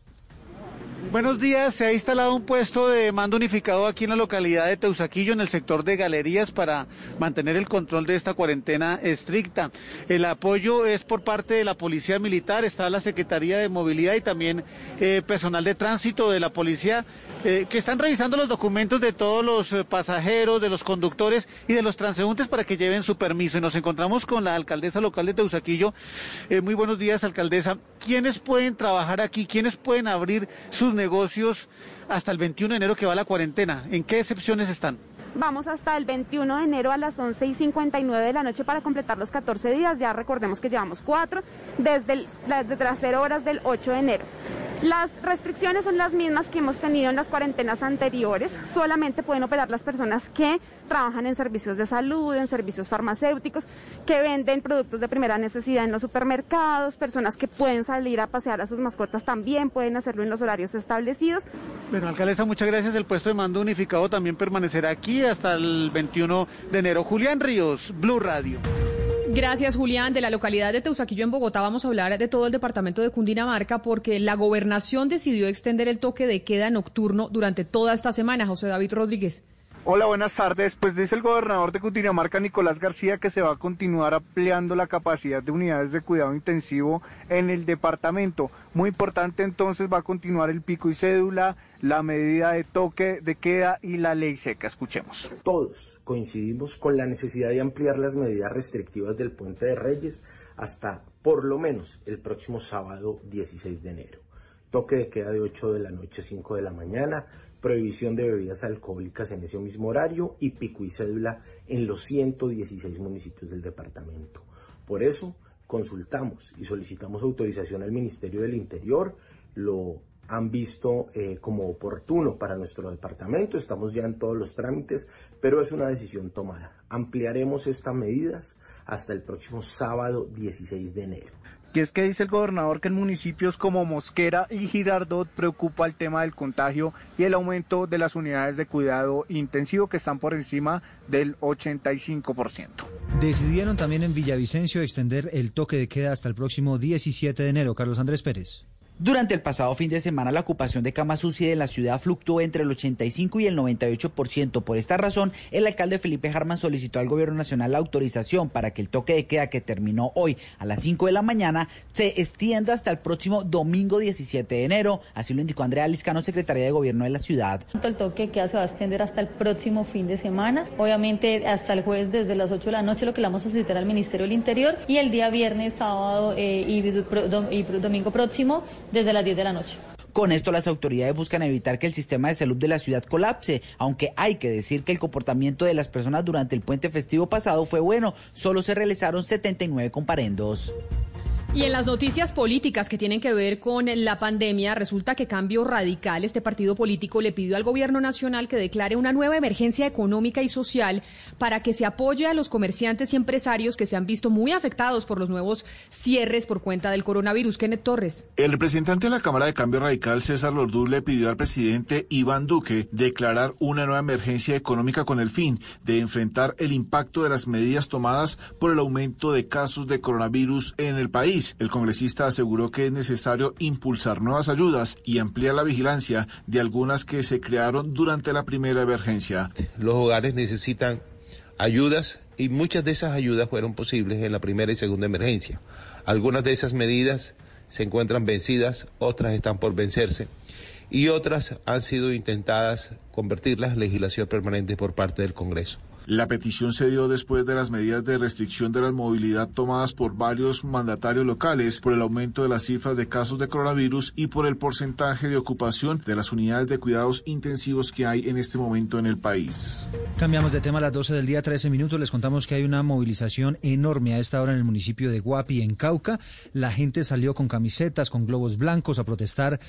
Buenos días, se ha instalado un puesto de mando unificado aquí en la localidad de Teusaquillo, en el sector de galerías, para mantener el control de esta cuarentena estricta. El apoyo es por parte de la Policía Militar, está la Secretaría de Movilidad y también eh, personal de tránsito de la Policía, eh, que están revisando los documentos de todos los eh, pasajeros, de los conductores y de los transeúntes para que lleven su permiso. Y nos encontramos con la alcaldesa local de Teusaquillo. muy buenos días, alcaldesa. ¿Quiénes pueden trabajar aquí? ¿Quiénes pueden abrir sus negocios hasta el 21 de enero que va la cuarentena. ¿En qué excepciones están? Vamos hasta el 21 de enero a las 11 y 59 de la noche para completar los 14 días. Ya recordemos que llevamos cuatro desde, desde las 0 horas del 8 de enero. Las restricciones son las mismas que hemos tenido en las cuarentenas anteriores. Solamente pueden operar las personas que trabajan en servicios de salud, en servicios farmacéuticos, que venden productos de primera necesidad en los supermercados, personas que pueden salir a pasear a sus mascotas también pueden hacerlo en los horarios establecidos. Bueno, alcaldesa, muchas gracias. El puesto de mando unificado también permanecerá aquí hasta el 21 de enero. Julián Ríos, Blue Radio. Gracias, Julián. De la localidad de Teusaquillo en Bogotá vamos a hablar de todo el departamento de Cundinamarca porque la gobernación decidió extender el toque de queda nocturno durante toda esta semana. José David Rodríguez. Hola, buenas tardes. Pues dice el gobernador de Cundinamarca, Nicolás García, que se va a continuar ampliando la capacidad de unidades de cuidado intensivo en el departamento. Muy importante entonces va a continuar el pico y cédula, la medida de toque de queda y la ley seca. Escuchemos. Todos coincidimos con la necesidad de ampliar las medidas restrictivas del Puente de Reyes hasta por lo menos el próximo sábado 16 de enero. Toque de queda de 8 de la noche a 5 de la mañana, prohibición de bebidas alcohólicas en ese mismo horario y pico y cédula en los 116 municipios del departamento. Por eso consultamos y solicitamos autorización al Ministerio del Interior, lo han visto eh, como oportuno para nuestro departamento, estamos ya en todos los trámites, pero es una decisión tomada. Ampliaremos estas medidas hasta el próximo sábado 16 de enero. Y es que dice el gobernador que en municipios como Mosquera y Girardot preocupa el tema del contagio y el aumento de las unidades de cuidado intensivo que están por encima del 85%. Decidieron también en Villavicencio extender el toque de queda hasta el próximo 17 de enero. Carlos Andrés Pérez. Durante el pasado fin de semana, la ocupación de camas UCI de la ciudad fluctuó entre el 85 y el 98%. Por esta razón, el alcalde Felipe Harman solicitó al gobierno nacional la autorización para que el toque de queda que terminó hoy a las 5 de la mañana se extienda hasta el próximo domingo 17 de enero. Así lo indicó Andrea Liscano, secretaria de gobierno de la ciudad. El toque de queda se va a extender hasta el próximo fin de semana. Obviamente, hasta el jueves desde las 8 de la noche, lo que le vamos a solicitar al Ministerio del Interior. Y el día viernes, sábado eh, y, y domingo próximo desde las 10 de la noche. Con esto las autoridades buscan evitar que el sistema de salud de la ciudad colapse, aunque hay que decir que el comportamiento de las personas durante el puente festivo pasado fue bueno, solo se realizaron 79 comparendos. Y en las noticias políticas que tienen que ver con la pandemia, resulta que Cambio Radical, este partido político, le pidió al gobierno nacional que declare una nueva emergencia económica y social para que se apoye a los comerciantes y empresarios que se han visto muy afectados por los nuevos cierres por cuenta del coronavirus. Kenneth Torres. El representante de la Cámara de Cambio Radical, César Lordú, le pidió al presidente Iván Duque declarar una nueva emergencia económica con el fin de enfrentar el impacto de las medidas tomadas por el aumento de casos de coronavirus en el país. El congresista aseguró que es necesario impulsar nuevas ayudas y ampliar la vigilancia de algunas que se crearon durante la primera emergencia. Los hogares necesitan ayudas y muchas de esas ayudas fueron posibles en la primera y segunda emergencia. Algunas de esas medidas se encuentran vencidas, otras están por vencerse y otras han sido intentadas convertirlas en legislación permanente por parte del Congreso. La petición se dio después de las medidas de restricción de la movilidad tomadas por varios mandatarios locales, por el aumento de las cifras de casos de coronavirus y por el porcentaje de ocupación de las unidades de cuidados intensivos que hay en este momento en el país. Cambiamos de tema a las 12 del día, 13 minutos. Les contamos que hay una movilización enorme a esta hora en el municipio de Guapi, en Cauca. La gente salió con camisetas, con globos blancos a protestar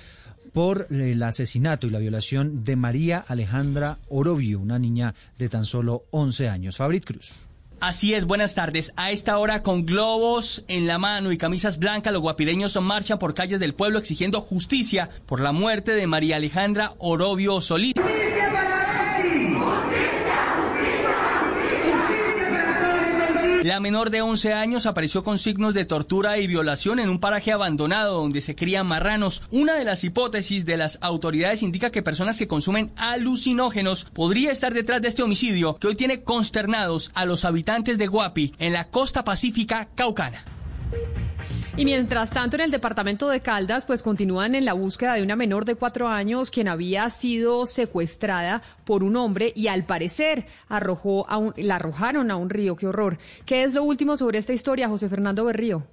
por el asesinato y la violación de María Alejandra Orobio, una niña de tan solo 11 años. Fabrit Cruz. Así es, buenas tardes. A esta hora, con globos en la mano y camisas blancas, los guapireños marchan por calles del pueblo exigiendo justicia por la muerte de María Alejandra Orobio Solís. La menor de 11 años apareció con signos de tortura y violación en un paraje abandonado donde se crían marranos. Una de las hipótesis de las autoridades indica que personas que consumen alucinógenos podría estar detrás de este homicidio que hoy tiene consternados a los habitantes de Guapi en la costa pacífica caucana. Y mientras tanto, en el departamento de Caldas, pues continúan en la búsqueda de una menor de cuatro años quien había sido secuestrada por un hombre y al parecer arrojó a un, la arrojaron a un río. ¡Qué horror! ¿Qué es lo último sobre esta historia, José Fernando Berrío?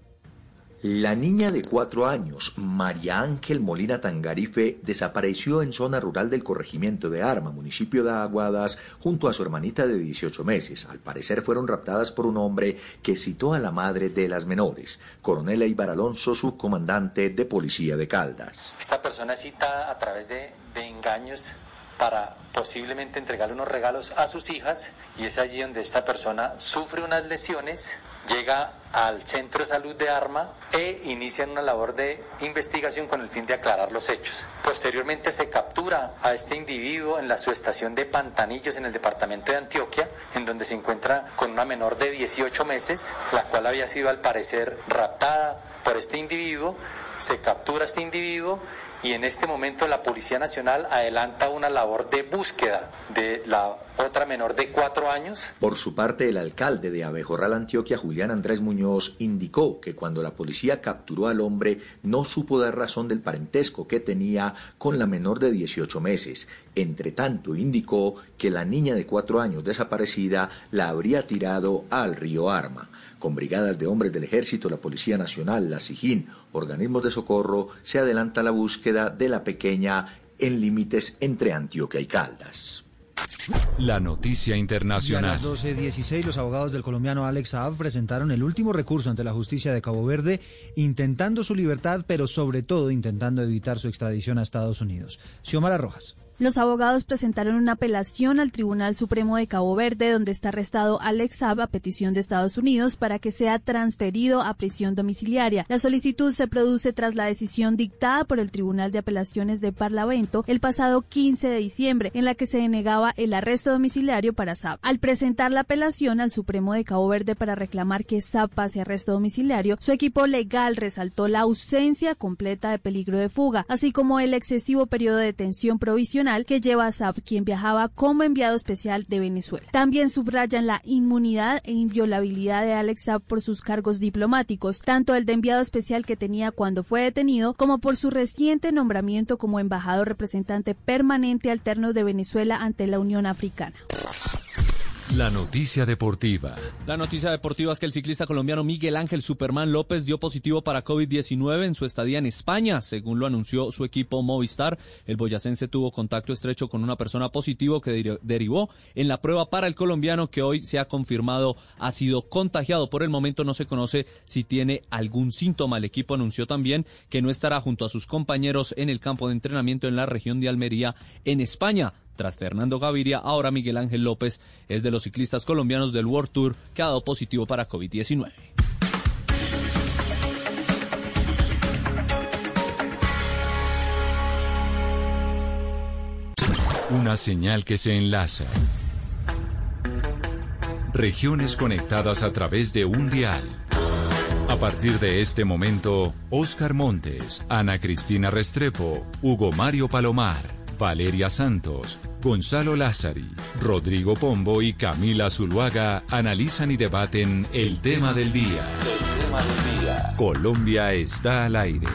La niña de cuatro años, María Ángel Molina Tangarife, desapareció en zona rural del corregimiento de Arma, municipio de Aguadas, junto a su hermanita de 18 meses. Al parecer fueron raptadas por un hombre que citó a la madre de las menores, coronel Eibar Alonso, subcomandante de policía de Caldas. Esta persona cita a través de, de engaños para posiblemente entregarle unos regalos a sus hijas y es allí donde esta persona sufre unas lesiones llega al centro de salud de Arma e inician una labor de investigación con el fin de aclarar los hechos. Posteriormente se captura a este individuo en la subestación de Pantanillos en el departamento de Antioquia, en donde se encuentra con una menor de 18 meses, la cual había sido al parecer raptada por este individuo. Se captura a este individuo y en este momento la Policía Nacional adelanta una labor de búsqueda de la otra menor de cuatro años. Por su parte, el alcalde de Abejorral, Antioquia, Julián Andrés Muñoz, indicó que cuando la policía capturó al hombre no supo dar razón del parentesco que tenía con la menor de 18 meses. Entre tanto, indicó que la niña de cuatro años desaparecida la habría tirado al río Arma. Con brigadas de hombres del Ejército, la Policía Nacional, la SIJIN, organismos de socorro, se adelanta la búsqueda de la pequeña en límites entre Antioquia y Caldas. La noticia internacional. a las 12.16 los abogados del colombiano Alex Saab presentaron el último recurso ante la justicia de Cabo Verde, intentando su libertad, pero sobre todo intentando evitar su extradición a Estados Unidos. Xiomara Rojas. Los abogados presentaron una apelación al Tribunal Supremo de Cabo Verde, donde está arrestado Alex Saab a petición de Estados Unidos para que sea transferido a prisión domiciliaria. La solicitud se produce tras la decisión dictada por el Tribunal de Apelaciones de Parlamento el pasado 15 de diciembre, en la que se denegaba el arresto domiciliario para Saab. Al presentar la apelación al Supremo de Cabo Verde para reclamar que Saab pase arresto domiciliario, su equipo legal resaltó la ausencia completa de peligro de fuga, así como el excesivo periodo de detención provisional que lleva a Saab, quien viajaba como enviado especial de Venezuela. También subrayan la inmunidad e inviolabilidad de Alex Saab por sus cargos diplomáticos, tanto el de enviado especial que tenía cuando fue detenido, como por su reciente nombramiento como embajador representante permanente alterno de Venezuela ante la Unión Africana. La noticia deportiva. La noticia deportiva es que el ciclista colombiano Miguel Ángel Superman López dio positivo para COVID-19 en su estadía en España. Según lo anunció su equipo Movistar, el boyacense tuvo contacto estrecho con una persona positivo que derivó en la prueba para el colombiano que hoy se ha confirmado ha sido contagiado. Por el momento no se conoce si tiene algún síntoma. El equipo anunció también que no estará junto a sus compañeros en el campo de entrenamiento en la región de Almería, en España. Tras Fernando Gaviria, ahora Miguel Ángel López es de los ciclistas colombianos del World Tour que ha dado positivo para COVID-19. Una señal que se enlaza. Regiones conectadas a través de un dial. A partir de este momento, Oscar Montes, Ana Cristina Restrepo, Hugo Mario Palomar, Valeria Santos, Gonzalo Lázari, Rodrigo Pombo y Camila Zuluaga analizan y debaten el tema del día. El tema del día. Colombia está al aire.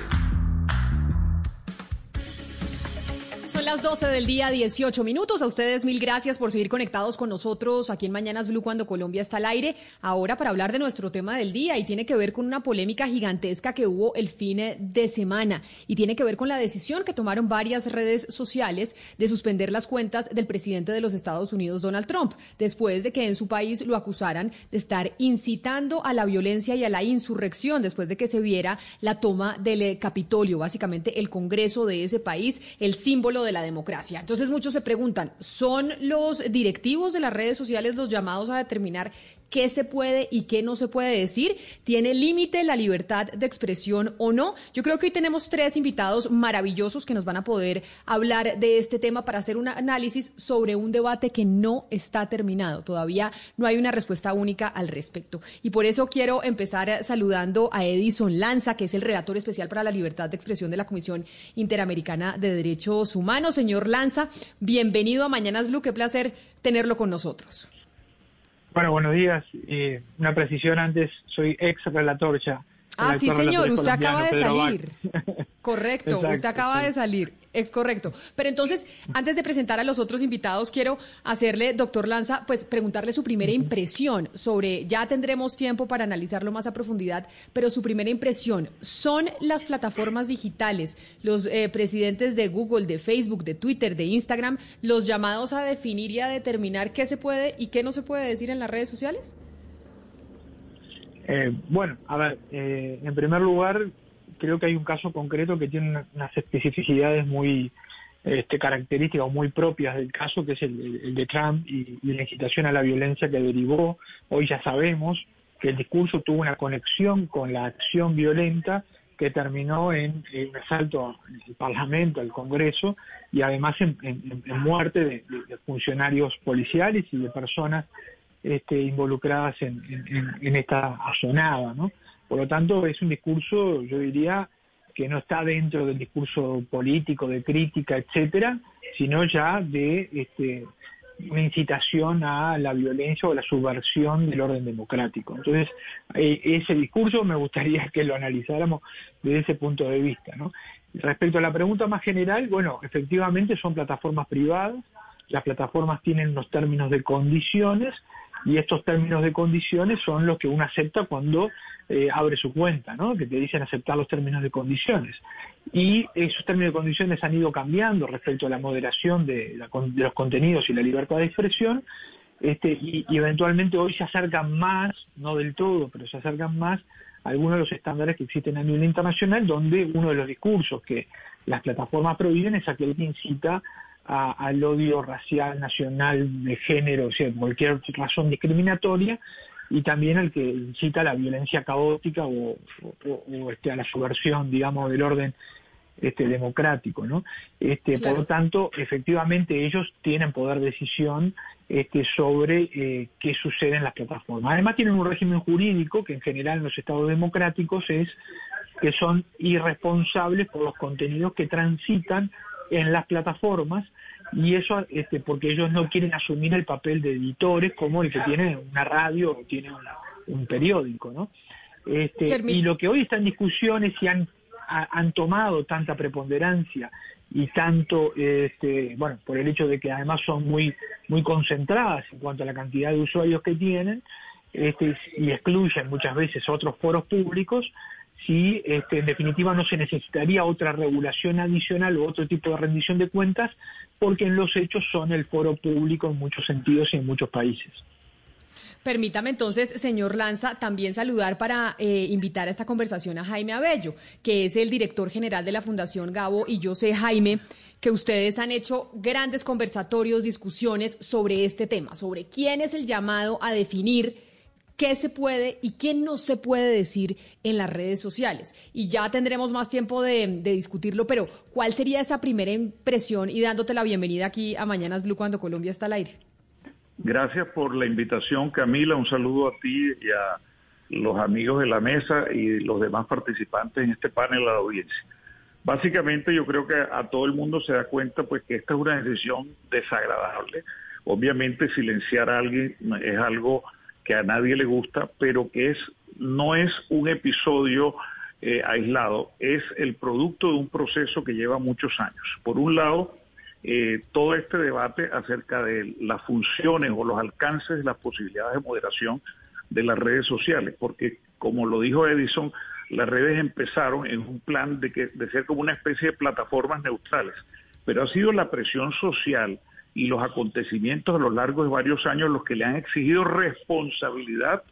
Las 12 del día, 18 minutos. A ustedes mil gracias por seguir conectados con nosotros aquí en Mañanas Blue cuando Colombia está al aire. Ahora para hablar de nuestro tema del día y tiene que ver con una polémica gigantesca que hubo el fin de semana y tiene que ver con la decisión que tomaron varias redes sociales de suspender las cuentas del presidente de los Estados Unidos, Donald Trump, después de que en su país lo acusaran de estar incitando a la violencia y a la insurrección, después de que se viera la toma del Capitolio, básicamente el Congreso de ese país, el símbolo de la democracia. Entonces muchos se preguntan, ¿son los directivos de las redes sociales los llamados a determinar qué se puede y qué no se puede decir? ¿Tiene límite la libertad de expresión o no? Yo creo que hoy tenemos tres invitados maravillosos que nos van a poder hablar de este tema para hacer un análisis sobre un debate que no está terminado. Todavía no hay una respuesta única al respecto. Y por eso quiero empezar saludando a Edison Lanza, que es el relator especial para la libertad de expresión de la Comisión Interamericana de Derechos Humanos. Señor Lanza, bienvenido a Mañanas Blue. Qué placer tenerlo con nosotros. Bueno, buenos días. Eh, una precisión antes, soy ex relator. Ah, sí, señor, usted acaba de salir. Correcto, usted acaba de salir. Es correcto. Pero entonces, antes de presentar a los otros invitados, quiero hacerle, doctor Lanza, pues preguntarle su primera impresión sobre, ya tendremos tiempo para analizarlo más a profundidad, pero su primera impresión, ¿son las plataformas digitales, los eh, presidentes de Google, de Facebook, de Twitter, de Instagram, los llamados a definir y a determinar qué se puede y qué no se puede decir en las redes sociales? Eh, bueno, a ver, eh, en primer lugar, creo que hay un caso concreto que tiene unas especificidades muy este, características muy propias del caso, que es el, de Trump y, la incitación a la violencia que derivó. Hoy ya sabemos que el discurso tuvo una conexión con la acción violenta que terminó en, un asalto al Parlamento, al Congreso, y además en, muerte de, funcionarios policiales y de personas este, involucradas en, esta azonada, ¿no? Por lo tanto, es un discurso, yo diría, que no está dentro del discurso político, de crítica, etcétera, sino ya de este, una incitación a la violencia o la subversión del orden democrático. Entonces, eh, ese discurso me gustaría que lo analizáramos desde ese punto de vista. ¿no? Respecto a la pregunta más general, bueno, efectivamente son plataformas privadas, las plataformas tienen unos términos de condiciones y estos términos de condiciones son los que uno acepta cuando eh, abre su cuenta, ¿no? que te dicen aceptar los términos de condiciones. Y esos términos de condiciones han ido cambiando respecto a la moderación de, los contenidos y la libertad de expresión, este, y, eventualmente hoy se acercan más, no del todo, pero se acercan más a algunos de los estándares que existen a nivel internacional, donde uno de los discursos que las plataformas prohíben es aquel que incita al odio racial, nacional, de género, o sea, cualquier razón discriminatoria, y también al que incita a la violencia caótica o, este, a la subversión, digamos, del orden este, democrático, ¿no? Este, Por lo tanto, efectivamente ellos tienen poder de decisión este, sobre eh, qué sucede en las plataformas. Además tienen un régimen jurídico que en general en los estados democráticos es que son irresponsables por los contenidos que transitan en las plataformas y eso este, porque ellos no quieren asumir el papel de editores como el que tiene una radio o tiene un periódico, ¿no? Este, y lo que hoy está en discusión es si han, han tomado tanta preponderancia y tanto, este, bueno, por el hecho de que además son muy, muy concentradas en cuanto a la cantidad de usuarios que tienen, este, y excluyen muchas veces otros foros públicos, si este, en definitiva no se necesitaría otra regulación adicional o otro tipo de rendición de cuentas, porque en los hechos son el foro público en muchos sentidos y en muchos países. Permítame entonces, señor Lanza, también saludar para eh, invitar a esta conversación a Jaime Abello, que es el director general de la Fundación Gabo, y yo sé, Jaime, que ustedes han hecho grandes conversatorios, discusiones sobre este tema, sobre quién es el llamado a definir qué se puede y qué no se puede decir en las redes sociales. Y ya tendremos más tiempo de, discutirlo, pero ¿cuál sería esa primera impresión y dándote la bienvenida aquí a Mañanas Blue cuando Colombia está al aire? Gracias por la invitación, Camila. Un saludo a ti y a los amigos de la mesa y los demás participantes en este panel a la audiencia. Básicamente yo creo que a todo el mundo se da cuenta pues que esta es una decisión desagradable. Obviamente silenciar a alguien es algo a nadie le gusta, pero que es no es un episodio eh, aislado, es el producto de un proceso que lleva muchos años. Por un lado, eh, todo este debate acerca de las funciones o los alcances, las posibilidades de moderación de las redes sociales, porque como lo dijo Edison, las redes empezaron en un plan de, que, de ser como una especie de plataformas neutrales, pero ha sido la presión social y los acontecimientos a lo largo de varios años los que le han exigido responsabilidad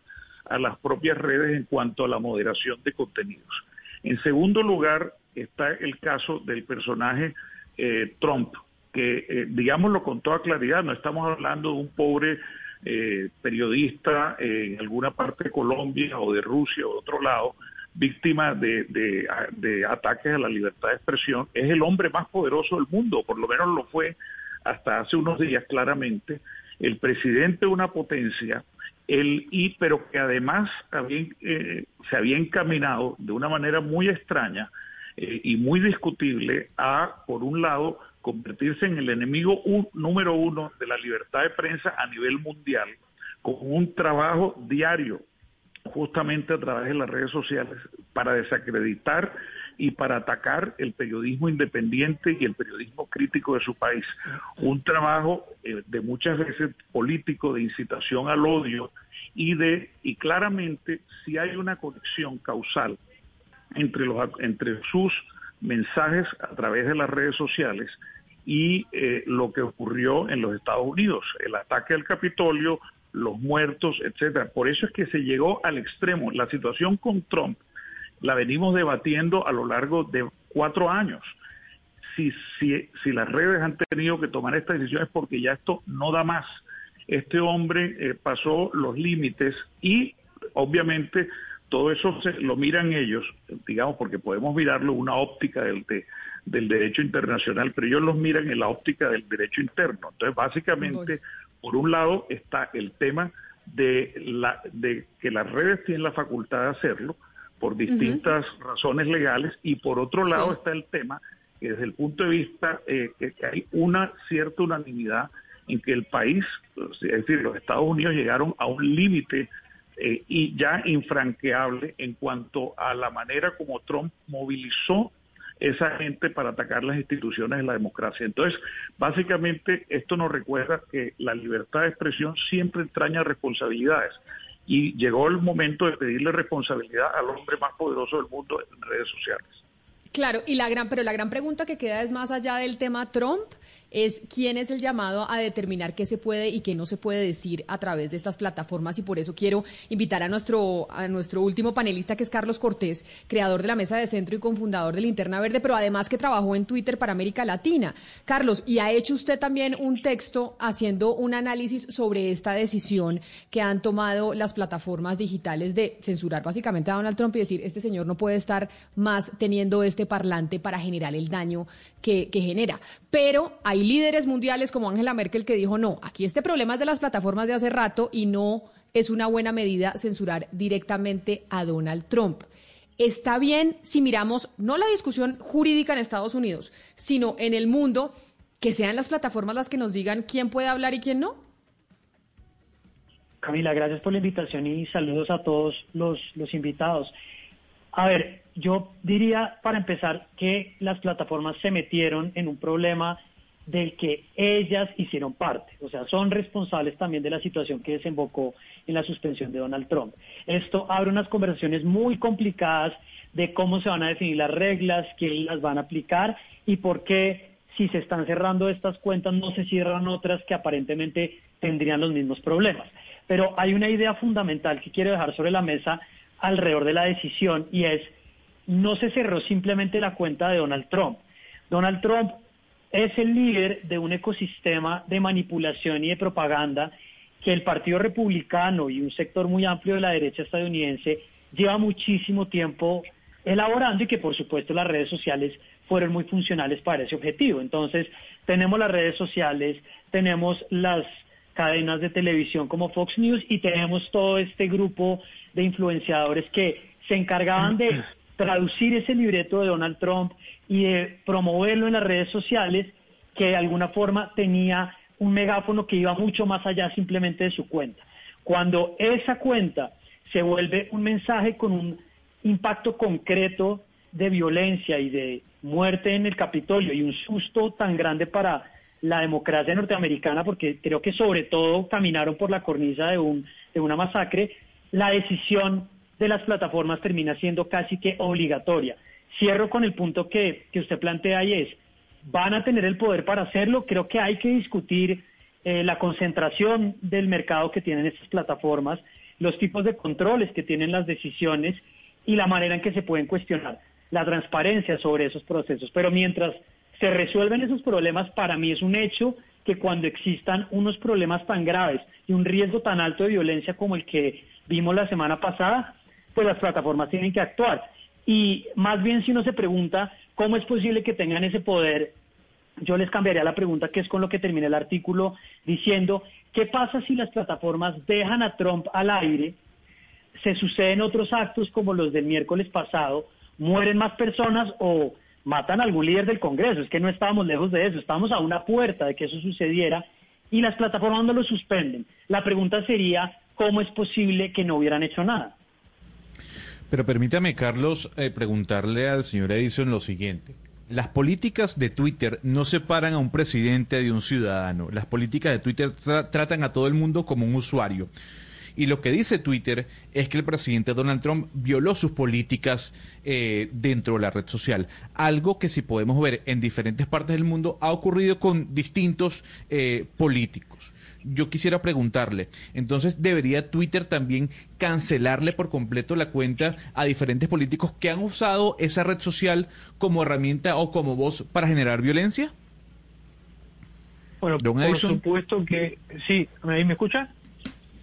a las propias redes en cuanto a la moderación de contenidos. En segundo lugar está el caso del personaje eh, Trump, que eh, digámoslo con toda claridad, no estamos hablando de un pobre eh, periodista en alguna parte de Colombia o de Rusia o de otro lado, víctima de, de, ataques a la libertad de expresión, es el hombre más poderoso del mundo, por lo menos lo fue hasta hace unos días claramente, el presidente de una potencia, el, y, pero que además eh, se había encaminado de una manera muy extraña eh, y muy discutible a, por un lado, convertirse en el enemigo número uno de la libertad de prensa a nivel mundial, con un trabajo diario justamente a través de las redes sociales para desacreditar y para atacar el periodismo independiente y el periodismo crítico de su país. Un trabajo eh, de muchas veces político de incitación al odio y de y claramente si hay una conexión causal entre los entre sus mensajes a través de las redes sociales y eh, lo que ocurrió en los Estados Unidos, el ataque al Capitolio, los muertos, etcétera. Por eso es que se llegó al extremo. La situación con Trump la venimos debatiendo a lo largo de cuatro años. Si, si, si las redes han tenido que tomar esta decisión es porque ya esto no da más. Este hombre eh, pasó los límites y obviamente todo eso se, lo miran ellos, digamos, porque podemos mirarlo una óptica del, del derecho internacional, pero ellos los miran en la óptica del derecho interno. Entonces, básicamente, por un lado está el tema de, la, de que las redes tienen la facultad de hacerlo por distintas razones legales y por otro lado está el tema que desde el punto de vista eh, que, hay una cierta unanimidad en que el país, es decir, los Estados Unidos llegaron a un límite eh, y ya infranqueable en cuanto a la manera como Trump movilizó esa gente para atacar las instituciones de la democracia. Entonces, básicamente esto nos recuerda que la libertad de expresión siempre entraña responsabilidades y llegó el momento de pedirle responsabilidad al hombre más poderoso del mundo en redes sociales. Claro, y la gran, pero la gran pregunta que queda es más allá del tema Trump, es quién es el llamado a determinar qué se puede y qué no se puede decir a través de estas plataformas y por eso quiero invitar a nuestro a nuestro último panelista que es Carlos Cortés, creador de la Mesa de Centro y cofundador de Linterna Verde, pero además que trabajó en Twitter para América Latina. Carlos, y ha hecho usted también un texto haciendo un análisis sobre esta decisión que han tomado las plataformas digitales de censurar básicamente a Donald Trump y decir, este señor no puede estar más teniendo este parlante para generar el daño que, que genera. Pero hay líderes mundiales como Angela Merkel que dijo, no, aquí este problema es de las plataformas de hace rato y no es una buena medida censurar directamente a Donald Trump. Está bien si miramos no la discusión jurídica en Estados Unidos, sino en el mundo, que sean las plataformas las que nos digan quién puede hablar y quién no. Camila, gracias por la invitación y saludos a todos los, los invitados. A ver, yo diría para empezar que las plataformas se metieron en un problema del que ellas hicieron parte. O sea, son responsables también de la situación que desembocó en la suspensión de Donald Trump. Esto abre unas conversaciones muy complicadas de cómo se van a definir las reglas, quién las van a aplicar y por qué si se están cerrando estas cuentas no se cierran otras que aparentemente tendrían los mismos problemas. Pero hay una idea fundamental que quiero dejar sobre la mesa alrededor de la decisión y es, no se cerró simplemente la cuenta de Donald Trump. Donald Trump es el líder de un ecosistema de manipulación y de propaganda que el Partido Republicano y un sector muy amplio de la derecha estadounidense lleva muchísimo tiempo elaborando y que por supuesto las redes sociales fueron muy funcionales para ese objetivo. Entonces, tenemos las redes sociales, tenemos las cadenas de televisión como Fox News y tenemos todo este grupo de influenciadores que se encargaban de traducir ese libreto de Donald Trump y de promoverlo en las redes sociales que de alguna forma tenía un megáfono que iba mucho más allá simplemente de su cuenta. Cuando esa cuenta se vuelve un mensaje con un impacto concreto de violencia y de muerte en el Capitolio y un susto tan grande para la democracia norteamericana, porque creo que sobre todo caminaron por la cornisa de, un, de una masacre, la decisión de las plataformas termina siendo casi que obligatoria. Cierro con el punto que, que usted plantea y es, ¿van a tener el poder para hacerlo? Creo que hay que discutir eh, la concentración del mercado que tienen estas plataformas, los tipos de controles que tienen las decisiones y la manera en que se pueden cuestionar la transparencia sobre esos procesos. Pero mientras se resuelven esos problemas, para mí es un hecho que cuando existan unos problemas tan graves y un riesgo tan alto de violencia como el que vimos la semana pasada, pues las plataformas tienen que actuar. Y más bien si uno se pregunta cómo es posible que tengan ese poder, yo les cambiaría la pregunta, que es con lo que termina el artículo, diciendo, ¿qué pasa si las plataformas dejan a Trump al aire? Se suceden otros actos como los del miércoles pasado, mueren más personas o matan a algún líder del Congreso. Es que no estábamos lejos de eso, estábamos a una puerta de que eso sucediera y las plataformas no lo suspenden. La pregunta sería, ¿cómo es posible que no hubieran hecho nada? Pero permítame, Carlos, eh, preguntarle al señor Edison lo siguiente. Las políticas de Twitter no separan a un presidente de un ciudadano. Las políticas de Twitter tratan a todo el mundo como un usuario. Y lo que dice Twitter es que el presidente Donald Trump violó sus políticas eh, dentro de la red social. Algo que si podemos ver en diferentes partes del mundo ha ocurrido con distintos eh, políticos yo quisiera preguntarle, entonces debería Twitter también cancelarle por completo la cuenta a diferentes políticos que han usado esa red social como herramienta o como voz para generar violencia? Bueno, por supuesto que sí, ¿me escucha?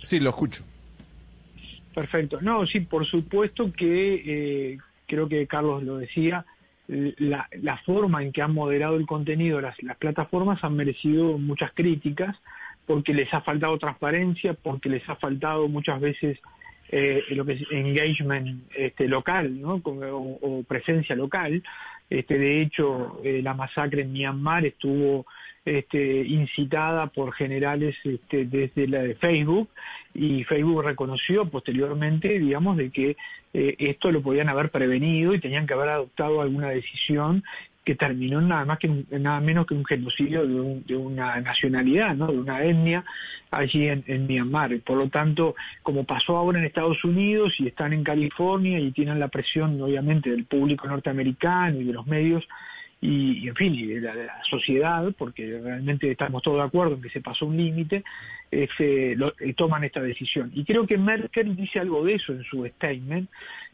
Sí, lo escucho. Perfecto. No, sí, por supuesto que eh, creo que Carlos lo decía, la, la, forma en que han moderado el contenido las, las plataformas han merecido muchas críticas porque les ha faltado transparencia, porque les ha faltado muchas veces eh, lo que es engagement este, local, ¿no? o, presencia local. Este, de hecho, eh, la masacre en Myanmar estuvo este, incitada por generales este, desde la de Facebook y Facebook reconoció posteriormente, digamos, de que eh, esto lo podían haber prevenido y tenían que haber adoptado alguna decisión que terminó nada más que nada menos que un genocidio de, una nacionalidad, de una etnia allí en, Myanmar. Por lo tanto, como pasó ahora en Estados Unidos y están en California y tienen la presión obviamente del público norteamericano y de los medios, y, en fin, y de la, sociedad, porque realmente estamos todos de acuerdo en que se pasó un límite, eh, eh, toman esta decisión. Y creo que Merkel dice algo de eso en su statement,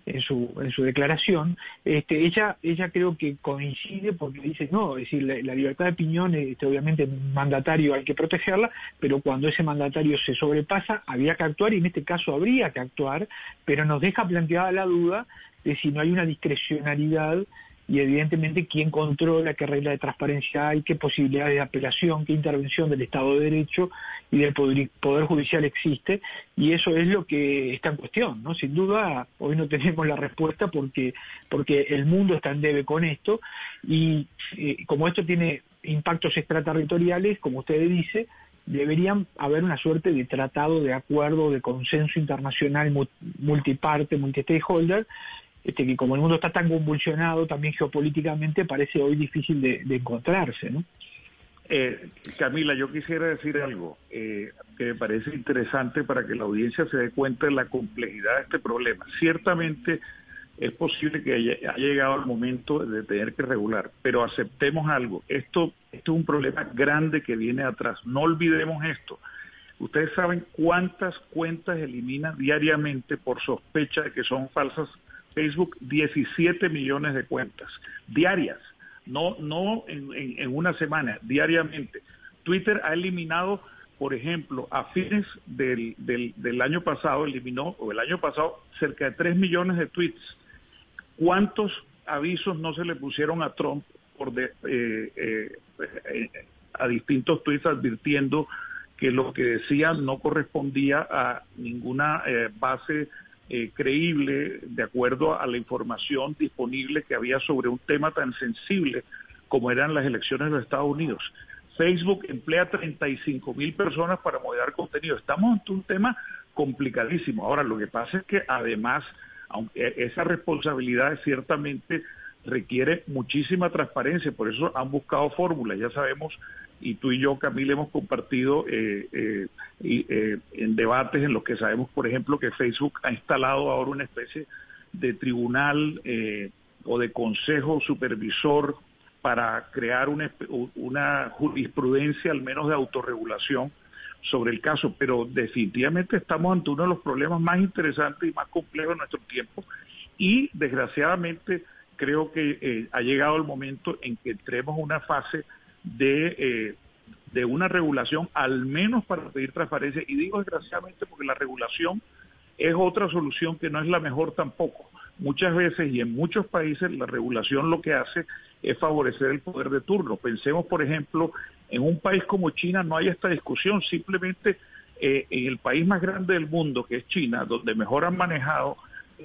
en su, en su declaración. Este, ella, ella creo que coincide porque dice, no, es decir, la, libertad de opinión, este, obviamente mandatario hay que protegerla, pero cuando ese mandatario se sobrepasa, había que actuar y en este caso habría que actuar, pero nos deja planteada la duda de si no hay una discrecionalidad y evidentemente quién controla, qué regla de transparencia hay, qué posibilidades de apelación, qué intervención del Estado de Derecho y del Poder, Judicial existe, y eso es lo que está en cuestión, ¿no? Sin duda, hoy no tenemos la respuesta porque, porque el mundo está en debe con esto, y eh, como esto tiene impactos extraterritoriales, como usted dice, deberían haber una suerte de tratado de acuerdo, de consenso internacional multiparte, multi-stakeholder, este, que como el mundo está tan convulsionado también geopolíticamente, parece hoy difícil de, encontrarse, ¿no? Eh, Camila, yo quisiera decir algo eh, que me parece interesante para que la audiencia se dé cuenta de la complejidad de este problema. Ciertamente es posible que haya, llegado el momento de tener que regular, pero aceptemos algo. Esto, esto es un problema grande que viene atrás. No olvidemos esto. Ustedes saben cuántas cuentas elimina diariamente por sospecha de que son falsas Facebook 17 millones de cuentas diarias, no, no en, una semana, diariamente. Twitter ha eliminado, por ejemplo, a fines del, del, año pasado, eliminó, o el año pasado, cerca de 3 millones de tweets. ¿Cuántos avisos no se le pusieron a Trump por de, eh, eh, a distintos tweets advirtiendo que lo que decía no correspondía a ninguna eh, base eh, creíble de acuerdo a la información disponible que había sobre un tema tan sensible como eran las elecciones de los Estados Unidos. Facebook emplea 35 mil personas para moderar contenido. Estamos ante un tema complicadísimo. Ahora, lo que pasa es que además, aunque esa responsabilidad ciertamente requiere muchísima transparencia, por eso han buscado fórmulas. Ya sabemos, y tú y yo, Camila, hemos compartido eh, eh, eh, en debates en los que sabemos, por ejemplo, que Facebook ha instalado ahora una especie de tribunal o de consejo supervisor para crear una, jurisprudencia, al menos de autorregulación, sobre el caso, pero definitivamente estamos ante uno de los problemas más interesantes y más complejos de nuestro tiempo. Y desgraciadamente creo que ha llegado el momento en que entremos a una fase de, eh, de una regulación, al menos para pedir transparencia, y digo desgraciadamente porque la regulación es otra solución que no es la mejor tampoco. Muchas veces y en muchos países la regulación lo que hace es favorecer el poder de turno. Pensemos, por ejemplo, en un país como China no hay esta discusión, simplemente eh, en el país más grande del mundo, que es China, donde mejor han manejado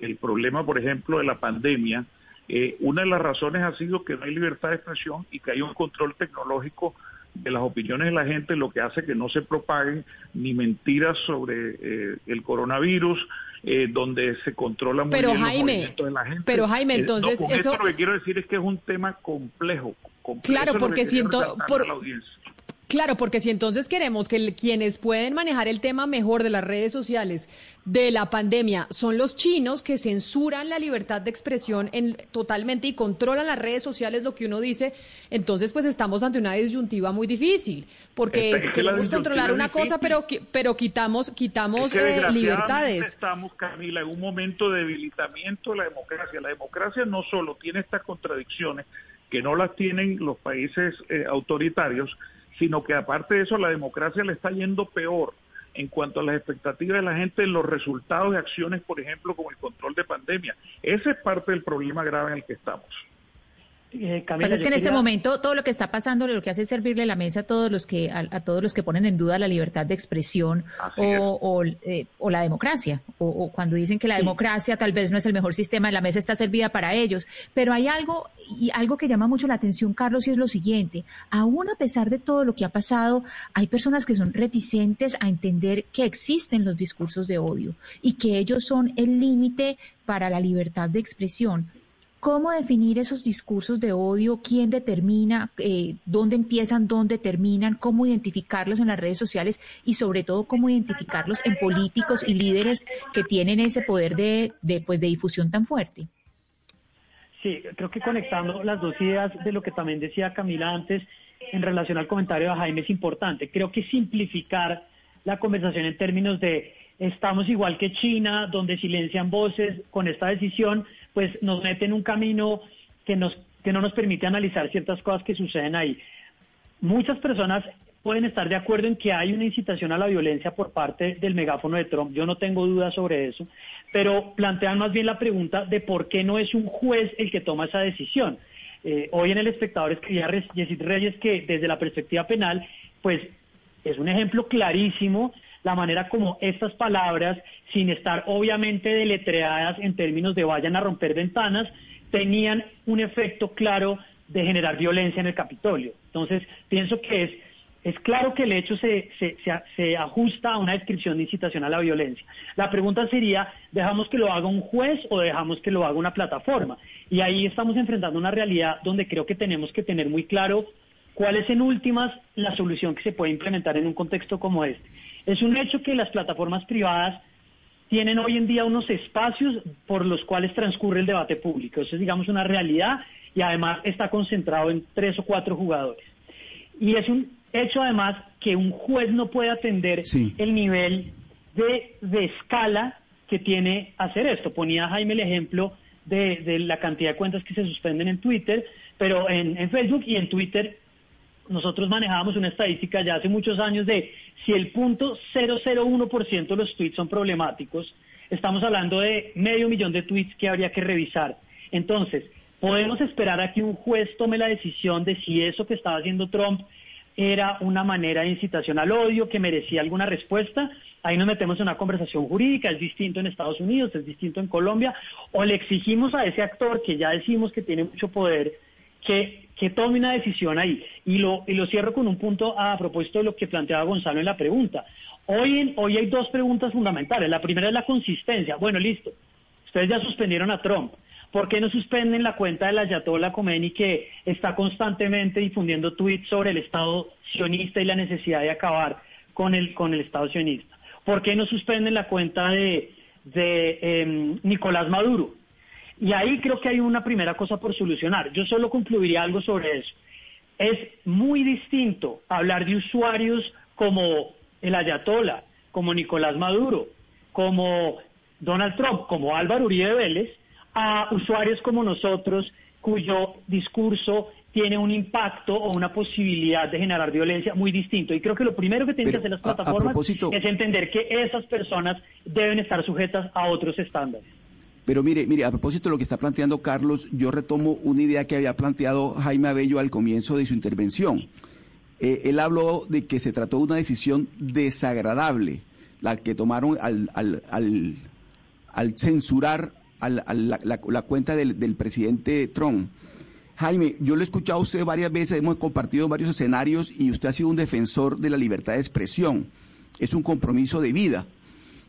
el problema, por ejemplo, de la pandemia, eh, una de las razones ha sido que no hay libertad de expresión y que hay un control tecnológico de las opiniones de la gente, lo que hace que no se propaguen ni mentiras sobre eh, el coronavirus, eh, donde se controla muy pero bien Jaime, los de la gente. Pero Jaime, Eh, entonces no, con eso... esto lo que quiero decir es que es un tema complejo. complejo. Claro, porque siento- por- la audiencia. Claro, porque si entonces queremos que quienes pueden manejar el tema mejor de las redes sociales de la pandemia son los chinos que censuran la libertad de expresión en, totalmente y controlan las redes sociales, lo que uno dice, entonces pues estamos ante una disyuntiva muy difícil, porque Esta- es- queremos controlar una cosa, pero, pero quitamos, quitamos Es que eh, libertades. Estamos, Camila, en un momento de debilitamiento de la democracia. La democracia no solo tiene estas contradicciones, que no las tienen los países eh, autoritarios, sino que aparte de eso la democracia le está yendo peor en cuanto a las expectativas de la gente en los resultados de acciones, por ejemplo, como el control de pandemia. Ese es parte del problema grave en el que estamos. Eh, Lo que pasa es que en este momento todo lo que está pasando lo que hace es servirle la mesa a todos los que a, a todos los que ponen en duda la libertad de expresión Así o, o, eh, o la democracia o, o cuando dicen que la democracia tal vez no es el mejor sistema la mesa está servida para ellos. Pero hay algo y algo que llama mucho la atención Carlos y es lo siguiente. Aún a pesar de todo lo que ha pasado hay personas que son reticentes a entender que existen los discursos de odio y que ellos son el límite para la libertad de expresión ¿Cómo definir esos discursos de odio? ¿Quién determina eh, dónde empiezan, dónde terminan? ¿Cómo identificarlos en las redes sociales? Y sobre todo, ¿cómo identificarlos en políticos y líderes que tienen ese poder de, de, pues, de difusión tan fuerte? Sí, creo que conectando las dos ideas de lo que también decía Camila antes en relación al comentario de Jaime es importante. Creo que simplificar la conversación en términos de estamos igual que China, donde silencian voces con esta decisión, pues nos mete en un camino que, nos, que no nos permite analizar ciertas cosas que suceden ahí. Muchas personas pueden estar de acuerdo en que hay una incitación a la violencia por parte del megáfono de Trump, yo no tengo dudas sobre eso, pero plantean más bien la pregunta de por qué no es un juez el que toma esa decisión. Eh, hoy en el espectador escribía Yesid Reyes que desde la perspectiva penal, pues es un ejemplo clarísimo la manera como estas palabras, sin estar obviamente deletreadas en términos de vayan a romper ventanas, tenían un efecto claro de generar violencia en el Capitolio. Entonces, pienso que es, es claro que el hecho se, se, se, se ajusta a una descripción de incitación a la violencia. La pregunta sería, ¿dejamos que lo haga un juez o dejamos que lo haga una plataforma? Y ahí estamos enfrentando una realidad donde creo que tenemos que tener muy claro cuál es en últimas la solución que se puede implementar en un contexto como este. Es un hecho que las plataformas privadas tienen hoy en día unos espacios por los cuales transcurre el debate público. Eso es, digamos, una realidad y además está concentrado en tres o cuatro jugadores. Y es un hecho, además, que un juez no puede atender el nivel de, de escala que tiene hacer esto. Ponía Jaime el ejemplo de, de la cantidad de cuentas que se suspenden en Twitter, pero en, en Facebook y en Twitter nosotros manejábamos una estadística ya hace muchos años de si el punto 001% de los tweets son problemáticos, estamos hablando de medio millón de tweets que habría que revisar. Entonces, podemos esperar a que un juez tome la decisión de si eso que estaba haciendo Trump era una manera de incitación al odio que merecía alguna respuesta, ahí nos metemos en una conversación jurídica, es distinto en Estados Unidos, es distinto en Colombia, o le exigimos a ese actor que ya decimos que tiene mucho poder que, que tome una decisión ahí. Y lo, y lo cierro con un punto a propósito de lo que planteaba Gonzalo en la pregunta. Hoy, en, hoy hay dos preguntas fundamentales. La primera es la consistencia. Bueno, listo. Ustedes ya suspendieron a Trump. ¿Por qué no suspenden la cuenta de la Ayatollah Khomeini que está constantemente difundiendo tweets sobre el Estado sionista y la necesidad de acabar con el, con el Estado sionista? ¿Por qué no suspenden la cuenta de, de em, Nicolás Maduro? Y ahí creo que hay una primera cosa por solucionar. Yo solo concluiría algo sobre eso. Es muy distinto hablar de usuarios como el Ayatollah, como Nicolás Maduro, como Donald Trump, como Álvaro Uribe Vélez, a usuarios como nosotros cuyo discurso tiene un impacto o una posibilidad de generar violencia muy distinto. Y creo que lo primero que tienen que hacer las plataformas es entender que esas personas deben estar sujetas a otros estándares. Pero mire, mire, a propósito de lo que está planteando Carlos, yo retomo una idea que había planteado Jaime Abello al comienzo de su intervención. Eh, él habló de que se trató de una decisión desagradable, la que tomaron al, al, al, censurar la, cuenta del, del, presidente Trump. Jaime, yo lo he escuchado a usted varias veces, hemos compartido varios escenarios y usted ha sido un defensor de la libertad de expresión. Es un compromiso de vida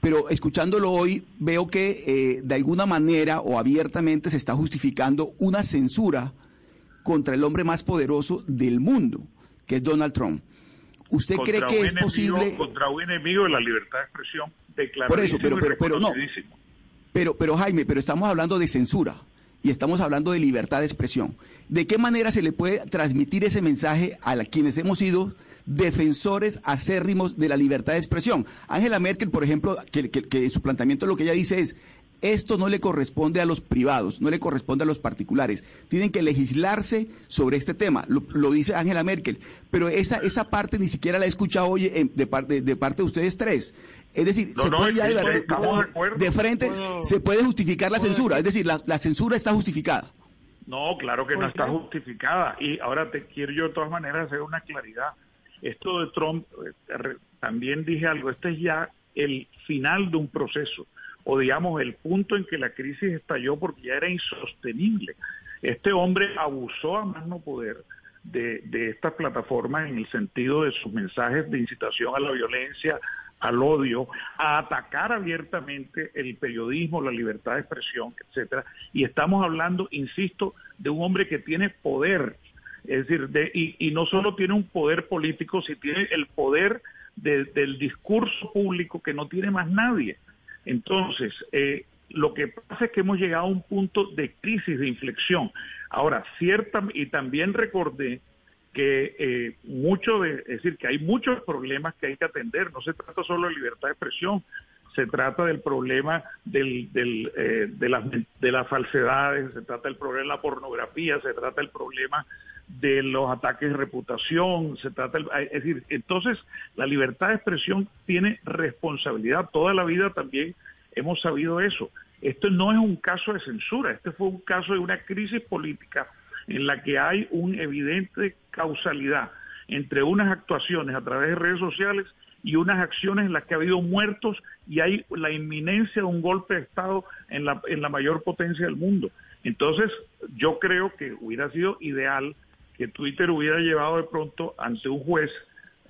pero escuchándolo hoy veo que eh, de alguna manera o abiertamente se está justificando una censura contra el hombre más poderoso del mundo, que es Donald Trump. ¿Usted cree que es posible contra un enemigo de la libertad de expresión? Por eso, pero pero pero no. Pero pero Jaime, pero estamos hablando de censura y estamos hablando de libertad de expresión. ¿De qué manera se le puede transmitir ese mensaje a quienes hemos sido defensores acérrimos de la libertad de expresión? Angela Merkel, por ejemplo, que, que, su planteamiento lo que ella dice es, esto no le corresponde a los privados, no le corresponde a los particulares. Tienen que legislarse sobre este tema, lo, dice Angela Merkel. Pero esa, esa parte ni siquiera la he escuchado hoy de, parte, de parte de ustedes tres. Es decir, se puede ya de, frente, se puede justificar la censura. Es decir, la, la censura está justificada. No, claro que no está justificada. Y ahora te quiero yo de todas maneras hacer una claridad. Esto de Trump, eh, también dije algo, este es ya el final de un proceso o digamos el punto en que la crisis estalló porque ya era insostenible. Este hombre abusó a más no poder de, de estas plataformas en el sentido de sus mensajes de incitación a la violencia, al odio, a atacar abiertamente el periodismo, la libertad de expresión, etcétera. Y estamos hablando, insisto, de un hombre que tiene poder, es decir, de, y, no solo tiene un poder político, sino tiene el poder del discurso público que no tiene más nadie. Entonces, eh, lo que pasa es que hemos llegado a un punto de crisis, de inflexión. Ahora, cierta, y también recordé que eh, mucho de, es decir, que hay muchos problemas que hay que atender. No se trata solo de libertad de expresión, se trata del problema eh, de, las, de las falsedades, se trata del problema de la pornografía, se trata del problema de los ataques de reputación, se trata, es decir, entonces la libertad de expresión tiene responsabilidad. Toda la vida también hemos sabido eso. Esto no es un caso de censura, este fue un caso de una crisis política en la que hay una evidente causalidad entre unas actuaciones a través de redes sociales y unas acciones en las que ha habido muertos y hay la inminencia de un golpe de Estado en la, en la mayor potencia del mundo. Entonces, yo creo que hubiera sido ideal que Twitter hubiera llevado de pronto ante un juez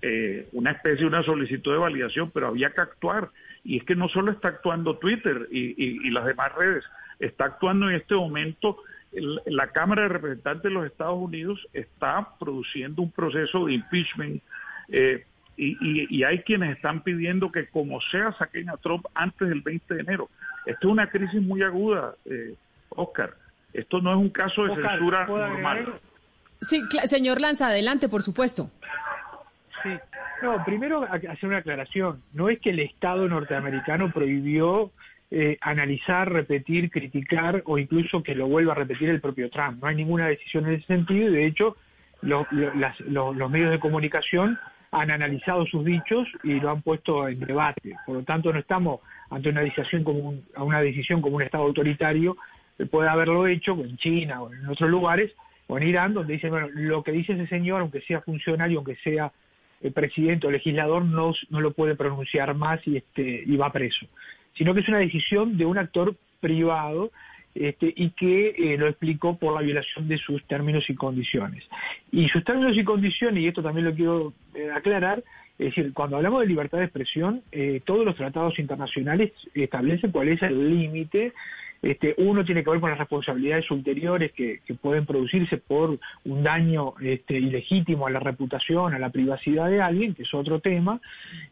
eh, una especie de una solicitud de validación, pero había que actuar. Y es que no solo está actuando Twitter y, las demás redes, está actuando en este momento la Cámara de Representantes de los Estados Unidos está produciendo un proceso de impeachment eh, y, hay quienes están pidiendo que como sea saquen a Trump antes del 20 de enero. Esto es una crisis muy aguda, eh, Oscar. Esto no es un caso de censura normal. Sí, señor Lanza, adelante, por supuesto. Sí, no, primero hacer una aclaración. No es que el Estado norteamericano prohibió eh, analizar, repetir, criticar o incluso que lo vuelva a repetir el propio Trump. No hay ninguna decisión en ese sentido y de hecho los, los medios de comunicación han analizado sus dichos y lo han puesto en debate. Por lo tanto, no estamos ante una decisión como una decisión como un Estado autoritario, puede haberlo hecho en China o en otros lugares, o en Irán, donde dicen, bueno, lo que dice ese señor, aunque sea funcionario, aunque sea el presidente o legislador, no, no lo puede pronunciar más y, este, y va preso. Sino que es una decisión de un actor privado este, y que eh, lo explicó por la violación de sus términos y condiciones. Y sus términos y condiciones, y esto también lo quiero eh, aclarar, es decir, cuando hablamos de libertad de expresión, eh, todos los tratados internacionales establecen cuál es el límite este, uno tiene que ver con las responsabilidades ulteriores que, pueden producirse por un daño este, ilegítimo a la reputación, a la privacidad de alguien, que es otro tema,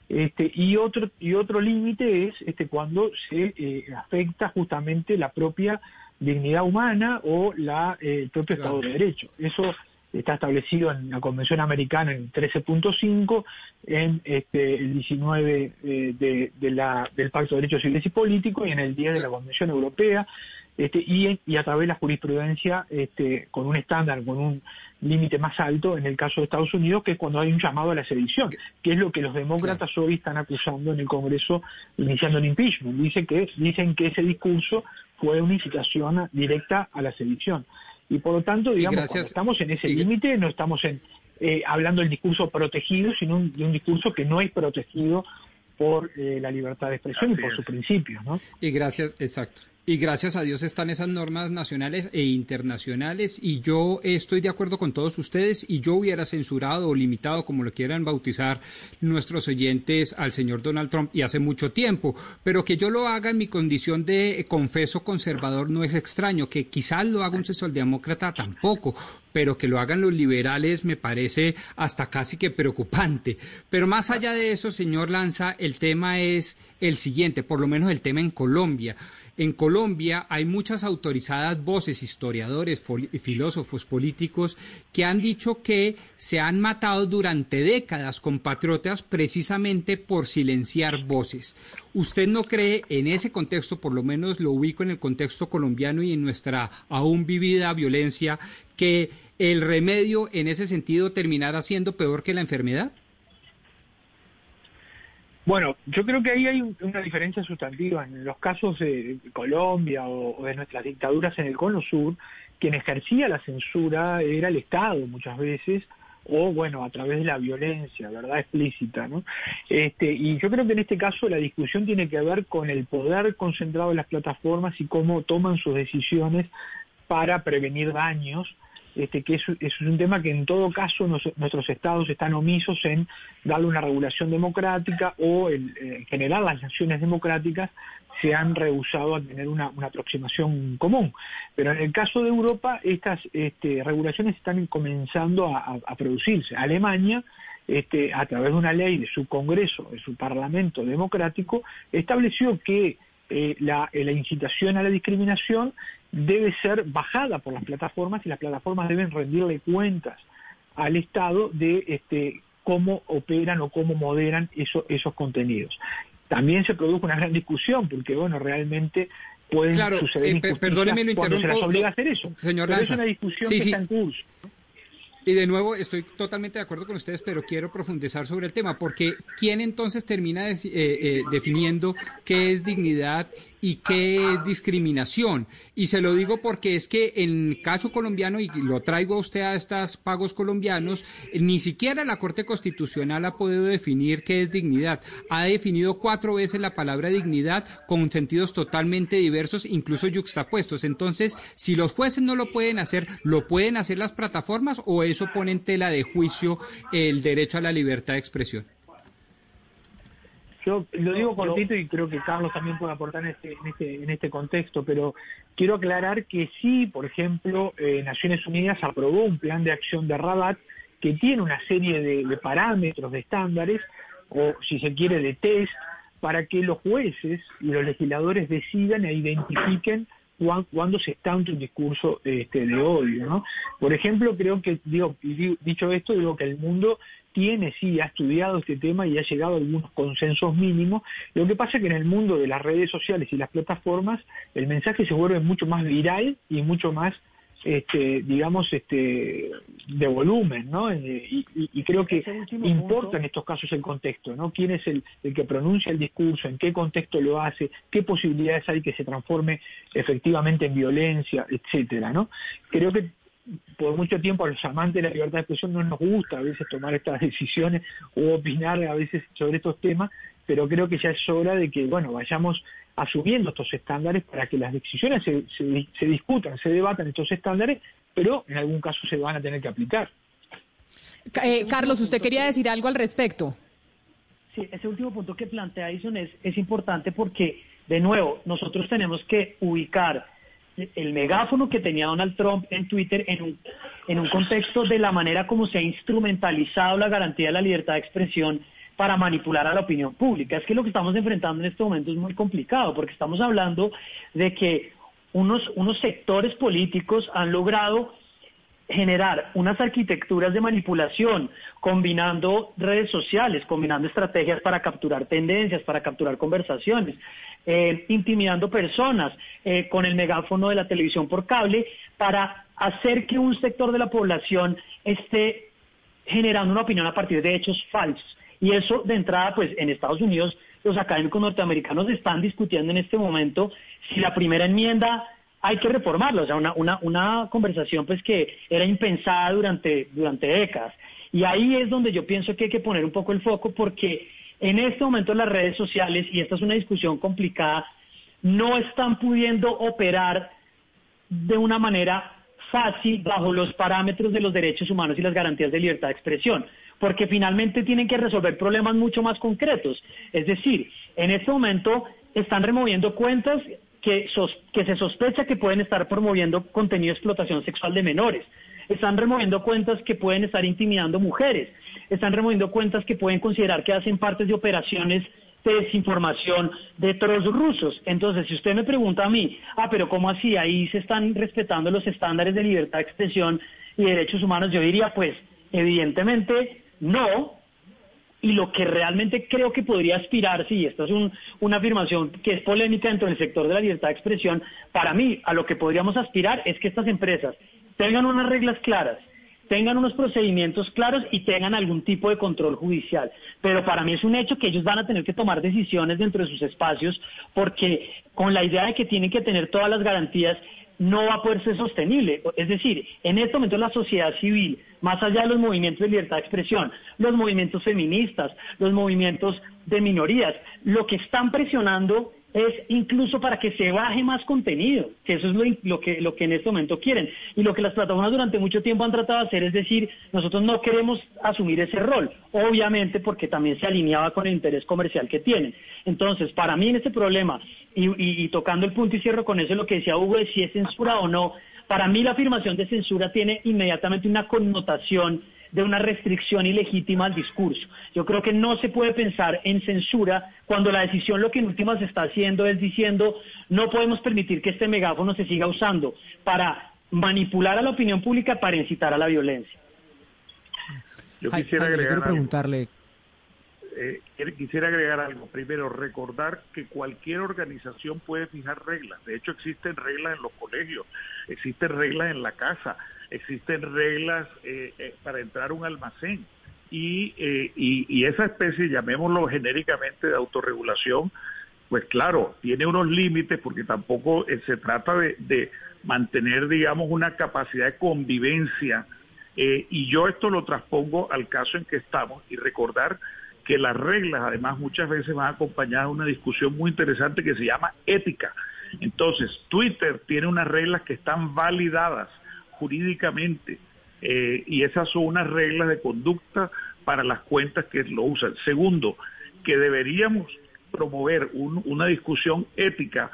este, y otro y otro límite es este, cuando se eh, afecta justamente la propia dignidad humana o la, eh, el propio Estado de Derecho. Eso está establecido en la Convención Americana en 13.5, en este, el 19 eh, de, la, del Pacto de Derechos Civiles y Políticos y en el 10 de la Convención Europea, este, y, y, a través de la jurisprudencia este, con un estándar, con un límite más alto en el caso de Estados Unidos, que es cuando hay un llamado a la sedición, que es lo que los demócratas hoy están acusando en el Congreso iniciando el impeachment. Dicen que, dicen que ese discurso fue una incitación directa a la sedición. Y por lo tanto, digamos, estamos en ese límite, no estamos en, eh, hablando del discurso protegido, sino de un discurso que no es protegido por eh, la libertad de expresión y por sus principios. ¿no? Y gracias, exacto. Y gracias a Dios están esas normas nacionales e internacionales y yo estoy de acuerdo con todos ustedes y yo hubiera censurado o limitado, como lo quieran bautizar nuestros oyentes, al señor Donald Trump y hace mucho tiempo. Pero que yo lo haga en mi condición de confeso conservador no es extraño. Que quizás lo haga un socialdemócrata tampoco pero que lo hagan los liberales me parece hasta casi que preocupante. Pero más allá de eso, señor Lanza, el tema es el siguiente, por lo menos el tema en Colombia. En Colombia hay muchas autorizadas voces, historiadores, filósofos políticos, que han dicho que se han matado durante décadas compatriotas precisamente por silenciar voces. ¿Usted no cree en ese contexto, por lo menos lo ubico en el contexto colombiano y en nuestra aún vivida violencia, que el remedio en ese sentido terminará siendo peor que la enfermedad? Bueno, yo creo que ahí hay una diferencia sustantiva. En los casos de Colombia o, de nuestras dictaduras en el Cono Sur, quien ejercía la censura era el Estado muchas veces, o bueno, a través de la violencia, ¿verdad? Explícita, ¿no? Este, y yo creo que en este caso la discusión tiene que ver con el poder concentrado en las plataformas y cómo toman sus decisiones para prevenir daños este, que eso, es un tema que en todo caso nuestros estados están omisos en darle una regulación democrática o en, general las naciones democráticas se han rehusado a tener una, aproximación común. Pero en el caso de Europa, estas este, regulaciones están comenzando a, producirse. Alemania, este, a través de una ley de su Congreso, de su Parlamento democrático, estableció que eh, la, la, incitación a la discriminación debe ser bajada por las plataformas y las plataformas deben rendirle cuentas al Estado de este, cómo operan o cómo moderan esos contenidos. También se produjo una gran discusión porque, bueno, realmente pueden suceder eh, perdóneme, lo cuando se las obliga a hacer eso. Señor Pero es una discusión que está en curso. Y de nuevo, estoy totalmente de acuerdo con ustedes, pero quiero profundizar sobre el tema, porque ¿quién entonces termina eh, eh, definiendo qué es dignidad y qué discriminación. Y se lo digo porque es que en el caso colombiano, y lo traigo a usted a estos pagos colombianos, ni siquiera la Corte Constitucional ha podido definir qué es dignidad. Ha definido cuatro veces la palabra dignidad con sentidos totalmente diversos, incluso yuxtapuestos. Entonces, si los jueces no lo pueden hacer, ¿lo pueden hacer las plataformas o eso pone en tela de juicio el derecho a la libertad de expresión? Yo lo digo cortito y creo que Carlos también puede aportar en este, en este, en este contexto, pero quiero aclarar que sí, por ejemplo, eh, Naciones Unidas aprobó un plan de acción de Rabat que tiene una serie de, parámetros, de estándares, o si se quiere, de test, para que los jueces y los legisladores decidan e identifiquen cuando se está ante un discurso este, de odio. ¿no? Por ejemplo, creo que, digo, dicho esto, digo que el mundo tiene, sí, ha estudiado este tema y ha llegado a algunos consensos mínimos. Lo que pasa es que en el mundo de las redes sociales y las plataformas el mensaje se vuelve mucho más viral y mucho más, este, digamos, este, de volumen, ¿no? Eh, y, creo que importa en estos casos el contexto, ¿no? ¿Quién es el, el que pronuncia el discurso? ¿En qué contexto lo hace? ¿Qué posibilidades hay que se transforme efectivamente en violencia, etcétera, ¿no? Creo que por mucho tiempo a los amantes de la libertad de expresión no nos gusta a veces tomar estas decisiones o opinar a veces sobre estos temas, pero creo que ya es hora de que, bueno, vayamos asumiendo estos estándares para que las decisiones se, se, discutan, se debatan estos estándares, pero en algún caso se van a tener que aplicar. Eh, Carlos, usted quería decir algo al respecto. Sí, ese último punto que plantea Edison es, es importante porque, de nuevo, nosotros tenemos que ubicar el megáfono que tenía Donald Trump en Twitter en un, en un contexto de la manera como se ha instrumentalizado la garantía de la libertad de expresión para manipular a la opinión pública. Es que lo que estamos enfrentando en este momento es muy complicado, porque estamos hablando de que unos, unos sectores políticos han logrado generar unas arquitecturas de manipulación, combinando redes sociales, combinando estrategias para capturar tendencias, para capturar conversaciones, eh, intimidando personas eh, con el megáfono de la televisión por cable, para hacer que un sector de la población esté generando una opinión a partir de hechos falsos. Y eso de entrada, pues en Estados Unidos los académicos norteamericanos están discutiendo en este momento si la primera enmienda hay que reformarla, o sea, una, una, una conversación pues que era impensada durante, durante décadas. Y ahí es donde yo pienso que hay que poner un poco el foco porque en este momento las redes sociales, y esta es una discusión complicada, no están pudiendo operar de una manera fácil bajo los parámetros de los derechos humanos y las garantías de libertad de expresión porque finalmente tienen que resolver problemas mucho más concretos. Es decir, en este momento están removiendo cuentas que, se sospecha que pueden estar promoviendo contenido de explotación sexual de menores. Están removiendo cuentas que pueden estar intimidando mujeres. Están removiendo cuentas que pueden considerar que hacen parte de operaciones de desinformación de trolls rusos. Entonces, si usted me pregunta a mí, ah, pero ¿cómo así? Ahí se están respetando los estándares de libertad de expresión y derechos humanos. Yo diría, pues, evidentemente no, y lo que realmente creo que podría aspirarse, y esta es una afirmación que es polémica dentro del sector de la libertad de expresión, para mí a lo que podríamos aspirar es que estas empresas tengan unas reglas claras, tengan unos procedimientos claros y tengan algún tipo de control judicial. Pero para mí es un hecho que ellos van a tener que tomar decisiones dentro de sus espacios porque con la idea de que tienen que tener todas las garantías no va a poder ser sostenible. Es decir, en este momento la sociedad civil, más allá de los movimientos de libertad de expresión, los movimientos feministas, los movimientos de minorías, lo que están presionando es incluso para que se baje más contenido, que eso es lo, que, lo que en este momento quieren. Y lo que las plataformas durante mucho tiempo han tratado de hacer es decir, nosotros no queremos asumir ese rol, obviamente porque también se alineaba con el interés comercial que tienen. Entonces, para mí en este problema, y, tocando el punto y cierro con eso lo que decía Hugo de si es censura o no, para mí la afirmación de censura tiene inmediatamente una connotación de una restricción ilegítima al discurso. Yo creo que no se puede pensar en censura cuando la decisión lo que en últimas está haciendo es diciendo no podemos permitir que este megáfono se siga usando para manipular a la opinión pública para incitar a la violencia. Yo quisiera agregar preguntarle eh, quisiera agregar algo. Primero, recordar que cualquier organización puede fijar reglas. De hecho, existen reglas en los colegios, existen reglas en la casa, existen reglas eh, eh, para entrar a un almacén. Y, y, esa especie, llamémoslo genéricamente de autorregulación, pues claro, tiene unos límites porque tampoco se trata de, de, mantener, digamos, una capacidad de convivencia. y yo esto lo transpongo al caso en que estamos y recordar que las reglas además muchas veces van acompañadas de una discusión muy interesante que se llama ética. Entonces, Twitter tiene unas reglas que están validadas jurídicamente eh, y esas son unas reglas de conducta para las cuentas que lo usan. Segundo, que deberíamos promover una discusión ética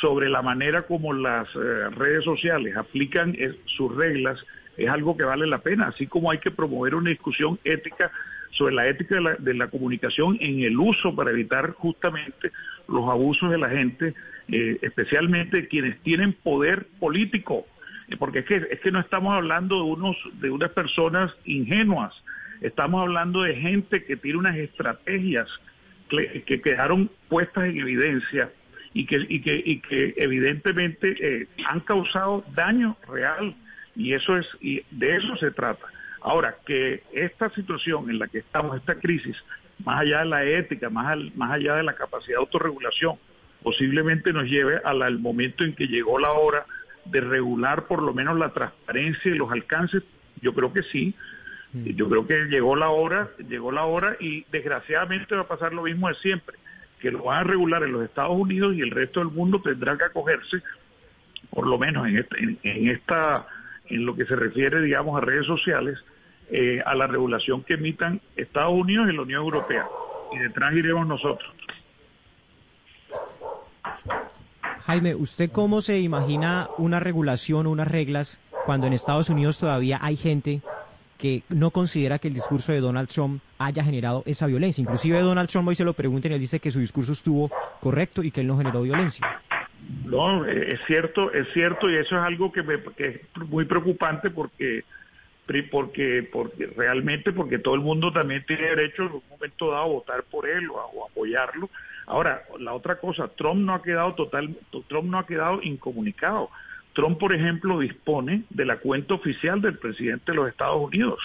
sobre la manera como las eh, redes sociales aplican eh, sus reglas es algo que vale la pena, así como hay que promover una discusión ética sobre la ética de la, comunicación en el uso para evitar justamente los abusos de la gente, especialmente quienes tienen poder político, porque es que, es que no estamos hablando de, unos, de unas personas ingenuas, estamos hablando de gente que tiene unas estrategias que, quedaron puestas en evidencia y que, y que, y que evidentemente eh, han causado daño real. Y eso es y de eso se trata. Ahora, que esta situación en la que estamos, esta crisis, más allá de la ética, más, más allá de la capacidad de autorregulación, posiblemente nos lleve al momento en que llegó la hora de regular por lo menos la transparencia y los alcances? Yo creo que sí. Yo creo que llegó la hora, llegó la hora y desgraciadamente va a pasar lo mismo de siempre, que lo van a regular en los Estados Unidos y el resto del mundo tendrá que acogerse, por lo menos en esta, en, esta, en lo que se refiere, digamos, a redes sociales, eh, a la regulación que emitan Estados Unidos y la Unión Europea. Y detrás iremos nosotros. Jaime, ¿usted cómo se imagina una regulación o unas reglas cuando en Estados Unidos todavía hay gente que no considera que el discurso de Donald Trump haya generado esa violencia? Inclusive Donald Trump hoy se lo pregunta y él dice que su discurso estuvo correcto y que él no generó violencia. No, es cierto, es cierto y eso es algo que, me, que es muy preocupante porque porque porque realmente porque todo el mundo también tiene derecho en un momento dado a votar por él o a, apoyarlo. Ahora, la otra cosa, Trump no ha quedado total, Trump no ha quedado incomunicado. Trump, por ejemplo, dispone de la cuenta oficial del presidente de los Estados Unidos.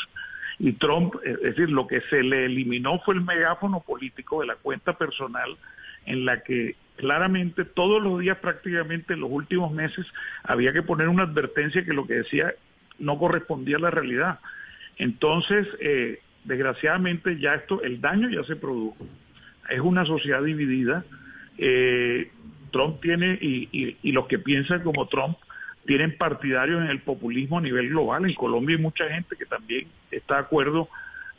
Y Trump, es decir, lo que se le eliminó fue el megáfono político de la cuenta personal en la que claramente todos los días prácticamente en los últimos meses había que poner una advertencia que lo que decía no correspondía a la realidad. Entonces, eh, desgraciadamente ya esto, el daño ya se produjo. Es una sociedad dividida. Eh, Trump tiene, y, los que piensan como Trump, tienen partidarios en el populismo a nivel global. En Colombia hay mucha gente que también está de acuerdo,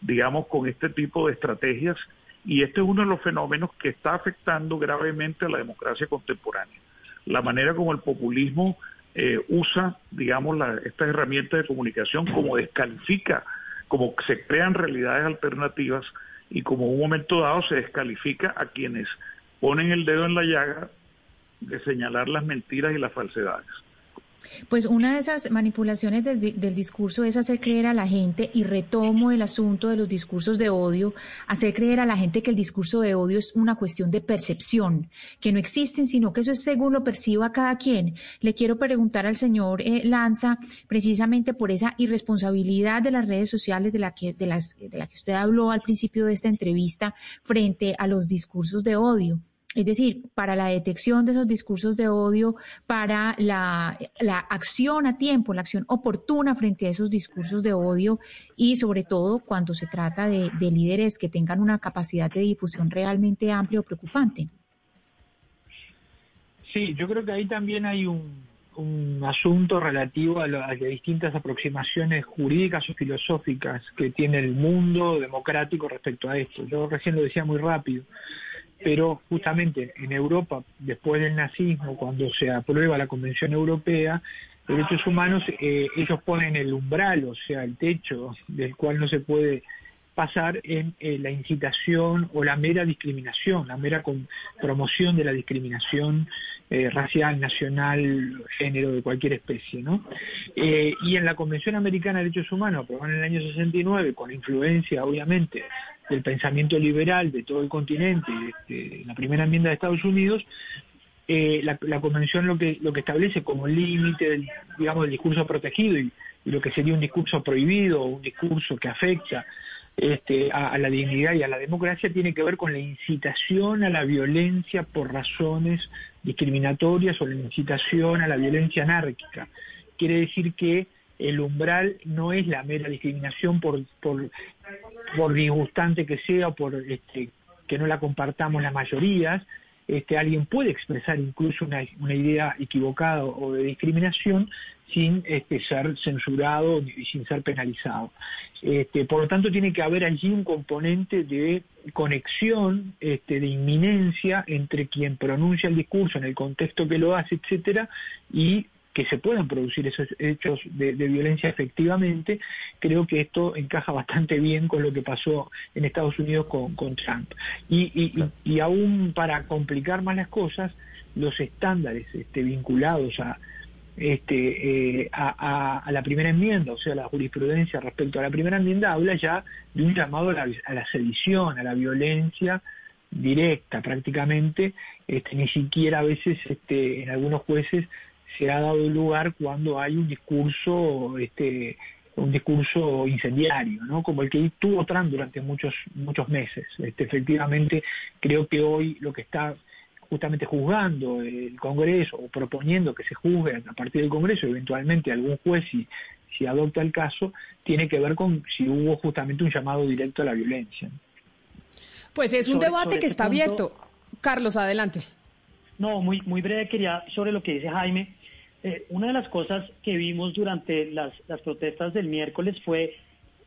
digamos, con este tipo de estrategias. Y este es uno de los fenómenos que está afectando gravemente a la democracia contemporánea. La manera como el populismo eh, usa, digamos, estas herramientas de comunicación como descalifica, como se crean realidades alternativas y como un momento dado se descalifica a quienes ponen el dedo en la llaga de señalar las mentiras y las falsedades. Pues una de esas manipulaciones del discurso es hacer creer a la gente, y retomo el asunto de los discursos de odio, hacer creer a la gente que el discurso de odio es una cuestión de percepción, que no existen, sino que eso es según lo perciba cada quien. Le quiero preguntar al señor eh, Lanza, precisamente por esa irresponsabilidad de las redes sociales de la, que, de, las, de la que usted habló al principio de esta entrevista frente a los discursos de odio. Es decir, para la detección de esos discursos de odio, para la, acción a tiempo, la acción oportuna frente a esos discursos de odio y sobre todo cuando se trata de, líderes que tengan una capacidad de difusión realmente amplia o preocupante. Sí, yo creo que ahí también hay un, asunto relativo a, las distintas aproximaciones jurídicas o filosóficas que tiene el mundo democrático respecto a esto. Yo recién lo decía muy rápido pero justamente en Europa, después del nazismo, cuando se aprueba la Convención Europea, derechos humanos, eh, ellos ponen el umbral, o sea, el techo del cual no se puede pasar en eh, la incitación o la mera discriminación, la mera promoción de la discriminación eh, racial, nacional, género, de cualquier especie. ¿no? y en la Convención Americana de Derechos Humanos, aprobada en el año 69, con influencia, obviamente, del pensamiento liberal de todo el continente, este, la primera enmienda de Estados Unidos, eh, la, convención lo que lo que establece como límite digamos del discurso protegido y, lo que sería un discurso prohibido un discurso que afecta este, a, la dignidad y a la democracia tiene que ver con la incitación a la violencia por razones discriminatorias o la incitación a la violencia anárquica. Quiere decir que el umbral no es la mera discriminación por, por, por disgustante que sea o por este, que no la compartamos las mayorías. Este, alguien puede expresar incluso una, una idea equivocada o de discriminación sin este, ser censurado y sin ser penalizado. Este, por lo tanto, tiene que haber allí un componente de conexión, este, de inminencia entre quien pronuncia el discurso en el contexto que lo hace, etcétera, y que se puedan producir esos hechos de, violencia efectivamente, creo que esto encaja bastante bien con lo que pasó en Estados Unidos con, Trump. Y, y, aún para complicar más las cosas, los estándares este, vinculados a, este, eh, a, la primera enmienda, o sea, la jurisprudencia respecto a la primera enmienda, habla ya de un llamado a la, sedición, a la violencia directa prácticamente, este, ni siquiera a veces este, en algunos jueces se ha dado lugar cuando hay un discurso este un discurso incendiario, ¿no? Como el que tuvo Trump durante muchos muchos meses. Efectivamente, creo que hoy lo que está justamente juzgando el Congreso o proponiendo que se juzgue a partir del Congreso eventualmente algún juez si, si adopta el caso, tiene que ver con si hubo justamente un llamado directo a la violencia. Pues es un debate que está abierto. Carlos, adelante. No, muy, muy breve quería sobre lo que dice Jaime. Eh, una de las cosas que vimos durante las, las protestas del miércoles fue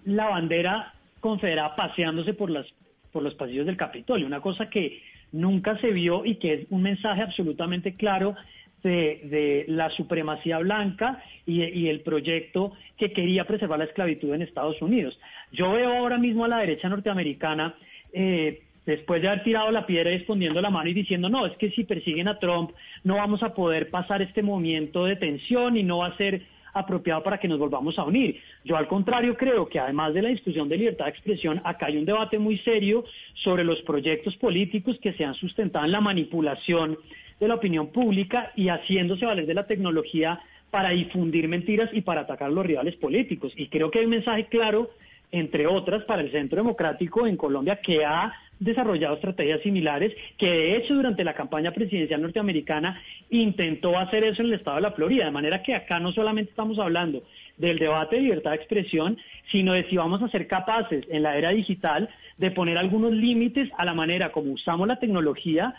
la bandera confederada paseándose por, las, por los pasillos del Capitolio, una cosa que nunca se vio y que es un mensaje absolutamente claro de, la supremacía blanca y, y, el proyecto que quería preservar la esclavitud en Estados Unidos. Yo veo ahora mismo a la derecha norteamericana eh, después de haber tirado la piedra escondiendo la mano y diciendo, no, es que si persiguen a Trump no vamos a poder pasar este movimiento de tensión y no va a ser apropiado para que nos volvamos a unir. Yo al contrario creo que además de la discusión de libertad de expresión, acá hay un debate muy serio sobre los proyectos políticos que se han sustentado en la manipulación de la opinión pública y haciéndose valer de la tecnología para difundir mentiras y para atacar a los rivales políticos. Y creo que hay un mensaje claro entre otras, para el Centro Democrático en Colombia, que ha desarrollado estrategias similares, que de hecho durante la campaña presidencial norteamericana intentó hacer eso en el estado de la Florida, de manera que acá no solamente estamos hablando del debate de libertad de expresión, sino de si vamos a ser capaces en la era digital de poner algunos límites a la manera como usamos la tecnología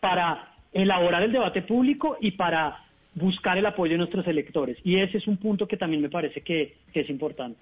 para elaborar el debate público y para buscar el apoyo de nuestros electores. Y ese es un punto que también me parece que, que es importante.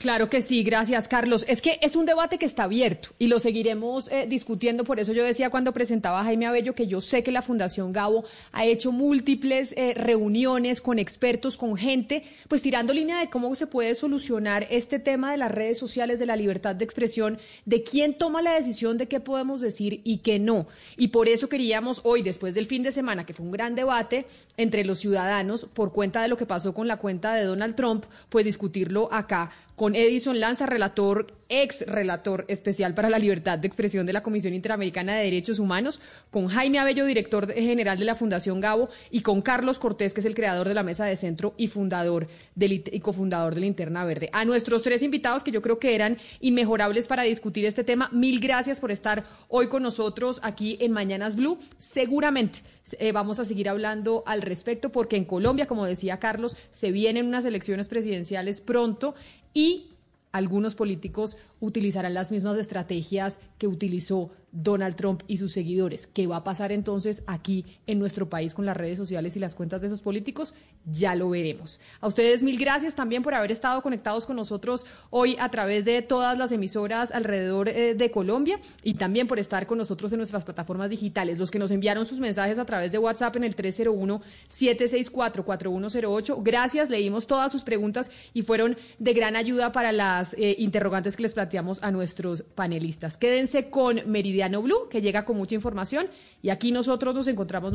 Claro que sí, gracias Carlos. Es que es un debate que está abierto y lo seguiremos eh, discutiendo. Por eso yo decía cuando presentaba a Jaime Abello que yo sé que la Fundación Gabo ha hecho múltiples eh, reuniones con expertos, con gente, pues tirando línea de cómo se puede solucionar este tema de las redes sociales, de la libertad de expresión, de quién toma la decisión de qué podemos decir y qué no. Y por eso queríamos hoy, después del fin de semana, que fue un gran debate entre los ciudadanos por cuenta de lo que pasó con la cuenta de Donald Trump, pues discutirlo acá con Edison Lanza, relator, ex relator especial para la libertad de expresión de la Comisión Interamericana de Derechos Humanos, con Jaime Abello, director general de la Fundación Gabo, y con Carlos Cortés, que es el creador de la Mesa de Centro y fundador del, y cofundador de Linterna Verde. A nuestros tres invitados, que yo creo que eran inmejorables para discutir este tema, mil gracias por estar hoy con nosotros aquí en Mañanas Blue. Seguramente eh, vamos a seguir hablando al respecto porque en Colombia, como decía Carlos, se vienen unas elecciones presidenciales pronto y algunos políticos utilizarán las mismas estrategias que utilizó Donald Trump y sus seguidores. ¿Qué va a pasar entonces aquí en nuestro país con las redes sociales y las cuentas de esos políticos? Ya lo veremos. A ustedes mil gracias también por haber estado conectados con nosotros hoy a través de todas las emisoras alrededor eh, de Colombia y también por estar con nosotros en nuestras plataformas digitales. Los que nos enviaron sus mensajes a través de WhatsApp en el 301-764-4108. Gracias, leímos todas sus preguntas y fueron de gran ayuda para las eh, interrogantes que les planteamos a nuestros panelistas. Quédense con Meridian Blue, que llega con mucha información. Y aquí nosotros nos encontramos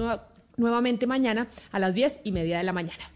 nuevamente mañana a las diez y media de la mañana.